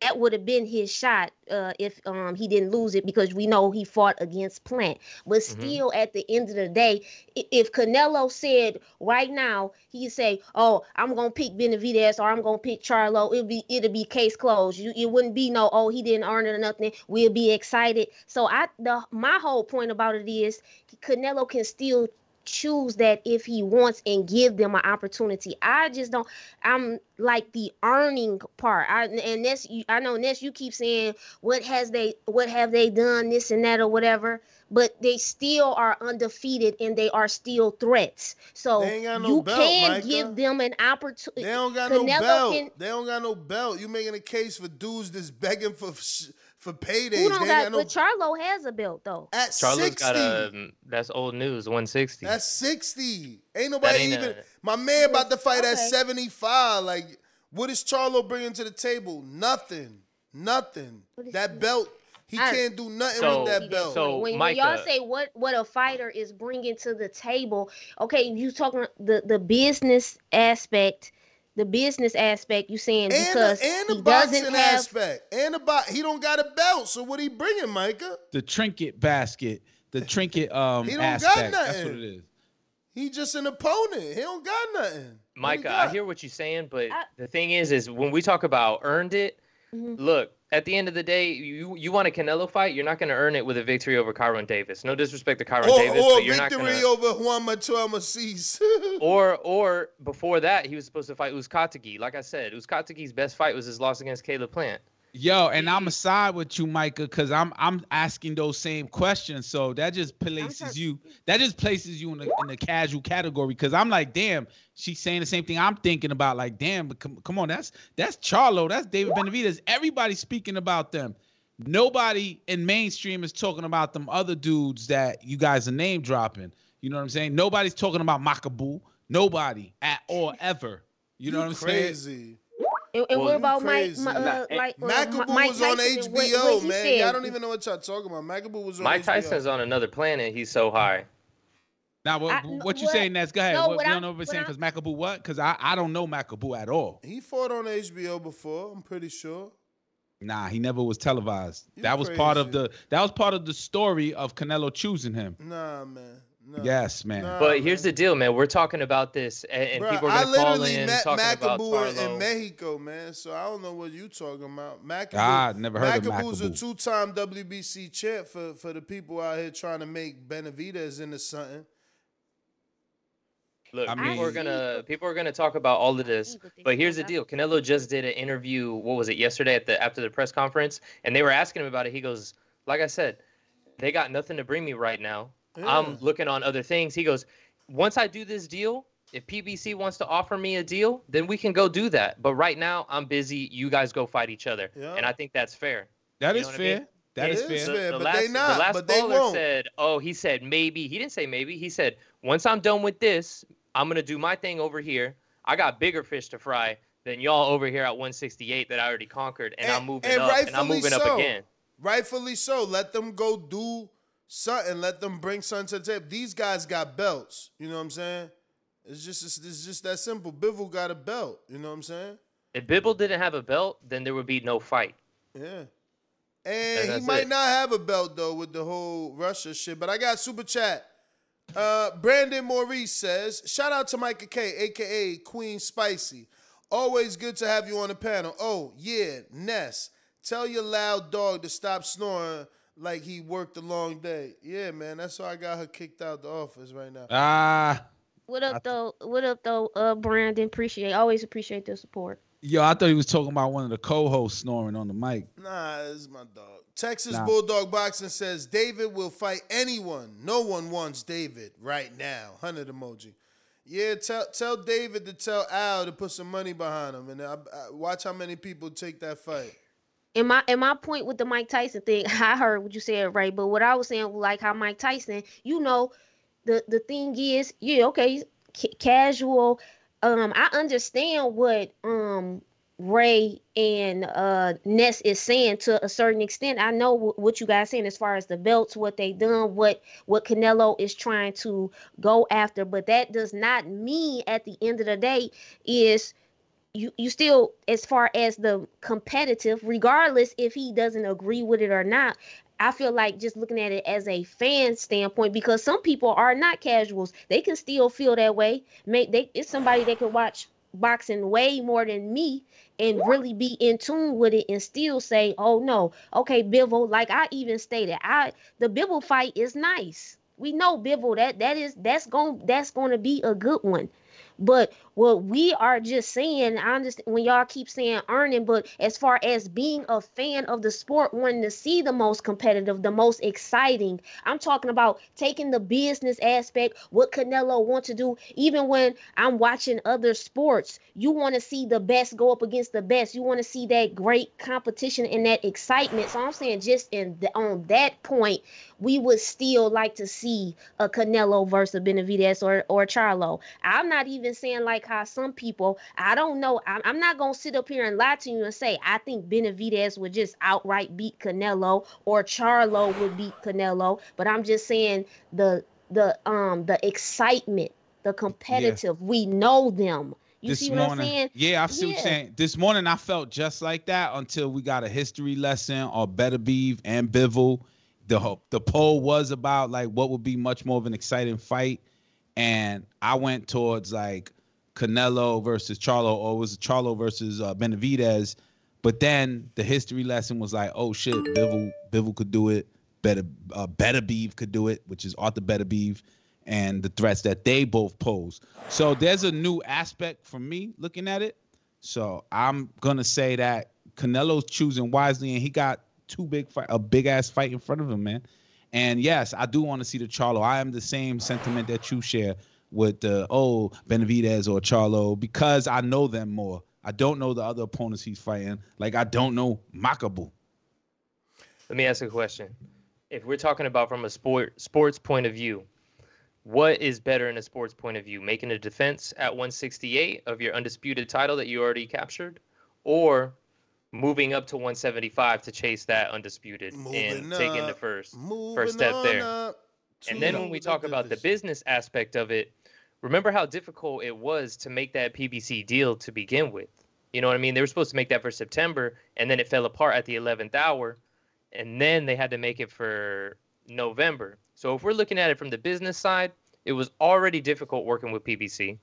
that would have been his shot uh if um he didn't lose it because we know he fought against plant. But Mm-hmm. still at the end of the day if canelo said right now he'd say oh i'm gonna pick benavidez or i'm gonna pick charlo it'll be it'll be case closed. You, it wouldn't be no oh he didn't earn it or nothing. We'll be excited. So i the my whole point about it is canelo can still choose that if he wants and give them an opportunity. I just don't. I'm like the earning part. I and Ness, you, I know Ness. You keep saying what has they, what have they done, this and that or whatever. But they still are undefeated and they are still threats. So They ain't got no you belt, can Micah. give them an opportunity. They don't got no belt. They don't got no belt. You making a case for dudes that's begging for sh- for paydays. Who don't they got, got no but Charlo has a belt though. at Charlo's 60. got a. That's old news. 160. That's 60. Ain't nobody ain't even. a- my man about to fight at 75. Like, what is Charlo bringing to the table? Nothing. Nothing. That belt, he I- can't do nothing So- with that belt. so- when, when y'all say what what a fighter is bringing to the table, okay, you talking the the business aspect, the business aspect. You saying and because the, and the he boxing doesn't have aspect. And the he don't got a belt. So what he bringing, Micah? The trinket basket, the trinket um He don't got aspect. That's nothing. what it is. He just an opponent. He don't got nothing. Micah, I hear what you're saying, but the thing is, is when we talk about earned it, Mm-hmm. Look, at the end of the day, you you want a Canelo fight, you're not going to earn it with a victory over Kyrone Davis. No disrespect to Kyrone Or, Davis, or but you're not victory going to. over Juan Manuel Macis. Or or before that, he was supposed to fight Uzcategui. Like I said, Uzcategui's best fight was his loss against Caleb Plant. Yo, and I'm aside with you, Micah, because I'm I'm asking those same questions. So that just places you that just places you in the in the casual category. Because I'm like, damn, she's saying the same thing I'm thinking about. Like, damn, but come, come on, that's that's Charlo, that's David Benavidez. Everybody's speaking about them. Nobody in mainstream is talking about them other dudes that you guys are name dropping. You know what I'm saying? Nobody's talking about Makabu. Nobody at all ever. You know what I'm saying? crazy. And, and Well, what you about Mike? crazy. Ma- uh, like uh, Mike was on Tyson and what- HBO, what man. said. Y'all don't even know what y'all talking about. Makabu was on Mike HBO. Tyson's on another planet. He's so high. Now, what, I- what you what- saying, That's Go ahead. no, what, what we don't know what we're saying because Makabu what? Because I, I don't know Makabu at all. He fought on HBO before. I'm pretty sure. Nah, he never was televised. that was part of the that was part of the story of Canelo choosing him. Nah, man. Nah. Yes, man. But here's the deal, man. We're talking about this, and, and Bruh, people are gonna call literally in met talking about Makabu in, Charlo. in Mexico, man. So I don't know what you talking about. Makabu, Ah, never heard of Makabu's a two-time WBC champ for, for the people out here trying to make Benavidez into something. Look, I people are gonna people are gonna talk about all of this, but here's the deal: Canelo just did an interview. What was it yesterday at the after the press conference, and they were asking him about it. He goes, "Like I said, they got nothing to bring me right now. Yeah. I'm looking on other things." He goes, "Once I do this deal." If PBC wants to offer me a deal, then we can go do that. But right now, I'm busy. You guys go fight each other, Yeah. and I think that's fair. That You is know what I fair. mean? That It is is fair. fair, the but last, they not, The last but they won't. said, "Oh, he said maybe." He didn't say maybe. He said, "Once I'm done with this, I'm gonna do my thing over here. I got bigger fish to fry than y'all over here at 168 that I already conquered, and, I'm moving and up, and rightfully I'm moving so. up again." Rightfully so. Let them go do something. Let them bring something to the table. These guys got belts. You know what I'm saying? It's just it's, it's just that simple. Bivol got a belt. You know what I'm saying? If Bivol didn't have a belt, then there would be no fight. Yeah. And he might it. not have a belt though with the whole Russia shit. But I got super chat. Uh, Brandon Maurice says, "Shout out to Micah K, aka Queen Spicy. Always good to have you on the panel. Oh yeah, Ness, tell your loud dog to stop snoring like he worked a long day. Yeah, man, that's why I got her kicked out the office right now. Ah, What up though? What up though? Uh, Brandon, appreciate always appreciate the support. yo, I thought he was talking about one of the co-hosts snoring on the mic. Nah, this is my dog. Texas Nah. Bulldog Boxing says David will fight anyone. No one wants David right now. Hundred emoji. Yeah, tell tell David to tell Al to put some money behind him, and I, I, watch how many people take that fight. And my and my point with the Mike Tyson thing, I heard what you said, right? But what I was saying, like how Mike Tyson, you know, the the thing is, yeah, okay, ca- casual. Um, I understand what um Ray and uh Ness is saying to a certain extent. I know wh- what you guys saying as far as the belts, what they done, what what Canelo is trying to go after, but that does not mean at the end of the day is you you still as far as the competitive regardless if he doesn't agree with it or not i feel like just looking at it as a fan standpoint because some people are not casuals. They can still feel that way. Make they it's somebody that can watch boxing way more than me and really be in tune with it and still say oh no. Okay bivol like i even stated i the bivol fight is nice. We know bivol that that is that's going that's going to be a good one. But what we are just saying, I understand when y'all keep saying earning, but as far as being a fan of the sport, wanting to see the most competitive, the most exciting, I'm talking about taking the business aspect, what Canelo wants to do. Even when I'm watching other sports, you want to see the best go up against the best. You want to see that great competition and that excitement. So I'm saying just in the, on that point, we would still like to see a Canelo versus Benavidez or or Charlo. I'm not even saying like how some people. I don't know. I'm, I'm not gonna sit up here and lie to you and say I think Benavidez would just outright beat Canelo or Charlo would beat Canelo. But I'm just saying the the um the excitement, the competitive. We know them. You this see what morning, I'm saying? yeah, I see what you're saying. This morning I felt just like that until we got a history lesson or Beterbiev and Bivol. The the poll was about like what would be much more of an exciting fight, and I went towards like Canelo versus Charlo, or was it Charlo versus uh, Benavidez, But then the history lesson was like, oh shit, Bivol could do it. Better uh, Beterbiev could do it, which is Arthur Beterbiev, and the threats that they both pose. So there's a new aspect for me looking at it. So I'm gonna say that Canelo's choosing wisely, and he got two big fight, a big ass fight in front of him, man. And yes, I do want to see the Charlo. I am the same sentiment that you share with the oh Benavidez or Charlo because I know them more. I don't know the other opponents he's fighting. Like I don't know Makabu. Let me ask a question. If we're talking about from a sport sports point of view, what is better in a sports point of view? Making a defense at 168 of your undisputed title that you already captured, or moving up to 175 to chase that undisputed and Moving taking the first first step there. And then when we the talk about the business aspect of it, remember how difficult it was to make that PBC deal to begin with. You know what I mean? They were supposed to make that for September, and then it fell apart at the 11th hour, and then they had to make it for November. So if we're looking at it from the business side, it was already difficult working with PBC.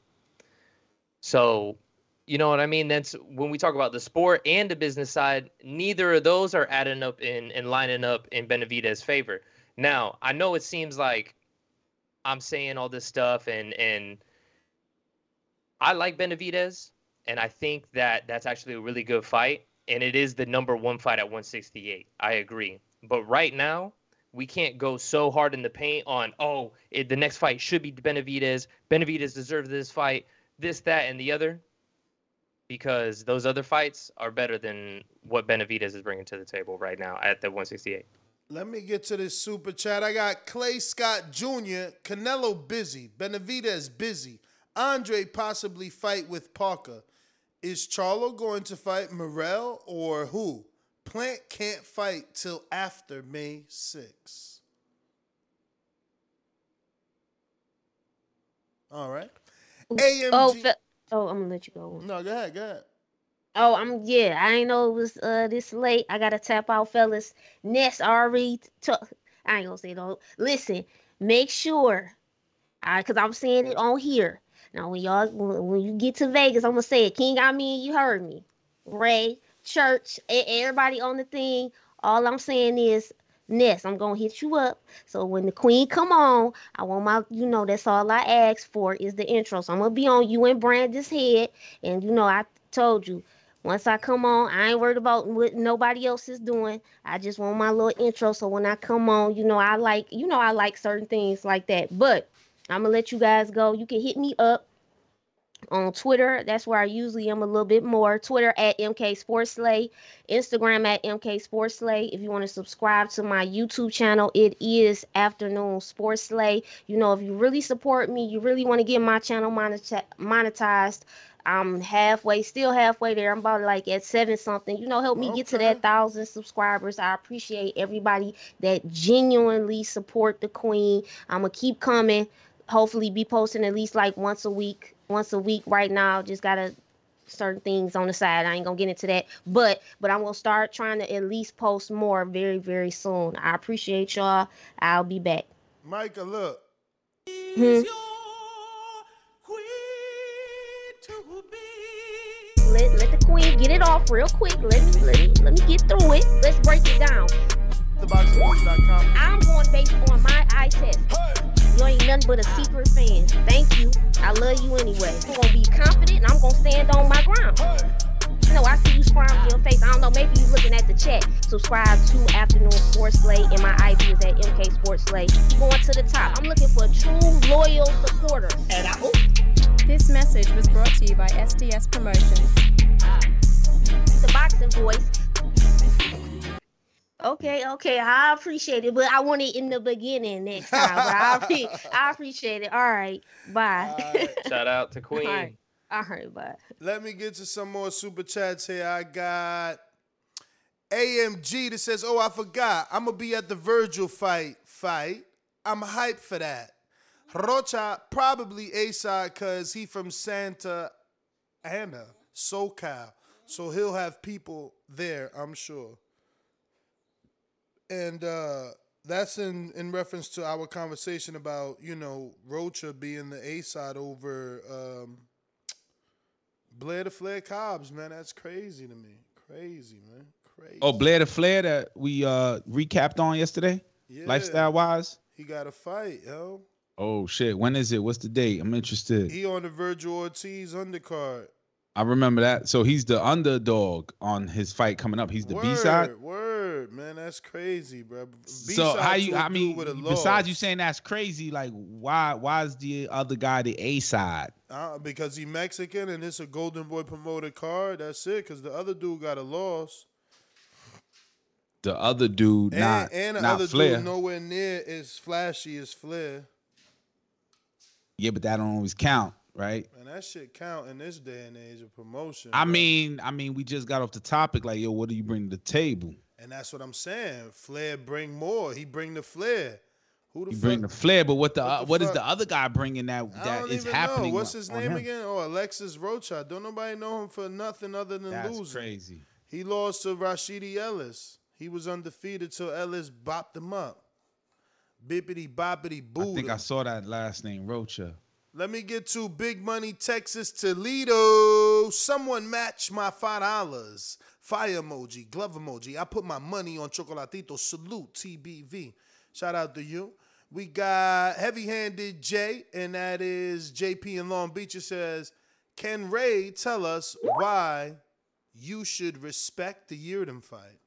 So, you know what I mean? That's when we talk about the sport and the business side, neither of those are adding up in and lining up in Benavidez's favor. Now, I know it seems like I'm saying all this stuff and and I like Benavidez and I think that that's actually a really good fight and it is the number 1 fight at 168. I agree. But right now, we can't go so hard in the paint on oh, it, the next fight should be Benavidez. Benavidez deserves this fight, this that and the other because those other fights are better than what Benavidez is bringing to the table right now at the 168. Let me get to this super chat. I got Clay Scott Jr., Canelo busy, Benavidez busy, Andre possibly fight with Parker. Is Charlo going to fight Morrell or who? Plant can't fight till after May 6th. All right. AMG. Oh, oh, oh, I'm gonna let you go. No, go ahead, go ahead. Oh, I'm yeah. I ain't know it was uh this late. I gotta tap out, fellas. Ness already took. I ain't gonna say though. Listen, make sure, I cause I'm saying it on here. Now when y'all when, you get to Vegas, I'm gonna say it. King, I mean you heard me. Ray, Church, everybody on the thing. All I'm saying is Ness, I'm gonna hit you up. So when the queen come on, I want my, you know, that's all I ask for is the intro. So I'm gonna be on you and Brandon's head, and you know, I told you once I come on, I ain't worried about what nobody else is doing. I just want my little intro. So when I come on, you know, I like, you know, I like certain things like that. But I'm gonna let you guys go. You can hit me up on Twitter. That's where I usually am a little bit more. Twitter at MK Sports Slay, Instagram at MK Sports Slay. If you want to subscribe to my YouTube channel, it is Afternoon Sports Slay. You know, if you really support me, you really want to get my channel monetized. I'm halfway, still halfway there. I'm about like at seven something. You know, help me get to that thousand subscribers. I appreciate everybody that genuinely support the queen. I'm gonna keep coming. Hopefully, be posting at least like once a week. Once a week right now. Just gotta certain things on the side. I ain't gonna get into that, but but I'm gonna start trying to at least post more very very soon. I appreciate y'all. I'll be back. Micah, look. Hmm. Let, let the queen get it off real quick. Let me, let me let me get through it. Let's break it down. I'm going based on my eye test. You ain't nothing but a secret fan. Thank you. I love you anyway. I'm gonna be confident and I'm gonna stand on my ground. No, I see you smiling your face. I don't know, maybe you looking at the chat. Subscribe to Afternoon Sports Slay and my ID is at MK Sports Slay. Going to the top. I'm looking for true loyal supporters. And I This message was brought to you by SDS Promotions. the boxing voice. Okay, okay, I appreciate it, but I want it in the beginning next time. I, appre- I appreciate it. All right, bye. Shout out to Queen. All right, all right, bye. Let me get to some more super chats here. I got AMG that says, "Oh, I forgot. I'm gonna be at the Vergil fight. Fight. I'm hyped for that. Rocha probably A side cause he from Santa Ana, SoCal, so he'll have people there. I'm sure." And uh, that's in in reference to our conversation about you know Rocha being the A side over um, Blair the Flair Cobbs. Man, that's crazy to me. Crazy, man. Crazy. Oh, Blair the Flair that we uh recapped on yesterday, Yeah. lifestyle wise. He got a fight, yo. Oh shit, when is it? What's the date? I'm interested. He on the Vergil Ortiz undercard. I remember that. So he's the underdog on his fight coming up. He's the B side. Word, man. That's crazy, bro. B-side so how you? I mean, besides you saying that's crazy, like why? Why is the other guy the A side? Uh, because he Mexican and it's a Golden Boy promoted card. That's it. Because the other dude got a loss. The other dude, And, not and the not other Flair. dude nowhere near as flashy as Flair. Yeah, but that don't always count, right? And that shit count in this day and age of promotion. I bro. mean, I mean, we just got off the topic. Like, yo, what do you bring to the table? And that's what I'm saying. Flair bring more. He bring the flair. Who the You fuck? bring the flair, but what the, what uh, the what is the other guy bringing that that is happening? know. What's his name him? again? Oh, Alexis Rocha. Don't nobody know him for nothing other than That's losing. crazy. He lost to Rashidi Ellis. He was undefeated till Ellis bopped him up. Bippity boppity boo. I think I saw that last name, Rocha. Let me get to Big Money Texas Toledo. Someone match my five dollars. Fire emoji, glove emoji. I put my money on Chocolatito. Salute TBV. Shout out to you. We got heavy handed J, and that is JP in Long Beach. It says, Can Ray tell us why you should respect the Yildirim fight?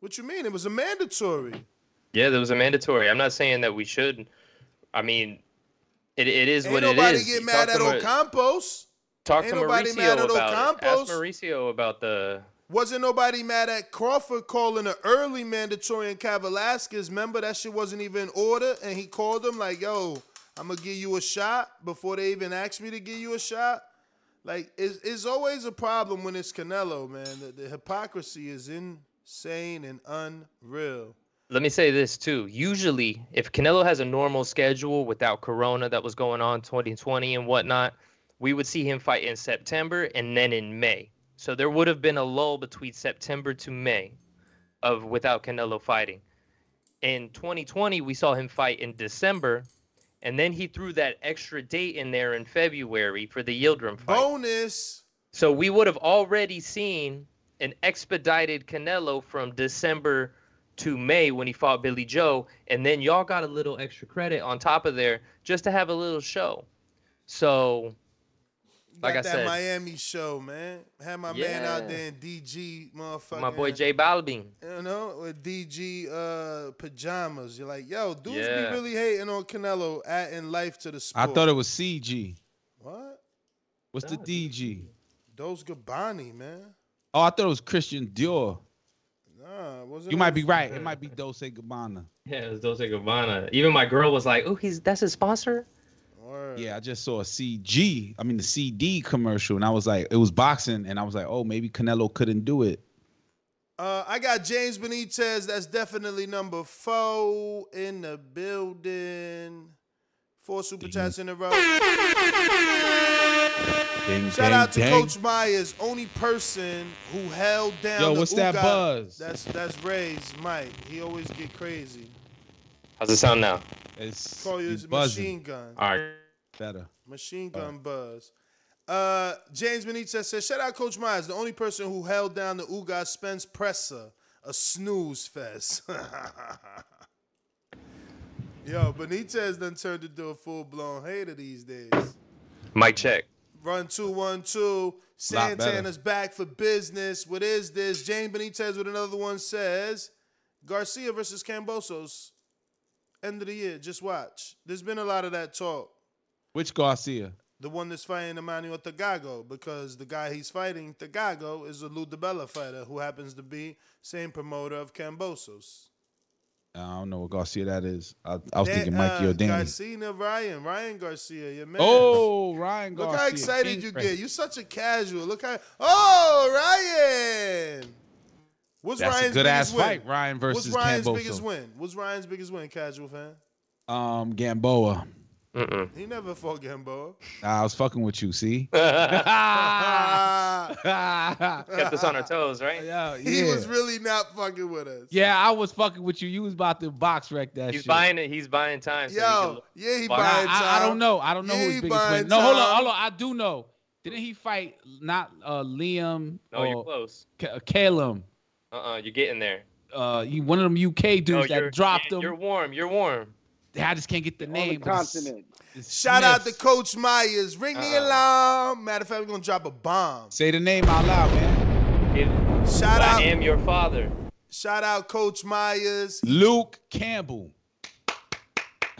What you mean? It was a mandatory. Yeah, there was a mandatory. I'm not saying that we should. I mean, it, it is Ain't what it nobody get mad at Ocampos. Talk Ain't to Mauricio mad at about it. Ask Mauricio about the. Wasn't nobody mad at Crawford calling an early mandatory in Velasquez. Remember that shit wasn't even in order, and he called him like, "Yo, I'm gonna give you a shot" before they even asked me to give you a shot. Like, it's, it's always a problem when it's Canelo, man. The, the hypocrisy is insane and unreal. Let me say this too. Usually, if Canelo has a normal schedule without Corona that was going on 2020 and whatnot, we would see him fight in September and then in May. So there would have been a lull between September to May of without Canelo fighting. In 2020, we saw him fight in December, and then he threw that extra date in there in February for the Yildirim fight. Bonus. So we would have already seen an expedited Canelo from December to May when he fought Billy Joe, and then y'all got a little extra credit on top of there just to have a little show. So, like Got I that said, Miami show, man. Had my man out there in DG, motherfucker. my boy J Balvin. You know, with DG uh, pajamas. You're like, yo, dudes Yeah. be really hating on Canelo adding life to the sport. I thought it was CG. What? What's the DG? Those Gabani, man. Oh, I thought it was Christian Dior. Nah, wasn't You might be right. It might be Dolce Gabbana. Yeah, it was Dolce Gabbana. Even my girl was like, "Oh, he's that's his sponsor." Yeah, I just saw a CG. I mean the CD commercial, and I was like, it was boxing, and I was like, oh, maybe Canelo couldn't do it. Uh, I got James Benitez. That's definitely number four in the building. Four super chats in a row. Ding, Shout ding, out to ding. Coach Myers, only person who held down. Yo, the what's that buzz? That's that's Ray's Mike. He always get crazy. How's it sound now? It's Call you it's buzzing. machine gun. All right. Better. Machine gun buzz. Uh, James Benitez says, shout out Coach Myers, the only person who held down the Ugas Spence presser, a snooze fest. Yo, Benitez done turned into a full blown hater these days. Mic check. Run two one two. Lot better. Santana's back for business. What is this? James Benitez with another one says Garcia versus Kambosos. End of the year. Just watch. There's been a lot of that talk. Which Garcia? The one that's fighting Emmanuel Tagago, because the guy he's fighting, Tagago, is a Lou DiBella fighter who happens to be same promoter of Kambosos. I don't know what Garcia that is. I, I was Dan- thinking Mikey uh, or Danny. Garcia Ryan, Ryan Garcia, your man. Oh, Ryan Look how excited King you Frank. get. You're such a casual. Look how. Oh, Ryan. What's That's a Ryan's good-ass biggest win? fight, Ryan versus What's Ryan's Camboso. biggest win? What's Ryan's biggest win? Casual fan. Um, Gamboa. Mm-mm. He never fought Gamboa. I was fucking with you. See. Kept us on our toes, right? Yeah, He was really not fucking with us. Yeah, I was fucking with you. You was about to box wreck that He's shit. buying it. He's buying time. So he Yo, can yeah, he buying I, I- I don't know. I don't know Yeah, who he his biggest buying win. No, hold on, hold on. I do know. Didn't he fight not uh Liam No, you're close. Ca- Caleb? Uh-uh, you're getting there. Uh, you one of them UK dudes No, that dropped yeah, him. You're warm. You're warm. I just can't get the name. but it's- continent. it's Shout out to Coach Myers. Ring the Uh-uh. alarm. Matter of fact, we're gonna drop a bomb. Say the name out loud, man. If Shout I out, am your father. shout out, Coach Myers. Luke Campbell.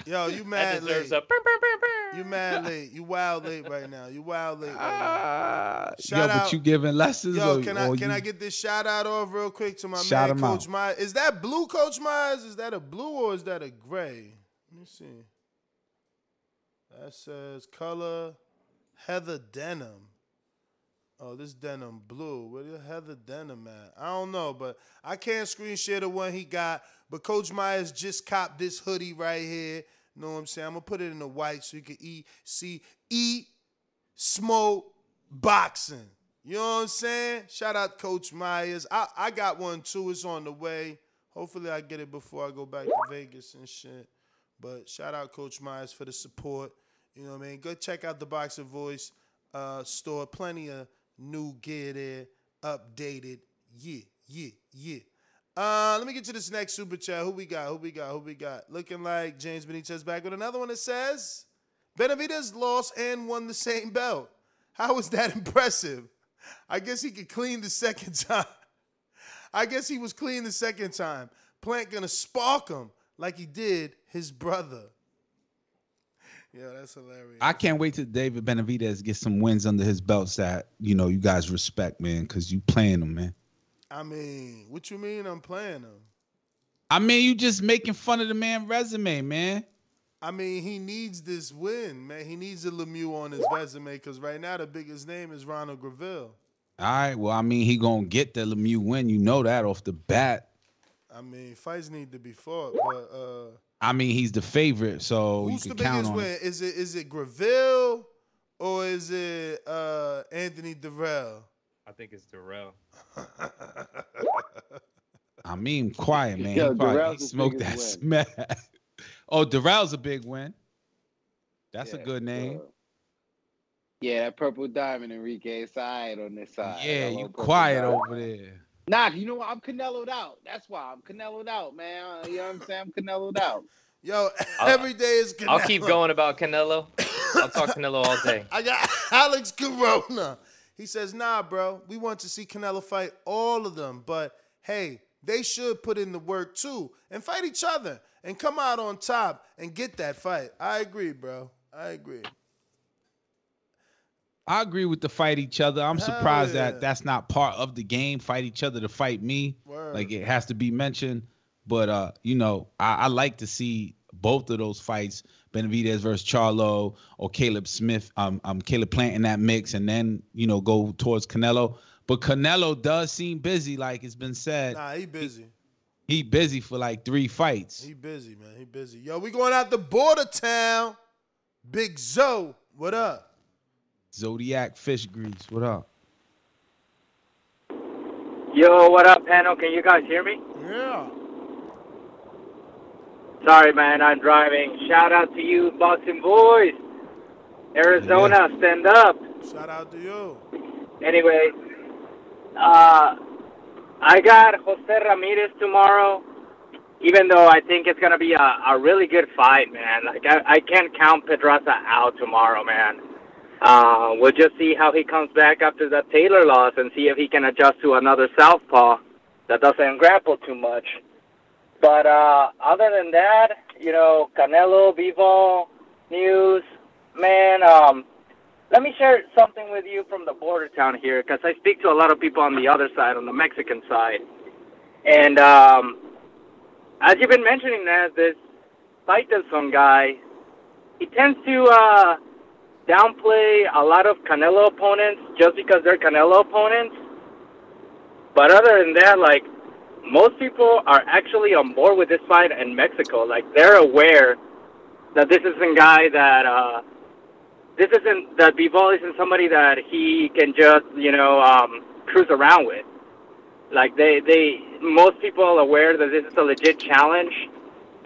Yo, you That mad deserves late. a. You mad late. You wild late right now. You wild late right Ah, yo, Shout but out- you giving lessons? now. Yo, or, can I or can you- I get this shout out off real quick to my Shout man Coach out. Myers? Is that blue Coach Myers? Is that a blue or is that a gray? Let me see. That says color Heather Denim. Oh, this denim blue. Where the Heather Denim at? I don't know, but I can't screen share the one he got. But Coach Myers just copped this hoodie right here. Know what I'm saying? I'm gonna put it in the white so you can eat, see, eat, smoke, boxing. You know what I'm saying? Shout out Coach Myers. I, I got one too. It's on the way. Hopefully I get it before I go back to Vegas and shit. But shout out Coach Myers for the support. You know what I mean? Go check out the Boxer Voice uh, store. Plenty of new gear there, updated. Yeah, yeah, yeah. Uh, let me get to this next super chat. Who we got? Who we got? Who we got? Looking like James Benitez back with another one that says Benavidez lost and won the same belt. How is that impressive? I guess he could clean the second time. I guess he was clean the second time. Plant gonna spark him like he did his brother. Yeah, that's hilarious. I can't wait till David Benavidez gets some wins under his belts that you know you guys respect, man, because you playing them, man. I mean, what you mean I'm playing him? I mean, you just making fun of the man resume, man. I mean, he needs this win, man. He needs a Lemieux on his resume because right now the biggest name is Ronald Gavril. All right, well, I mean, he gonna get the Lemieux win. You know that off the bat. I mean, fights need to be fought, but uh, I mean, he's the favorite, so who's you the can count biggest on win? it. Is it is it Gavril or is it uh, Anthony Dirrell? I think it's Dirrell. I mean, quiet, man. Yo, he probably Dirrell's he his smoked that biggest smack. oh, Dirrell's a big win. That's a Yeah, good name. uh, Yeah, that purple diamond, Enrique. It's all right on this side. yeah, That you little purple quiet diamond. over there. Nah, you know what? I'm Canelo'd out. That's why I'm Canelo'd out, man. Uh, you know what I'm saying? I'm Canelo'd out. Yo, I'll- every day is Canelo. I'll keep going about Canelo. I'll talk Canelo all day. I got Alex Corona. He says, nah, bro, we want to see Canelo fight all of them, but hey, they should put in the work too and fight each other and come out on top and get that fight. I agree, bro. I agree. I agree with the fight each other. I'm Hell surprised yeah. that that's not part of the game. Fight each other to fight me. Word. Like it has to be mentioned. But uh, you know, I, I like to see both of those fights, Benavidez versus Charlo or Caleb Smith, um, um, Caleb Plant in that mix, and then you know go towards Canelo. But Canelo does seem busy, like it's been said. Nah, he busy. He busy for like three fights. He busy, man. He busy. Yo, we going out the border town. Big Zoe, what up? Zodiac Fish Grease, what up? Yo, what up, panel? Can you guys hear me? Yeah. Sorry, man, I'm driving. Shout out to you, Boxing Boys. Arizona, stand up. Shout out to you. Anyway, uh, I got Jose Ramirez tomorrow. Even though I think it's gonna be a, a really good fight, man. Like I, I can't count Pedraza out tomorrow, man. Uh, we'll just see how he comes back after that Taylor loss and see if he can adjust to another southpaw that doesn't grapple too much. But uh, other than that, you know, Canelo, Bivol, News, man. Um, let me share something with you from the border town here, because I speak to a lot of people on the other side, on the Mexican side, and um, as you've been mentioning, that this Faitelson guy, he tends to uh, downplay a lot of Canelo opponents just because they're Canelo opponents. But other than that, like most people are actually on board with this fight in Mexico. Like they're aware that this isn't guy that uh, this isn't that Bivol isn't somebody that he can just you know um, cruise around with. Like they they most people are aware that this is a legit challenge,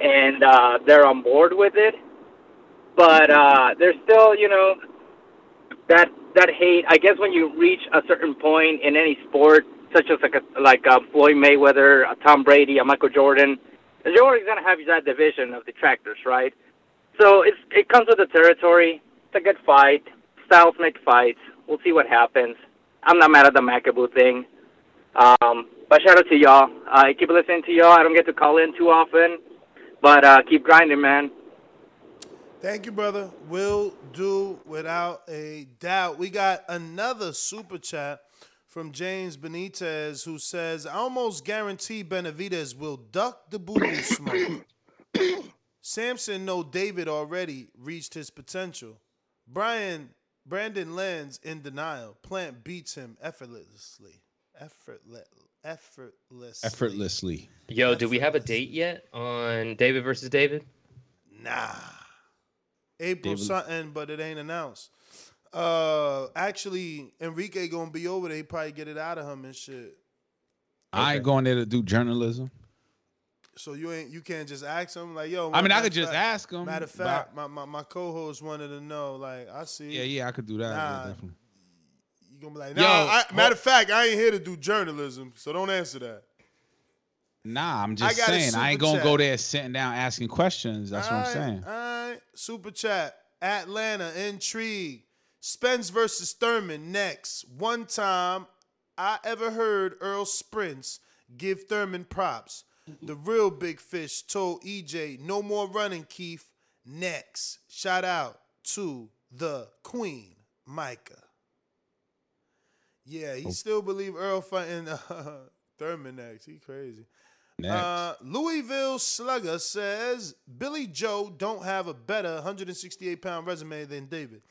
and uh, they're on board with it. But uh, there's still you know that that hate. I guess when you reach a certain point in any sport, such as like a, like a Floyd Mayweather, a Tom Brady, a Michael Jordan, you're always gonna have that division of detractors, right? So it's it comes with the territory. It's a good fight. Styles make fights. We'll see what happens. I'm not mad at the Makabu thing. Um, but shout out to y'all. I keep listening to y'all. I don't get to call in too often, but uh, keep grinding, man. Thank you, brother. Will do without a doubt. We got another super chat from James Benitez who says, I almost guarantee Benavidez will duck the boo boo smoke. Samson know David already reached his potential. Brian Brandon Lenz in denial. Plant beats him effortlessly. Effortless effortless. Effortlessly. Yo, do we have a date yet on David versus David? Nah. April David- something, but it ain't announced. Uh, actually, Enrique gonna be over there. He probably get it out of him and shit. I ain't going there to do journalism. So you ain't you can't just ask him like, yo. I mean, I could just fact- ask him, Matter of fact, my, my, my co-host wanted to know. Like, I see. Yeah, yeah, I could do that. yeah, Nah, definitely. you gonna be like, Yo. I, matter of fact, I ain't here to do journalism, so don't answer that. Nah, I'm just saying. I ain't gonna chat. go there sitting down asking questions. That's what I'm saying. All right, super chat. Atlanta intrigue. Spence versus Thurman next. One time I ever heard Errol Spence give Thurman props. The real big fish told EJ, no more running, Keith. Next. Shout out to the Queen, Micah. Yeah, he still believe Errol fighting uh, Thurman next. He crazy. Uh, Louisville Slugger says Billy Joe don't have a better 168 pound resume than David.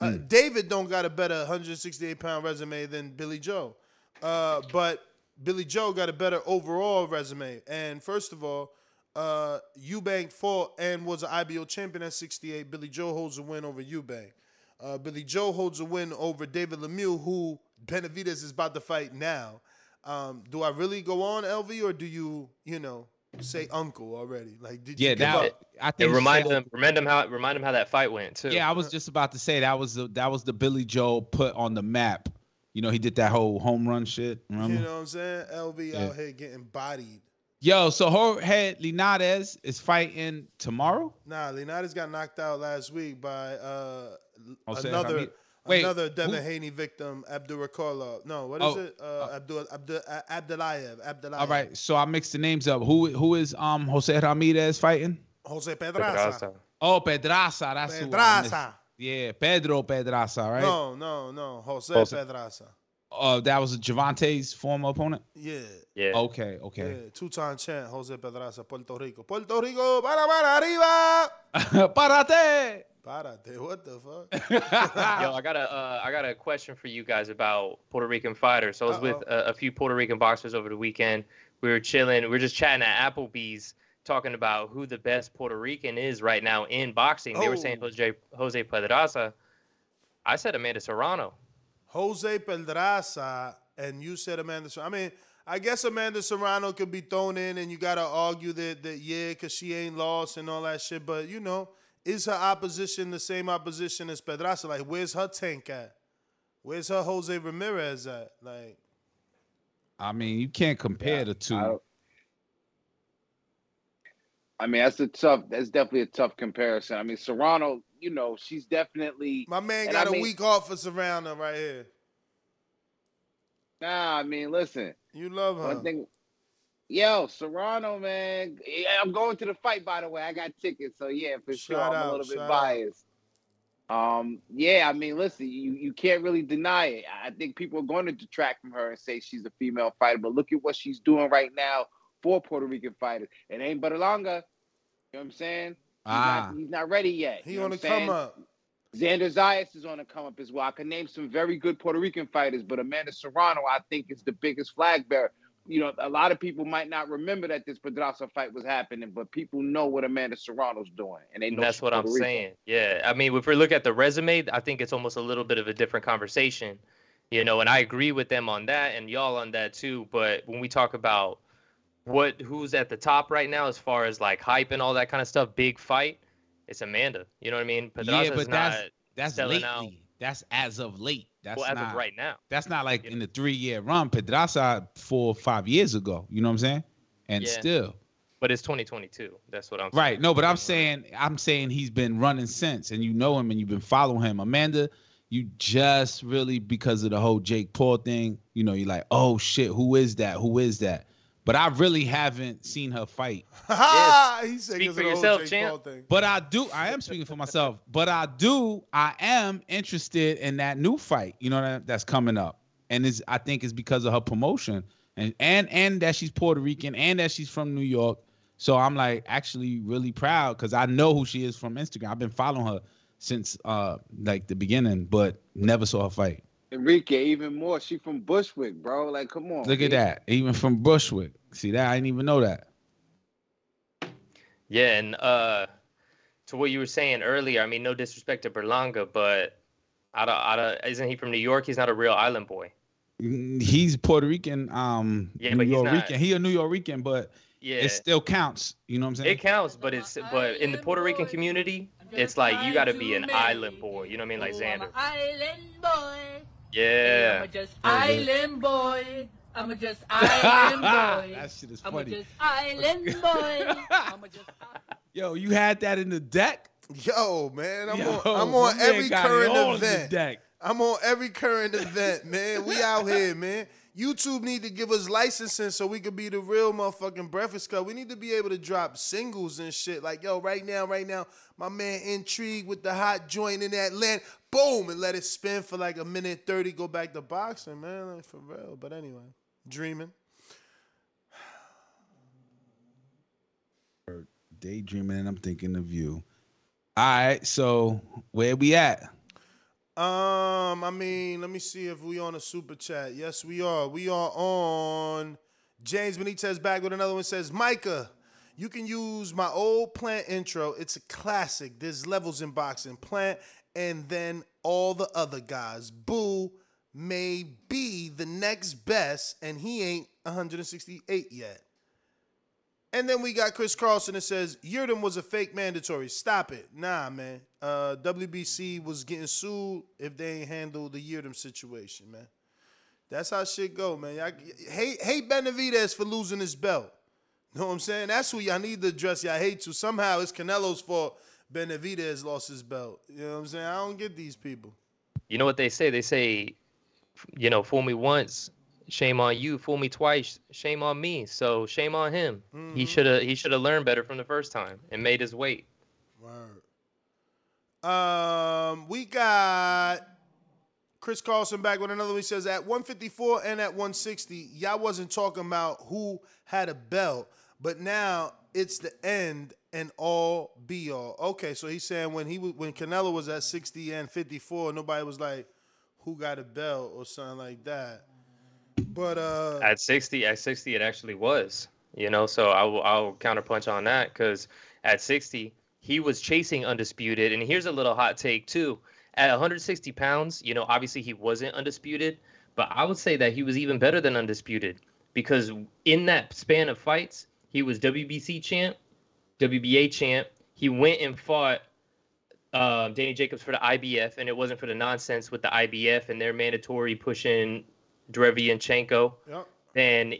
Uh, Hmm. David don't got a better 168 pound resume than Billy Joe. Uh, but Billy Joe got a better overall resume. And first of all, uh, Eubank fought and was an IBO champion at 68. Billy Joe holds a win over Eubank. Uh, Billy Joe holds a win over David Lemieux, who Benavidez is about to fight now. Um, do I really go on LV or do you, you know, say uncle already? Like, did Yeah, you give that up? I And think remind so. him, remind him how, remind him how that fight went too. Yeah, I was just about to say that was the that was the Billy Joe put on the map. You know, he did that whole home run shit. Remember? You know what I'm saying? LV Yeah. out here getting bodied. Yo, so Jorge Linares is fighting tomorrow. Nah, Leonidas got knocked out last week by uh, Jose another Ramir- Wait, another Devin who- Haney victim, Abdul Rakolov. No, what is Oh, it? Uh, Abdul Abdul uh, Abdulayev. Abdulayev. All right, so I mixed the names up. Who who is um Jose Ramirez fighting? Jose Pedraza. Oh, Pedraza. That's who I. Pedraza. Yeah, Pedro Pedraza, right? No, no, no. Jose, Jose. Pedraza. Uh, that was Gervonta's former opponent. Yeah. Yeah. Okay, okay. Yeah, two-time champ Jose Pedraza, Puerto Rico. Puerto Rico, para para arriba. Parate. Parate. What the fuck? Yo, I got a uh, I got a question for you guys about Puerto Rican fighters. So I was with a, a few Puerto Rican boxers over the weekend. We were chilling. We were just chatting at Applebee's, talking about who the best Puerto Rican is right now in boxing. They were saying Oh. Jose Jose Pedraza. I said Amanda Serrano. Jose Pedraza, and you said Amanda. Ser- I mean, I guess Amanda Serrano could be thrown in, and you gotta argue that that yeah, because she ain't lost and all that shit. But you know, is her opposition the same opposition as Pedraza? Like, where's her tank at? Where's her Jose Ramirez at? Like, I mean, you can't compare the two. I mean, that's a tough. That's definitely a tough comparison. I mean, Serrano, you know, she's definitely my man got I a mean- week off for Serrano right here. Nah, I mean, listen. You love her. One thing, yo, Serrano, man. I'm going to the fight. By the way, I got tickets, so yeah, for sure, Shout I'm a little bit shout out. biased. Um, yeah, I mean, listen, you you can't really deny it. I think people are going to detract from her and say she's a female fighter, but look at what she's doing right now for Puerto Rican fighters. It ain't Berlanga. You know what I'm saying? He's, Ah. not, he's not ready yet. He you know on the saying? come up. Xander Zayas is on the come up as well. I can name some very good Puerto Rican fighters, but Amanda Serrano, I think, is the biggest flag bearer. You know, a lot of people might not remember that this Pedraza fight was happening, but people know what Amanda Serrano's doing, and they know And that's what I'm Puerto saying. Yeah, I mean, if we look at the resume, I think it's almost a little bit of a different conversation, you know. And I agree with them on that, and y'all on that too. But when we talk about what who's at the top right now, as far as like hype and all that kind of stuff, big fight, it's Amanda. You know what I mean? yeah, Pedraza's but not that's that's lately. out. that's as of late. That's well, as not of right now. That's not like in the three year run. Pedraza four or five years ago. You know what I'm saying? And Yeah. still. But it's 2022. That's what I'm saying. Right. No, but I'm saying I'm saying he's been running since, and you know him and you've been following him. Amanda, you just really because of the whole Jake Paul thing, you know, you're like, oh shit, who is that? Who is that? But I really haven't seen her fight. he said Speak 'cause for of the whole yourself, Jake champ. But I do, I am speaking for myself. But I do, I am interested in that new fight. You know that that's coming up, and is I think it's because of her promotion, and and and that she's Puerto Rican, and that she's from New York. So I'm like actually really proud because I know who she is from Instagram. I've been following her since uh like the beginning, but never saw her fight. Enrique, even more. She from Bushwick, bro. Like, come on. Look at that, even from Bushwick. See that? I didn't even know that. Yeah, and uh, to what you were saying earlier, I mean, no disrespect to Berlanga, but out of, out of, isn't he from New York? He's not a real island boy. He's Puerto Rican, um, Yeah, New but he's York not- Rican. He a New York Rican, but Yeah. it still counts. You know what I'm saying? It counts, but it's but in the Puerto Rican community, it's like you got to be an island boy. You know what I mean, like Xander. Island boy. Yeah. I'm a just Very good. island boy. I'm a just island boy. That shit is I'm a funny. just island boy. I'm a just Yo, you had that in the deck? Yo, man, I'm Yo, on, I'm on every current all in the event. deck. I'm on every current event, man. We out here, man. YouTube need to give us licensing so we could be the real motherfucking Breakfast Club. We need to be able to drop singles and shit. Like, yo, right now, right now, my man Intrigue with the hot joint in Atlanta. Boom, and let it spin for like a minute 30, go back to boxing, man. Like, for real. But anyway, dreaming. Daydreaming, and I'm thinking of you. All right, so where we at? Um, I mean, let me see if we on a super chat. Yes, we are. We are on. James Benitez back with another one. Says Micah, you can use my old plant intro. It's a classic. There's levels in boxing. Plant and then all the other guys. Boo may be the next best, and he ain't 168 yet. And then we got Chris Carlson that says Yurden was a fake mandatory. Stop it. Nah, man. Uh, WBC was getting sued if they ain't handled the Yurden situation, man. That's how shit go, man. Y'all, hate hate Benavidez for losing his belt. Know what I'm saying? That's who y'all need to address y'all hate to. Somehow it's Canelo's fault Benavidez lost his belt. You know what I'm saying? I don't get these people. You know what they say? They say, you know, fool me once, shame on you. Fool me twice, shame on me. So shame on him. He should have he should have learned better from the first time and made his weight. Word. Um, we got Chris Carlson back with another one. He says at 154 and at 160, y'all wasn't talking about who had a belt, but now it's the end and all be all. Okay, so he's saying when he was when Canelo was at 60 and 54, nobody was like, who got a belt or something like that. But uh At 60, at 60, it actually was. You know, so I will I'll counterpunch on that because at 60, he was chasing undisputed. And here's a little hot take too. At 160 pounds, you know, obviously he wasn't undisputed, but I would say that he was even better than undisputed because in that span of fights, he was WBC champ, WBA champ. He went and fought um, Danny Jacobs for the IBF, and it wasn't for the nonsense with the IBF and their mandatory pushing Derevyanchenko. Yep. Then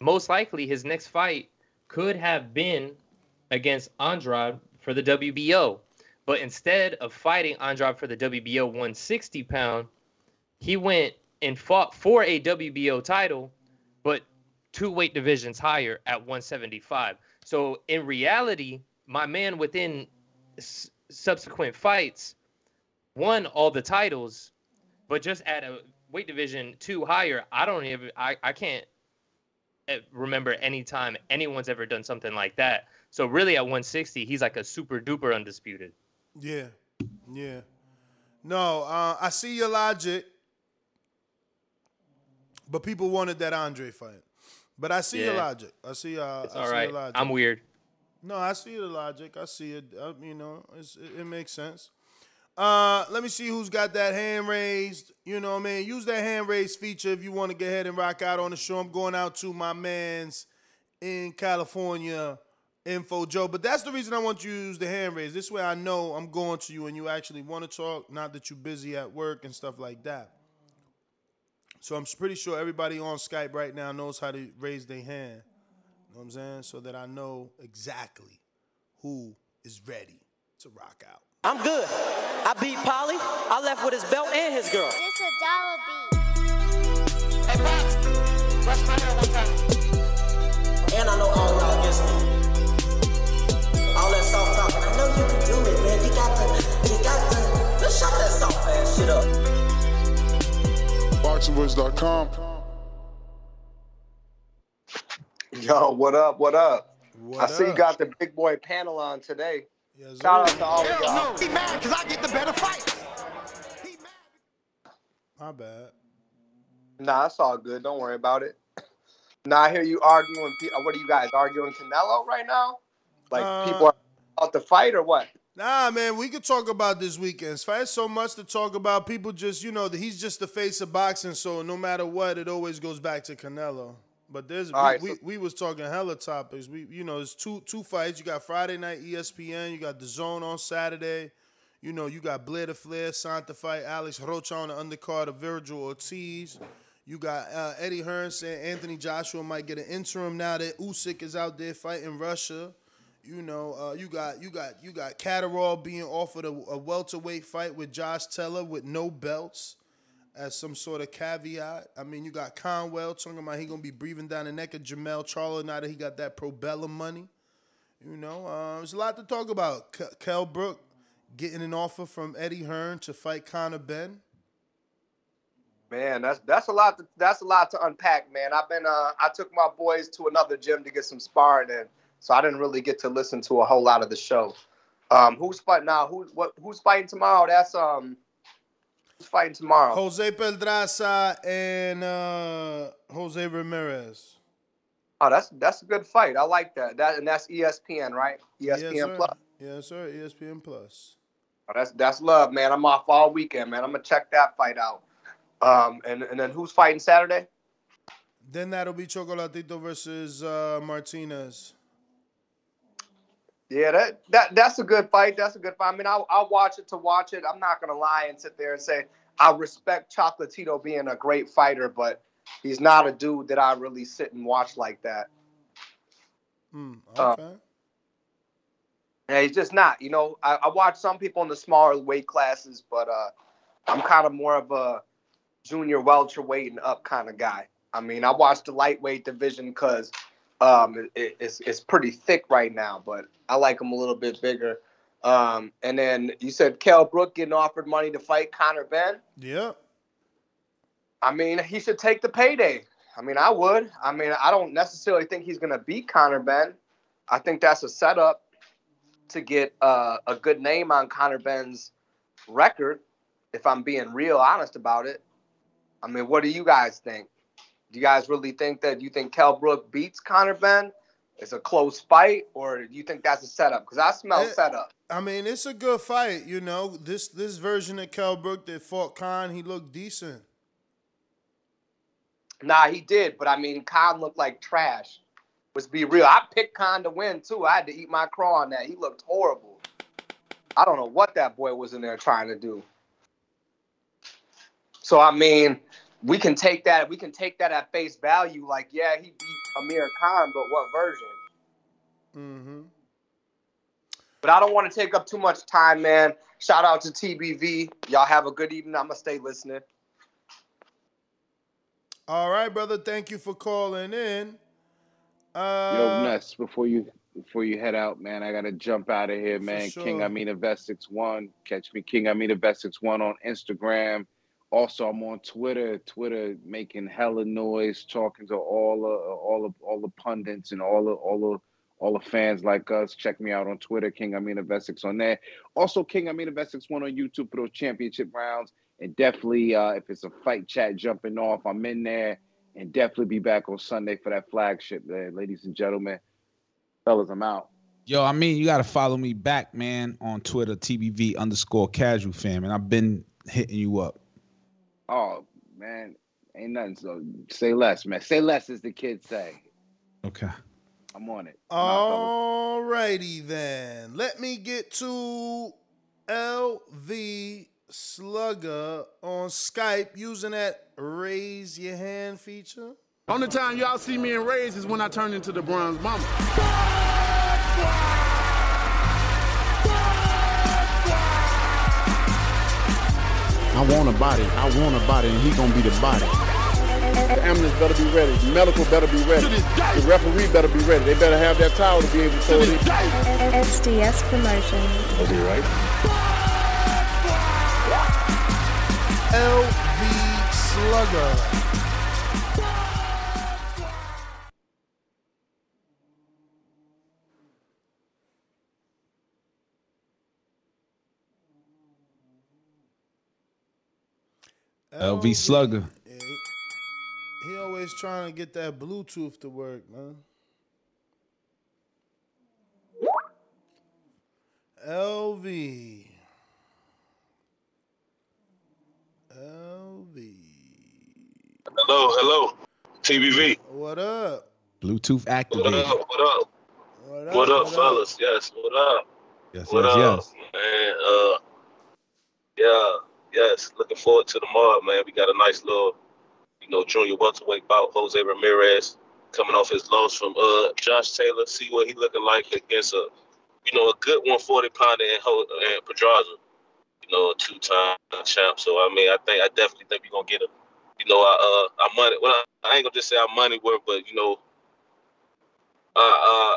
most likely his next fight could have been against Andrade for the WBO. But instead of fighting Andrade for the WBO 160 pound, he went and fought for a WBO title, but two weight divisions higher at 175. So in reality, my man within s- subsequent fights won all the titles, but just at a weight division two higher. I don't even I, I can't eh, remember any time anyone's ever done something like that. So really at 160, he's like a super duper undisputed. Yeah, yeah. No, uh, I see your logic, but people wanted that Andre fight. But I see your logic. I see. Uh, It's I all see right. Your logic. I'm weird. No, I see the logic. I see it. Uh, you know, it's, it, it makes sense. Uh, let me see who's got that hand raised. You know what I mean? Use that hand raised feature if you want to get ahead and rock out on the show. I'm going out to my man's in California, info, Joe. But that's the reason I want you to use the hand raise. This way I know I'm going to you and you actually want to talk, not that you're busy at work and stuff like that. So I'm pretty sure everybody on Skype right now knows how to raise their hand. You know what I'm saying? So that I know exactly who is ready to rock out. I'm good. I beat Polly. I left with his belt and his girl. It's a dollar beat. Hey, Pops. Brush my hair one time. And I know all y'all against me. All that soft talking. I know you can do it, man. You got the, you got the, just shut that soft ass shit up. BoxingVoice.com. Yo, what up? What up? What I see you got the big boy panel on today. Yes, Shout out to all of Hell y'all. no. He mad because I get the better fight. My bad. Nah, that's all good. Don't worry about it. Now I hear you arguing. What are you guys arguing Canelo right now? Like Uh, people are about the fight or what? Nah, man, we could talk about this weekend. There's so much to talk about. People just, you know, he's just the face of boxing, so no matter what, it always goes back to Canelo. But there's we, right, we, so- we was talking hella topics. We you know, there's two two fights. You got Friday night ESPN, you got the zone on Saturday. You know, you got Blair the Flair Santa fight Alex Rocha on the undercard of Vergil Ortiz. You got uh, Eddie Hearn saying Anthony Joshua might get an interim now that Usyk is out there fighting Russia. You know, uh, you got you got you got Catterall being offered a, a welterweight fight with Josh Taylor with no belts as some sort of caveat. I mean, you got Conwell talking about he gonna be breathing down the neck of Jermell Charlo now that he got that Probella money. You know, uh, there's a lot to talk about. K- Kell Brook getting an offer from Eddie Hearn to fight Conor Benn. Man, that's that's a lot. To, that's a lot to unpack, man. I've been uh, I took my boys to another gym to get some sparring in, so I didn't really get to listen to a whole lot of the show. Um, who's fighting now? Who's what? Who's fighting tomorrow? That's um, who's fighting tomorrow? Jose Pedraza and uh, Jose Ramirez. Oh, that's that's a good fight. I like that. That and that's ESPN, right? ESPN yes. Plus. Yes, sir. ESPN Plus. Oh, that's that's love, man. I'm off all weekend, man. I'm gonna check that fight out. Um, and and then who's fighting Saturday? Then that'll be Chocolatito versus uh, Martinez. Yeah, that, that that's a good fight. That's a good fight. I mean, I'll, I'll watch it to watch it. I'm not gonna lie and sit there and say I respect Chocolatito being a great fighter, but he's not a dude that I really sit and watch like that. Hmm, Uh, okay. Yeah, he's just not. You know, I, I watch some people in the smaller weight classes, but uh, I'm kind of more of a junior welterweight and up kind of guy. I mean, I watch the lightweight division because um, it, it's it's pretty thick right now, but I like him a little bit bigger. Um, and then you said Kell Brook getting offered money to fight Conor Benn. Yeah. I mean, he should take the payday. I mean, I would. I mean, I don't necessarily think he's going to beat Conor Benn. I think that's a setup to get uh, a good name on Conor Benn's record, if I'm being real honest about it. I mean, what do you guys think? Do you guys really think that you think Kell Brook beats Conor Benn? It's a close fight, or do you think that's a setup? Because I smell Eh, setup. I mean, it's a good fight. You know, this this version of Kell Brook that fought Khan, he looked decent. Nah, he did, but I mean, Khan looked like trash. Let's be real. I picked Khan to win too. I had to eat my crow on that. He looked horrible. I don't know what that boy was in there trying to do. So I mean, we can take that. We can take that at face value. Like, yeah, he beat Amir Khan, but what version? Mm-hmm. But I don't want to take up too much time, man. Shout out to TBV. Y'all have a good evening. I'm gonna stay listening. All right, brother. Thank you for calling in. Uh, Yo, Nuts, before you before you head out, man, I gotta jump out of here, man. King sure. Amina Vest 61. Catch me, King Amina Vest 61 on Instagram. Also, I'm on Twitter. Twitter making hella noise, talking to all the all the all the pundits and all the all the all the fans like us. Check me out on Twitter, King Amina Vest 6 on there. Also, King Amina Vest 61 on YouTube for those championship rounds. And definitely, uh, if it's a fight chat jumping off, I'm in there. And definitely be back on Sunday for that flagship, there, ladies and gentlemen. Fellas, I'm out. Yo, I mean, you got to follow me back, man, on Twitter, TBV underscore casual fam. And I've been hitting you up. Oh man, ain't nothing. So say less, man. Say less, as the kids say. Okay. I'm on it. All righty then. Let me get to LV Slugger on Skype using that raise your hand feature. Only time y'all see me in rays is when I turn into the bronze mama. I want a body. I want a body, and he gonna be the body. The ambulance better be ready. The medical better be ready. The referee better be ready. They better have that towel to be able to throw it. SDS Promotions. Was he right? LV Slugger. LV Slugger. He always trying to get that Bluetooth to work, man. LV. LV. Hello, hello. TBV. What up? Bluetooth What activated. up? What up? What What up, fellas? Yes, what up? Yes, What yes, up, yes. man? Uh, yeah, yes. Looking forward to tomorrow, man. We got a nice little, you know, junior welterweight bout. Jose Ramirez coming off his loss from uh Josh Taylor. See what he looking like against a, you know, a good 140 pounder and, and Pedraza. You know, a two-time champ. So I mean, I think I definitely think we're gonna get a, you know, our, uh, our money. Well, I ain't gonna just say our money worth, but you know, uh, uh,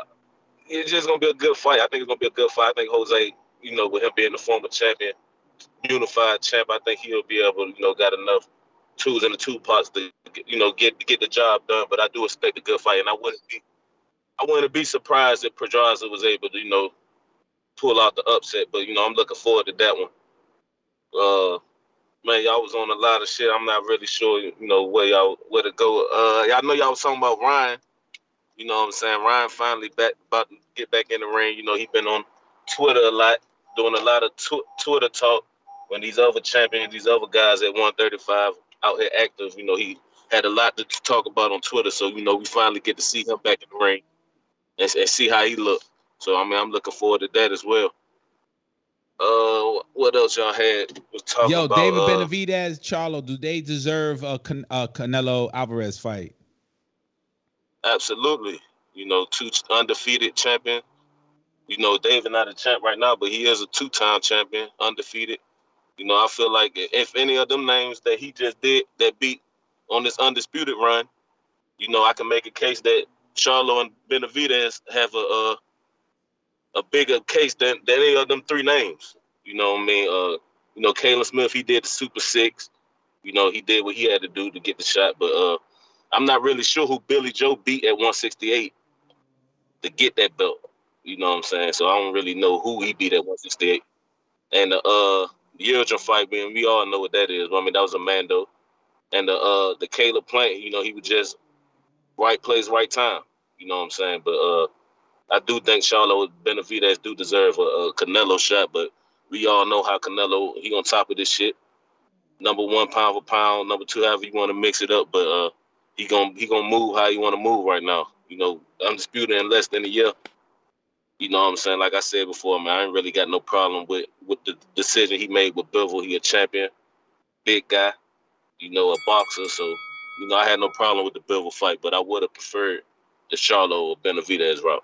it's just gonna be a good fight. I think it's gonna be a good fight. I think Jose, you know, with him being the former champion, unified champ, I think he'll be able, you know, got enough tools in the two parts to, you know, get get the job done. But I do expect a good fight, and I wouldn't be, I wouldn't be surprised if Pedraza was able to, you know, pull out the upset. But you know, I'm looking forward to that one. Uh, man, y'all was on a lot of shit. I'm not really sure, you know, where y'all where to go. Uh, y'all know y'all was talking about Ryan. You know what I'm saying? Ryan finally back about to get back in the ring. You know, he been on Twitter a lot, doing a lot of tw- Twitter talk when these other champions, these other guys at 135 out here active, you know, he had a lot to talk about on Twitter. So, you know, we finally get to see him back in the ring and, and see how he look. So, I mean, I'm looking forward to that as well. Uh, what else y'all had? Was talking Yo, about, David uh, Benavidez, Charlo, do they deserve a, Can- a Canelo Alvarez fight? Absolutely. You know, two undefeated champion. You know, David not a champ right now, but he is a two-time champion, undefeated. You know, I feel like if any of them names that he just did that beat on this undisputed run, you know, I can make a case that Charlo and Benavidez have a a, a bigger case than, than any of them three names. You know what I mean? Uh, you know, Caleb Smith, he did the Super Six. You know, he did what he had to do to get the shot, but uh, I'm not really sure who Billy Joe beat at 168 to get that belt. You know what I'm saying? So I don't really know who he beat at 168. And uh Yildirim fight, man, we all know what that is. I mean, that was a Mando. And the uh the Caleb Plant, you know, he was just right place, right time. You know what I'm saying? But uh I do think Charlo Benavidez do deserve a, a Canelo shot, but we all know how Canelo he on top of this shit. Number one pound for pound, number two, however you want to mix it up, but uh he gonna he gonna move how you want to move right now. You know, undisputed in less than a year. You know what I'm saying? Like I said before, man, I ain't really got no problem with with the decision he made with Bivol. He a champion, big guy, you know, a boxer. So, you know, I had no problem with the Bivol fight, but I would have preferred the Charlo or Benavidez route.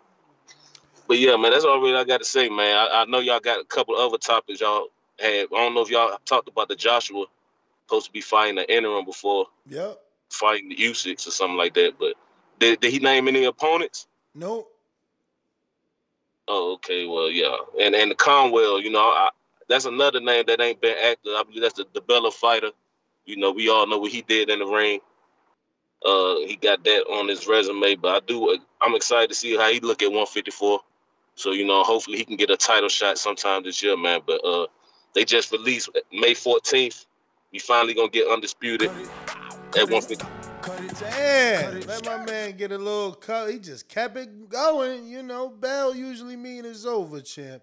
But yeah, man, that's all really I got to say, man. I, I know y'all got a couple other topics y'all had. I don't know if y'all talked about the Joshua supposed to be fighting the interim before Yep. fighting the Usyk or something like that. But did, did he name any opponents? Nope. Oh, okay. Well, yeah. And and Conwell, you know, I, that's another name that ain't been active. I believe that's the, the Bella fighter. You know, we all know what he did in the ring. Uh, he got that on his resume, but I do. I'm excited to see how he look at 154. So you know, hopefully he can get a title shot sometime this year, man. But uh, they just released May 14th. We finally gonna get undisputed at 150. Damn, let my man get a little cut. He just kept it going. You know, Bell usually mean it's over, champ.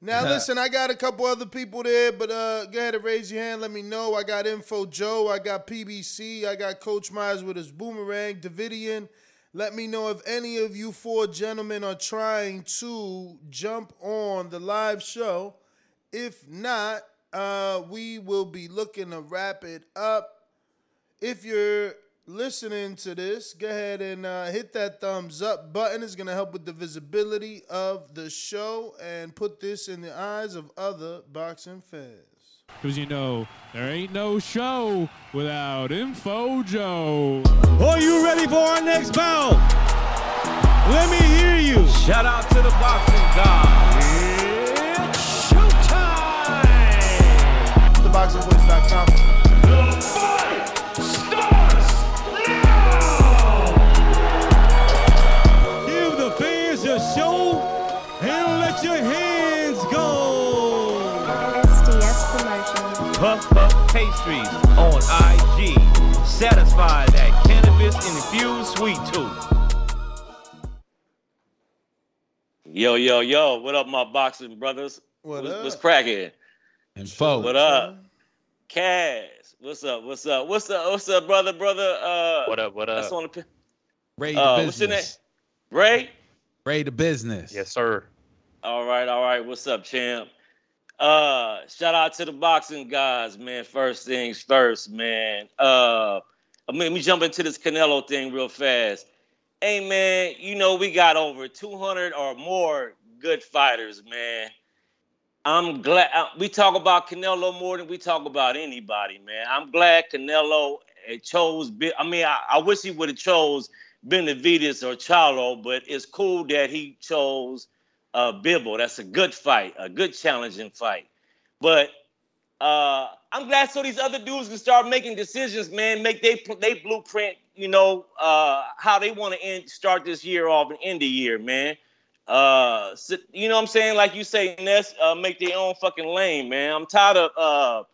Now listen, I got a couple other people there, but uh, go ahead and raise your hand. Let me know. I got Info Joe. I got PBC. I got Coach Myers with his boomerang. Davidian. Let me know if any of you four gentlemen are trying to jump on the live show. If not, uh, we will be looking to wrap it up. If you're listening to this, go ahead and uh, hit that thumbs up button. It's going to help with the visibility of the show and put this in the eyes of other boxing fans. Because you know, there ain't no show without Info Joe. Are you ready for our next bout? Let me hear you. Shout out to the boxing god. Puff Pastries on IG. Satisfy that cannabis infused sweet tooth. Yo, yo, yo. What up, my boxing brothers? What what's, up? What's cracking? And foe. What up? Kaz. What's up? What's up? What's up? What's up, brother, brother? Uh, What up? What That's up? on the pi- Ray the uh, what's your name? business. Ray? Ray the business. Yes, sir. All right, all right. What's up, champ? Uh, shout out to the boxing guys, man. First things first, man. Uh, I mean, let me jump into this Canelo thing real fast. Hey, man, you know we got over 200 or more good fighters, man. I'm glad uh, we talk about Canelo more than we talk about anybody, man. I'm glad Canelo uh, chose. I mean, I, I wish he would have chose Benavidez or Charlo, but it's cool that he chose uh, Bivol. That's a good fight, a good challenging fight. But uh, I'm glad so these other dudes can start making decisions, man. Make they they blueprint, you know, uh, how they want to end start this year off and end the year, man. Uh, so- you know what I'm saying? Like you say, Ness, uh, make their own fucking lane, man. I'm tired of uh,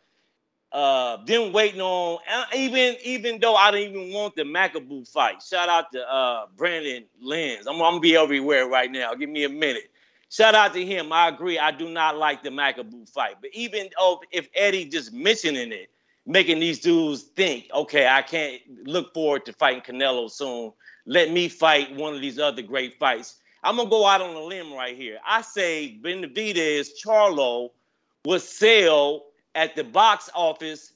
uh, them waiting on even even though I didn't even want the Makabu fight. Shout out to uh, Brandon Lenz. I'm, I'm gonna be everywhere right now. Give me a minute. Shout out to him. I agree. I do not like the Makabu fight, but even though if Eddy just mentioning it, making these dudes think, okay, I can't look forward to fighting Canelo soon. Let me fight one of these other great fights. I'm gonna go out on a limb right here. I say Benavidez Charlo would sell at the box office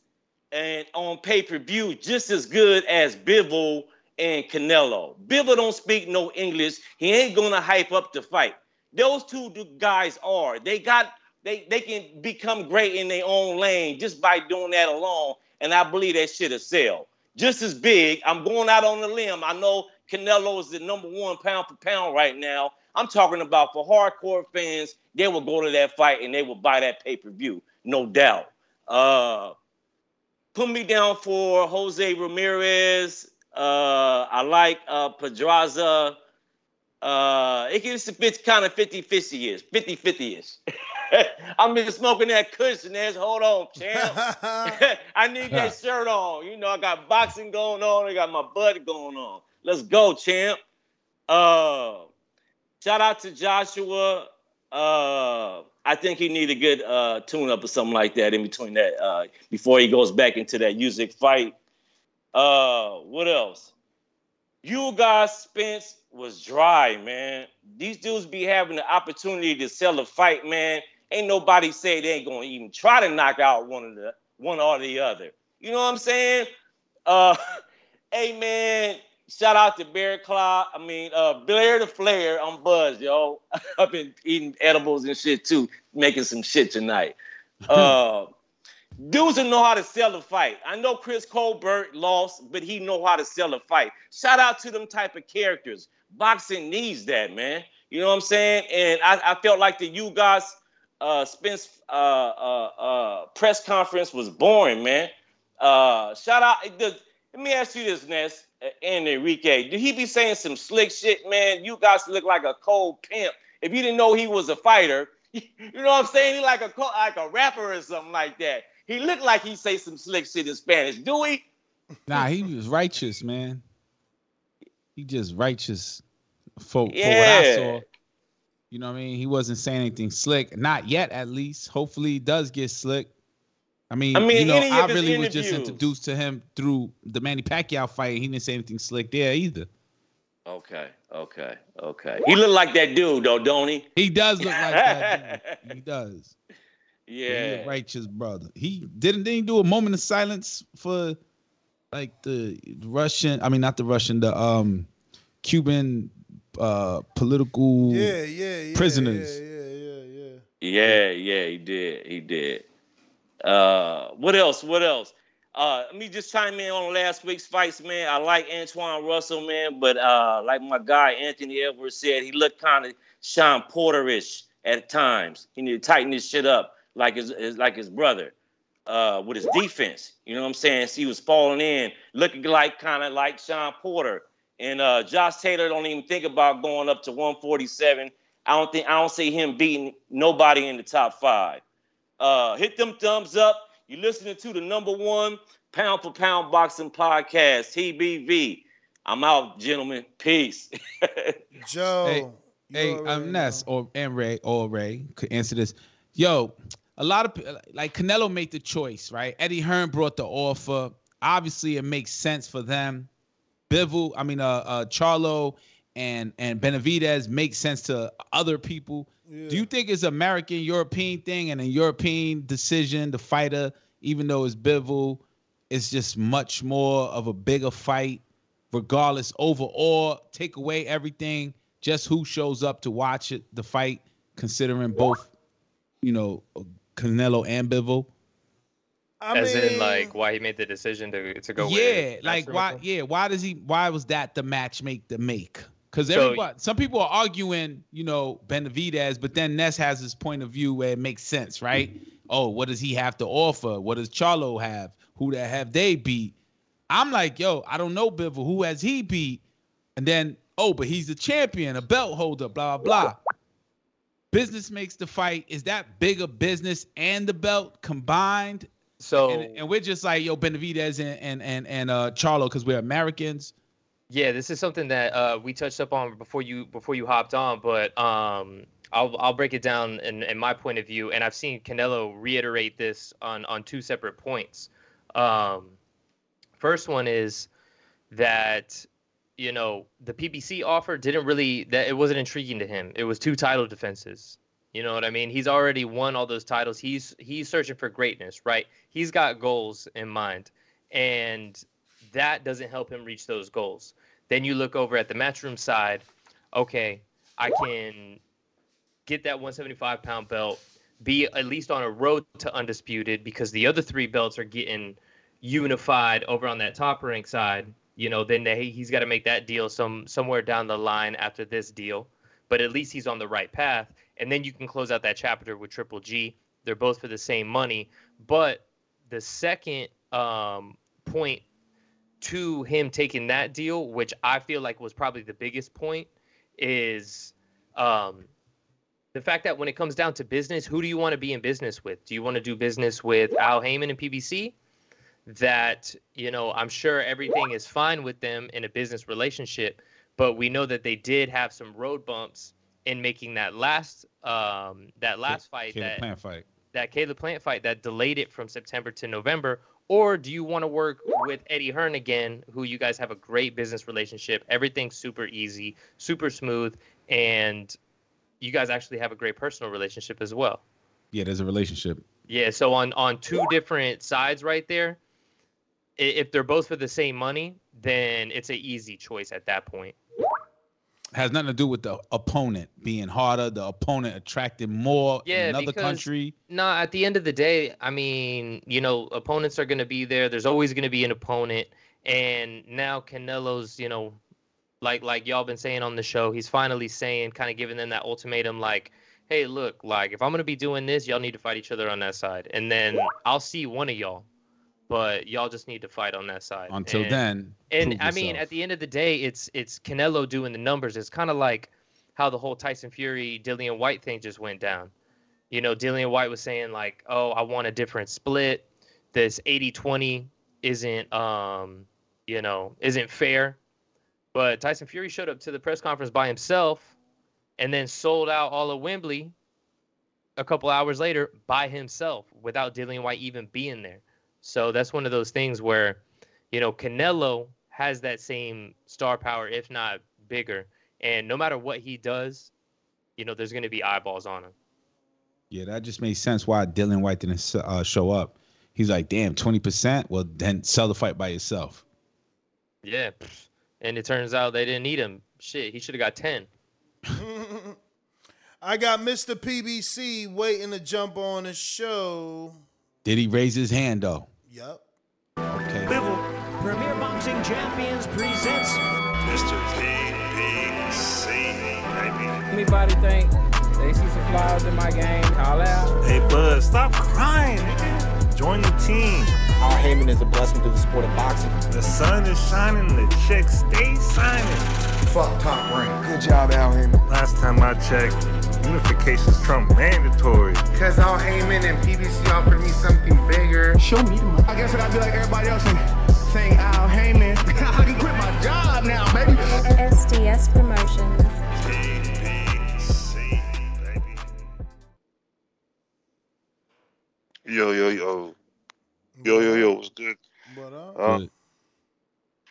and on pay-per-view just as good as Bivol and Canelo. Bivol don't speak no English. He ain't gonna hype up the fight. Those two guys are. They got they they can become great in their own lane just by doing that alone. And I believe that shit will sell. Just as big. I'm going out on a limb. I know Canelo is the number one pound for pound right now. I'm talking about for hardcore fans, they will go to that fight and they will buy that pay-per-view, no doubt. Uh put me down for Jose Ramirez. Uh I like uh Pedraza. Uh, it gets a bit kind of 50 50 ish, 50 50 ish. I'm been smoking that cushion ass. Hold on, champ. I need that shirt on. You know, I got boxing going on. I got my butt going on. Let's go, champ. Uh, shout out to Joshua. Uh, I think he need a good uh, tune up or something like that in between that uh, before he goes back into that Usyk fight. Uh, what else? You guys, Spence was dry, man. These dudes be having the opportunity to sell a fight, man. Ain't nobody say they ain't gonna even try to knock out one of the one or the other. You know what I'm saying? Uh, hey man, shout out to Bear Claw. I mean, uh, Blair the Flair. I'm buzzed, yo. I've been eating edibles and shit too, making some shit tonight. Uh, dudes that know how to sell a fight. I know Chris Colbert lost, but he know how to sell a fight. Shout out to them type of characters. Boxing needs that, man. You know what I'm saying? And I, I felt like the you guys uh Spence uh, uh uh press conference was boring, man. Uh shout out the, let me ask you this, Ness uh, and Enrique. Did he be saying some slick shit, man? You guys look like a cold pimp. If you didn't know he was a fighter, you know what I'm saying? He like a like a rapper or something like that. He looked like he say some slick shit in Spanish. Do we? Nah, he was righteous, man. He just righteous for, for what I saw. You know what I mean? He wasn't saying anything slick. Not yet, at least. Hopefully he does get slick. I mean, I mean, you know, I really was just introduced to him through the Manny Pacquiao fight. He didn't say anything slick there either. Okay, okay, okay. He looked like that dude though, don't he? He does look like that. dude. He does. He a Yeah. righteous brother. He didn't didn't do a moment of silence for like the Russian. I mean, not the Russian. The um Cuban uh political Yeah, yeah, yeah. prisoners. Yeah, yeah, yeah, yeah. Yeah, yeah, he did. He did. Uh, what else? What else? Uh, let me just chime in on last week's fights, man. I like Antuanne Russell, man, but uh, like my guy Anthony Edwards said, he looked kind of Sean Porterish at times. He need to tighten this shit up, like his, his like his brother, uh, with his defense. You know what I'm saying? So he was falling in, looking like kind of like Sean Porter. And uh, Josh Taylor don't even think about going up to 147. I don't think I don't see him beating nobody in the top five. Uh, hit them thumbs up. You're listening to the number one pound for pound boxing podcast, TBV. I'm out, gentlemen. Peace. Joe. Hey, hey, um, Ness or and Ray or Ray could answer this. Yo, a lot of like Canelo made the choice, right? Eddie Hearn brought the offer. Obviously, it makes sense for them. Bivol, I mean, uh, uh, Charlo and and Benavidez make sense to other people. Do you think it's American European thing and a European decision? The fighter, even though it's Bivol, it's just much more of a bigger fight, regardless. Overall, take away everything, just who shows up to watch it, the fight, considering both, you know, Canelo and Bivol. I As mean, in, like, why he made the decision to to go. yeah, like why? Yeah, why does he? Why was that the match make the make? Because So- everybody, some people are arguing, you know, Benavidez, but then Ness has his point of view where it makes sense, right? Oh, what does he have to offer? What does Charlo have? Who that have they beat? I'm like, yo, I don't know Bivol. Who has he beat? And then, oh, but he's the champion, a belt holder, blah blah blah. Business makes the fight. Is that bigger business and the belt combined? So and, and we're just like, yo, Benavidez and and and, and uh Charlo, because we're Americans. Yeah, this is something that uh, we touched up on before you before you hopped on, but um, I'll I'll break it down in, in my point of view, and I've seen Canelo reiterate this on on two separate points. Um, first one is that you know the PBC offer didn't really that it wasn't intriguing to him. It was two title defenses. You know what I mean? He's already won all those titles. He's he's searching for greatness, right? He's got goals in mind, and that doesn't help him reach those goals. Then you look over at the matchroom side. Okay, I can get that 175 pound belt, be at least on a road to undisputed because the other three belts are getting unified over on that top rank side. You know, then they, he's got to make that deal some somewhere down the line after this deal, but at least he's on the right path. And then you can close out that chapter with Triple G. They're both for the same money, but the second um, point to him taking that deal, which I feel like was probably the biggest point, is um, the fact that when it comes down to business, who do you want to be in business with? Do you want to do business with Al Haymon and PBC? That you know, I'm sure everything is fine with them in a business relationship, but we know that they did have some road bumps in making that last um, that last fight Caleb that Plant fight. that Caleb Plant fight that delayed it from September to November? Or do you want to work with Eddie Hearn again, who you guys have a great business relationship? Everything's super easy, super smooth, and you guys actually have a great personal relationship as well. Yeah, there's a relationship. Yeah, so on on two different sides right there, if they're both for the same money, then it's an easy choice at that point. Has nothing to do with the opponent being harder, the opponent attracting more Yeah, in another because- country. No, at the end of the day, I mean, you know, opponents are going to be there. There's always going to be an opponent, and now Canelo's, you know, like like y'all been saying on the show, he's finally saying, kind of giving them that ultimatum, like, hey, look, like if I'm going to be doing this, y'all need to fight each other on that side, and then I'll see one of y'all, but y'all just need to fight on that side. Until And- then, and I mean, at the end of the day, it's it's Canelo doing the numbers. It's kind of like how the whole Tyson Fury Dillian Whyte thing just went down. You know, Dillian Whyte was saying like, "Oh, I want a different split. This 80-20 isn't um, you know, isn't fair." But Tyson Fury showed up to the press conference by himself and then sold out all of Wembley a couple hours later by himself without Dillian Whyte even being there. So that's one of those things where, you know, Canelo has that same star power, if not bigger. And no matter what he does, you know, there's going to be eyeballs on him. Yeah, that just makes sense why Dillian Whyte didn't uh, show up. He's like, damn, 20%? Well, then sell the fight by yourself. Yeah. And it turns out they didn't need him. Shit, he should have got 10. I got Mr. PBC waiting to jump on the show. Did he raise his hand, though? Yep. Okay. Premier Boxing Champions presents Mr. PBC. Anybody think they see some flaws in my game? Call out. Hey, Bud, stop crying, nigga. Join the team. Al Haymon is a blessing to the sport of boxing. The sun is shining, the chicks stay signing. Fuck top rank. Good job, Al Haymon. Last time I checked, unification's Trump mandatory. Cause Al Haymon and PBC offered me something bigger. Show me the money. I guess I gotta be like everybody else and saying Al Haymon. I can quit my job now, baby. SDS Promotions. Yo, yo, yo. Yo, yo, yo, what's good? What up? Uh,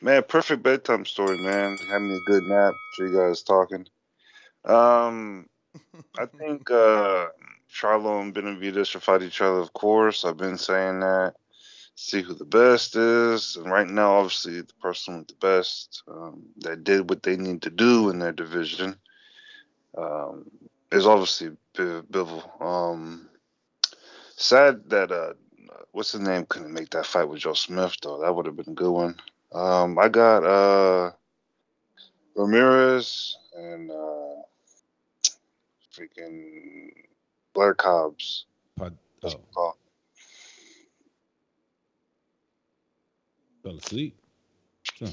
man, perfect bedtime story, man. Having a good nap. So you guys talking. Um, I think uh, Charlo and Benavidez should fight each other. Of course, I've been saying that. See who the best is, and right now, obviously, the person with the best um, that did what they need to do in their division um, is obviously B- Bivol. Um, sad that uh, what's his name couldn't make that fight with Joe Smith though. That would have been a good one. Um, I got uh, Ramirez and uh, freaking Blair Cobbs. Pod- oh, fell asleep. Sure.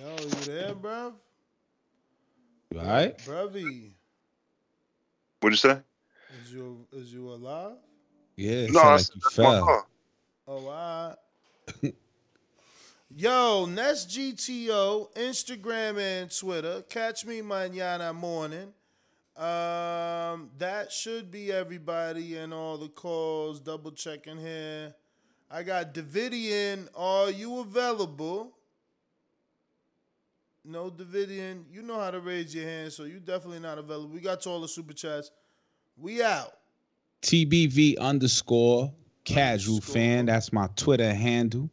Yo, you there, bruv? You all right? Bruvy, What'd you say? is you is you alive? Yeah, it No, sound like you fell. Oh, all right. Yo, Nest GTO, Instagram and Twitter. Catch me mañana morning. Um, that should be everybody and all the calls. Double checking here. I got Davidian. Are you available? No, Davidian. You know how to raise your hand, so you definitely not available. We got to all the super chats. We out. TBV underscore casual fan. That's my Twitter handle.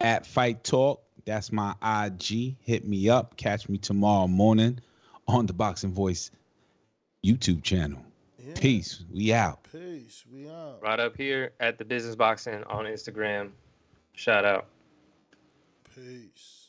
At Fight Talk. That's my IG. Hit me up. Catch me tomorrow morning on the Boxing Voice YouTube channel. Peace. We out. Peace. We out. Right up here at the Business Boxing on Instagram. Shout out. Peace.